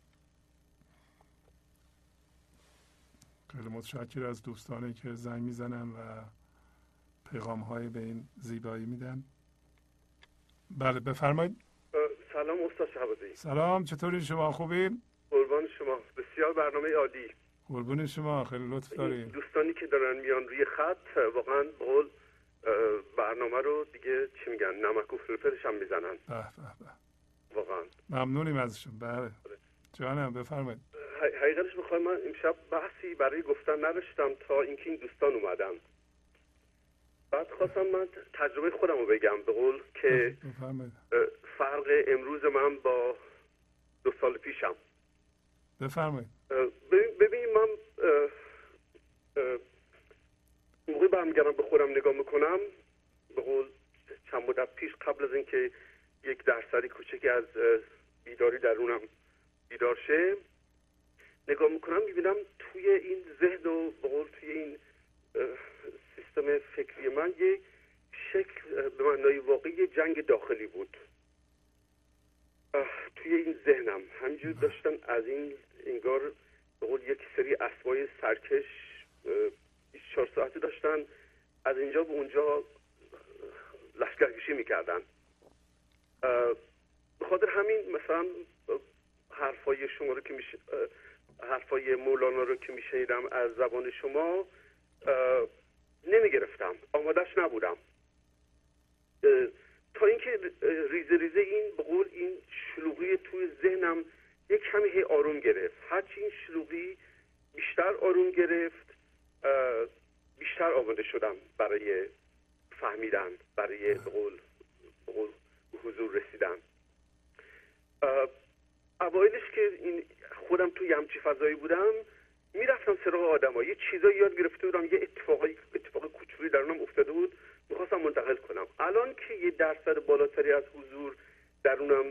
خیلی متشکر از دوستانی که زنگ می‌زنن و پیغام های به این زیبایی میدن. بله بفرمایید. سلام استاد شهبازی. سلام چطوری؟ شما خوبین؟ قربان شما. بسیار برنامه عالی. قربون شما خیلی لطف دارین دوستانی که دارن میان روی خط واقعا به قول اه، برنامه رو دیگه چی میگن نمک و فلفلش هم می‌زنن. به به به. واقعا. ممنونیم ازشون. بله. جانم بفرمایید. حقیقتش بخوای من امشب بحثی برای گفتن نداشتم تا اینکه این دوستان اومدن. بعد خواستم من تجربه خودم رو بگم به قول که بفرمایید. فرق امروز من با دو سال پیشم. بفرمایید. ببین من موقعی برمیگردم به خودم نگاه می‌کنم به قول چند مدت پیش قبل از اینکه یک درصدی کوچکی از بیداری درونم بیدار شه نگاه می‌کنم می‌بینم توی این ذهن و به قول توی این سیستم فکری من یه شکل به معنای واقعی جنگ داخلی بود. توی این ذهنم. همینجور داشتن از این انگار به قول یک سری اسبای سرکش اه، 24 ساعته داشتن. از اینجا به اونجا لشکرکشی می‌کردن. به خاطر همین مثلا حرفای شما رو که میشه حرفای مولانا رو که میشنیدم از زبان شما نمی‌گرفتم. آمادش نبودم. تا اینکه ریزه ریزه این به قول این شلوغی توی ذهنم یک کمی هی آروم گرفت. هرچی این شلوغی بیشتر آروم گرفت بیشتر آماده شدم برای فهمیدن برای به قول قول حضور رسیدن. اوایلش که این خودم توی همچی فضایی بودم می‌رفتم سراغ آدم یه چیزایی یاد گرفته بودم یه اتفاقی اتفاق کوچولی درونم افتاده بود. می‌خواستم منتقل کنم. الان که یه درصد بالاتری از حضور درونم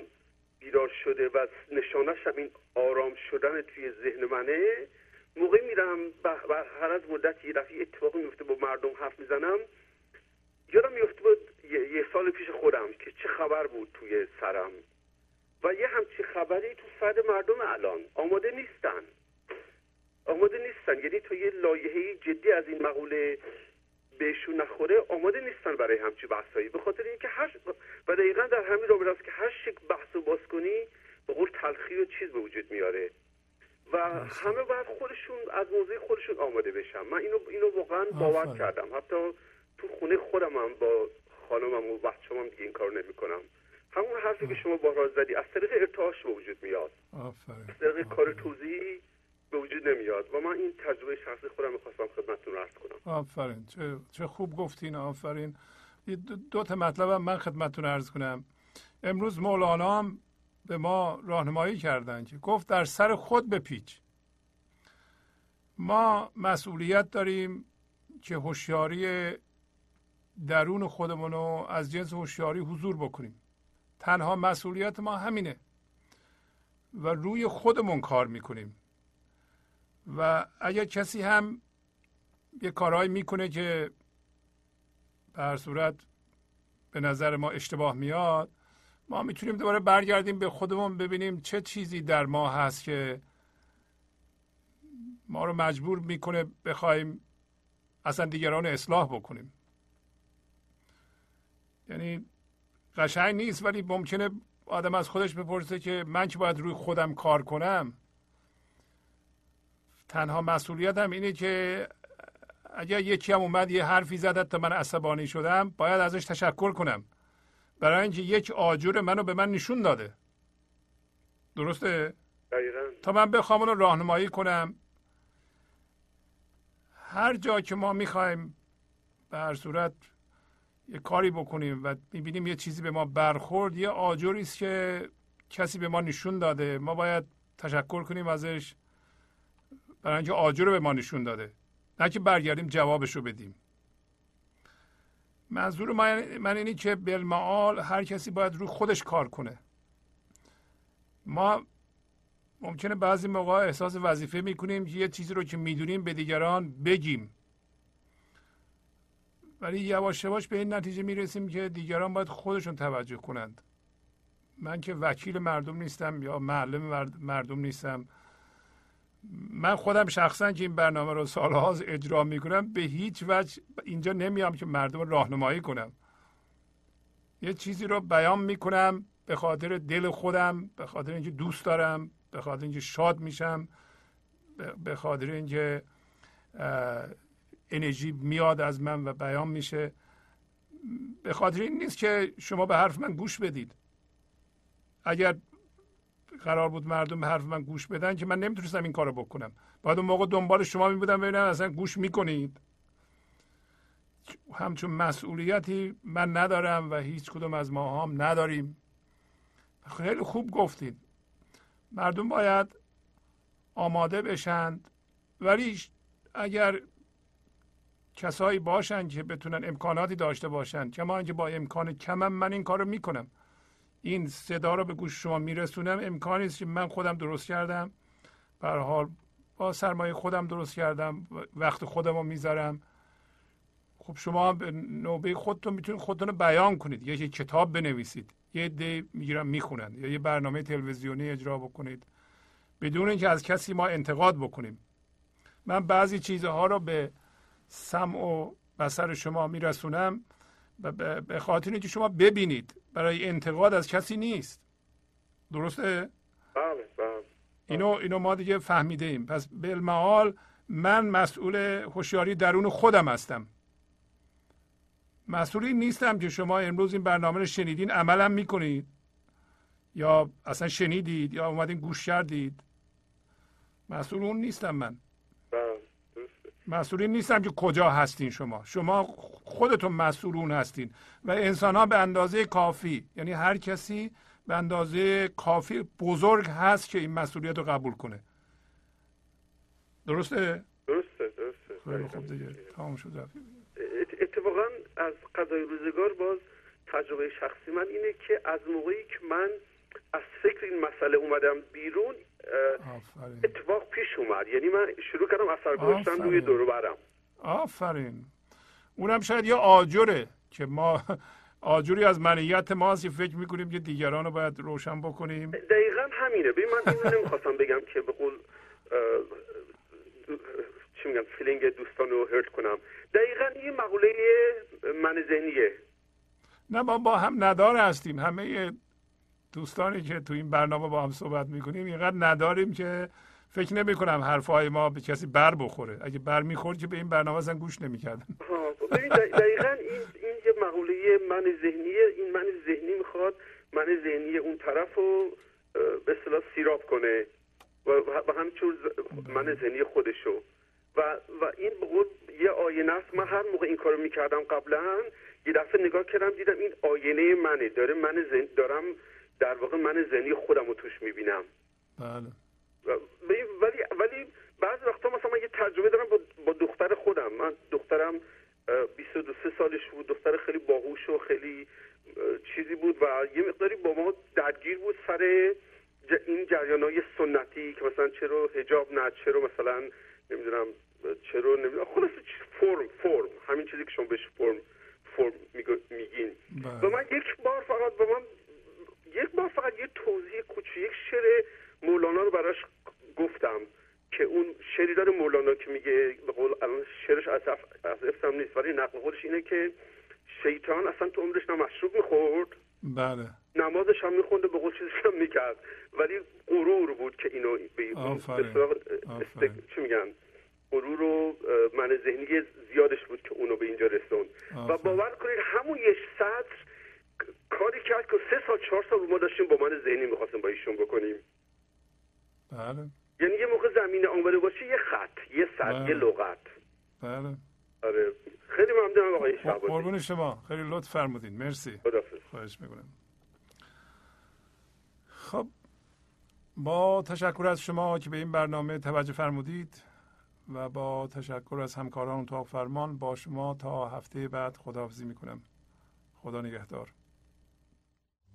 بیدار شده و نشانش هم این آرام شدن توی ذهن منه موقع میرم و هر از مدت یه دفعه اتفاقی میفته با مردم حرف می‌زنم یادم میفته بود یه, سال پیش خودم که چه خبر بود توی سرم. و یه همچی خبری تو سر مردم الان آماده نیستن. آماده نیستن. یعنی تا یه لایحه جدی از این مقوله بهشون نخوره آماده نیستن برای همچی بحثایی. به خاطر اینکه هر و دقیقا در همین رابطه است که هر شک بحث و باز کنی به قول تلخی و چیز به وجود میاره. و همه باید خودشون از موضوع خودشون آماده بشن. من اینو اینو واقعا باور. کردم. حتی تو خونه خودم هم با خانمم و بچه‌م هم دیگه این کارو نمی‌کنم. همون حرفی که شما بارها زدی از طریق ارتعاش به وجود میاد. آفرین. از طریق کار توضیحی به وجود نمیاد. و من این تجربه شخصی خودم می‌خواستم خدمتتون عرض کنم. آفرین. چه, چه خوب گفتین. آفرین. دو, تا مطلبم من خدمتتون عرض کنم. امروز مولانا هم به ما راهنمایی کردن که گفت در سر خود بپیچ. ما مسئولیت داریم که هوشیاری درون خودمون رو از جنس هوشیاری حضور بکنیم. تنها مسئولیت ما همینه. و روی خودمون کار می‌کنیم. و اگر کسی هم یه کارهایی می‌کنه که به هر صورت به نظر ما اشتباه میاد ما می‌تونیم دوباره برگردیم به خودمون ببینیم چه چیزی در ما هست که ما رو مجبور می‌کنه بخوایم اصلا دیگران اصلاح بکنیم. یعنی قشنگ نیست ولی ممکنه آدم از خودش بپرسه که من که باید روی خودم کار کنم. تنها مسئولیتم اینه که اگر یکی هم اومد یه حرفی زد تا من عصبانی شدم باید ازش تشکر کنم. برای اینکه یک آجر منو به من نشون داده. درسته؟ دقیقا. تا من بخوام اون راهنمایی کنم. هر جا که ما می‌خوایم به هر صورت یه کاری بکنیم و می‌بینیم یه چیزی به ما برخورد یه آجوری است که کسی به ما نشون داده. ما باید تشکر کنیم ازش. برای اینکه آجر رو به ما نشون داده. نه که برگردیم جوابش رو بدیم. منظور من, من اینه که بالمعال هر کسی باید روی خودش کار کنه. ما ممکنه بعضی موقع احساس وظیفه می‌کنیم یه چیزی رو که می‌دونیم به دیگران بگیم. ولی یواش یواش به این نتیجه می‌رسیم که دیگران باید خودشون توجه کنند. من که وکیل مردم نیستم یا معلم مردم نیستم. من خودم شخصا که این برنامه رو سالها اجرا می‌کنم به هیچ وجه اینجا نمیام که مردم رو راهنمایی کنم. یه چیزی رو بیان می‌کنم به خاطر دل خودم به خاطر اینکه دوست دارم به خاطر اینکه شاد میشم به خاطر اینکه انرژی میاد از من و بیان میشه. به خاطر این نیست که شما به حرف من گوش بدید. اگر قرار بود مردم به حرف من گوش بدن که من نمی‌تونستم این کارو بکنم. باید اون موقع دنبال شما می بودم ببینم اصلا گوش می‌کنید. همچون مسئولیتی من ندارم و هیچ کدوم از ما هم نداریم. خیلی خوب گفتید. مردم باید آماده بشند. ولی اگر کسایی باشند که بتونن امکاناتی داشته باشند کما اینکه با امکان کمم من این کارو می‌کنم. این صدا رو به گوش شما میرسونم. امکانی است که من خودم درست کردم. به حال با سرمایه خودم درست کردم. وقت خودم رو می‌ذارم. خب شما به نوبه خودتون می‌تونید خودتون رو بیان کنید. یا یه کتاب بنویسید. یه عده می‌گیرن می‌خونن. یا یه برنامه تلویزیونی اجرا بکنید. بدون اینکه از کسی ما انتقاد بکنیم. من بعضی چیزها رو به سمع و بسر شما میرسونم. به خاطر اینکه شما ببینید. برای انتقاد از کسی نیست. درسته؟ بله بله. اینو اینو ما دیگه فهمیده ایم پس بالمعال من مسئول هوشیاری درون خودم هستم. مسئولی نیستم که شما امروز این برنامه رو شنیدین عملا می‌کنید. یا اصلا شنیدید یا اومدین گوش کردید. مسئول اون نیستم من. مسئولین نیستم که کجا هستین شما. شما خودتون مسئولون هستین و انسان ها به اندازه کافی یعنی هر کسی به اندازه کافی بزرگ هست که این مسئولیت رو قبول کنه. درسته؟ درسته درسته. خوب دیگه تمام شد اتفاقا از قضای روزگار باز تجربه شخصی من اینه که از موقعی که من از فکر این مسئله اومدم بیرون اتفاق پیش اومد. یعنی من شروع کردم اثر گذاشتن روی دورو برم. آفرین. اونم شاید یه آجره که ما آجوری از منیت ماست فکر می‌کنیم که دیگران رو باید روشن بکنیم. دقیقا همینه. ببین من اینو نمی‌خواستم بگم که به قول چی میگم فیلینگ دوستان رو هرت کنم. دقیقا این مقوله من ذهنیه. نه ما با هم ندار هستیم. همه دوستانی که تو این برنامه با هم صحبت می‌کنیم اینقدر نداریم که فکر نمی کنم حرفهای ما به کسی بر بخوره. اگه بر می‌خورد که به این برنامه اصلا گوش نمی‌کردن. دقیقا این, این یه مقوله من ذهنیه. این من ذهنی می‌خواد من ذهنی اون طرف رو به اصطلاح سیراب کنه و همچون من ذهنی خودشو. و, و این بقول یه آینه است. من هر موقع این کارو می‌کردم قبلا یه دفعه نگاه کردم دیدم این آینه منه. داره من زن... دارم در واقع من ذهنی خودم رو توش می‌بینم. بله. ولی ولی بعضی وقتا مثلا من یه تجربه دارم با, با دختر خودم. من دخترم 22 سالش بود. دختر خیلی باهوش و خیلی چیزی بود و یه مقداری با ما درگیر بود سر این جریان های سنتی که مثلا چرا هجاب نه چرا مثلا نمی‌دونم چرا نمی‌دونم خلاص فرم فرم. همین چیزی که شما بهش فرم فرم میگین. و من یک بار فقط با من یک بار فقط یه توضیح کوچیک یک شعر مولانا رو براش گفتم که اون شعری داره مولانا که میگه به قول الان شعرش از افتم نیست ولی نقل قولش اینه که شیطان اصلا تو عمرش نه مشروب می‌خورد بله. نمازش هم میخونده به قول چیزش هم می‌کرد. ولی غرور بود که اینو به چی میگن؟ غرور و من ذهنی زیادش بود که اونو به اینجا رسوند و باور کنید همون یه سطر کاری کرد که سه سال چهار سال ما داشتیم با من ذهنی می‌خواستیم با ایشون بکنیم. بله. یعنی یه موقع زمین آنوری باشه یه خط یه سر بله. یه لغت. بله. آره. خیلی ممنونم آقای شعبازی قربون شما. خیلی لطف فرمودین. مرسی. خداحافظ. خواهش می‌کنم. خب با تشکر از شما که به این برنامه توجه فرمودید و با تشکر از همکاران اتاق فرمان با شما تا هفته بعد خداحافظی می‌کنم. خدا نگهدار.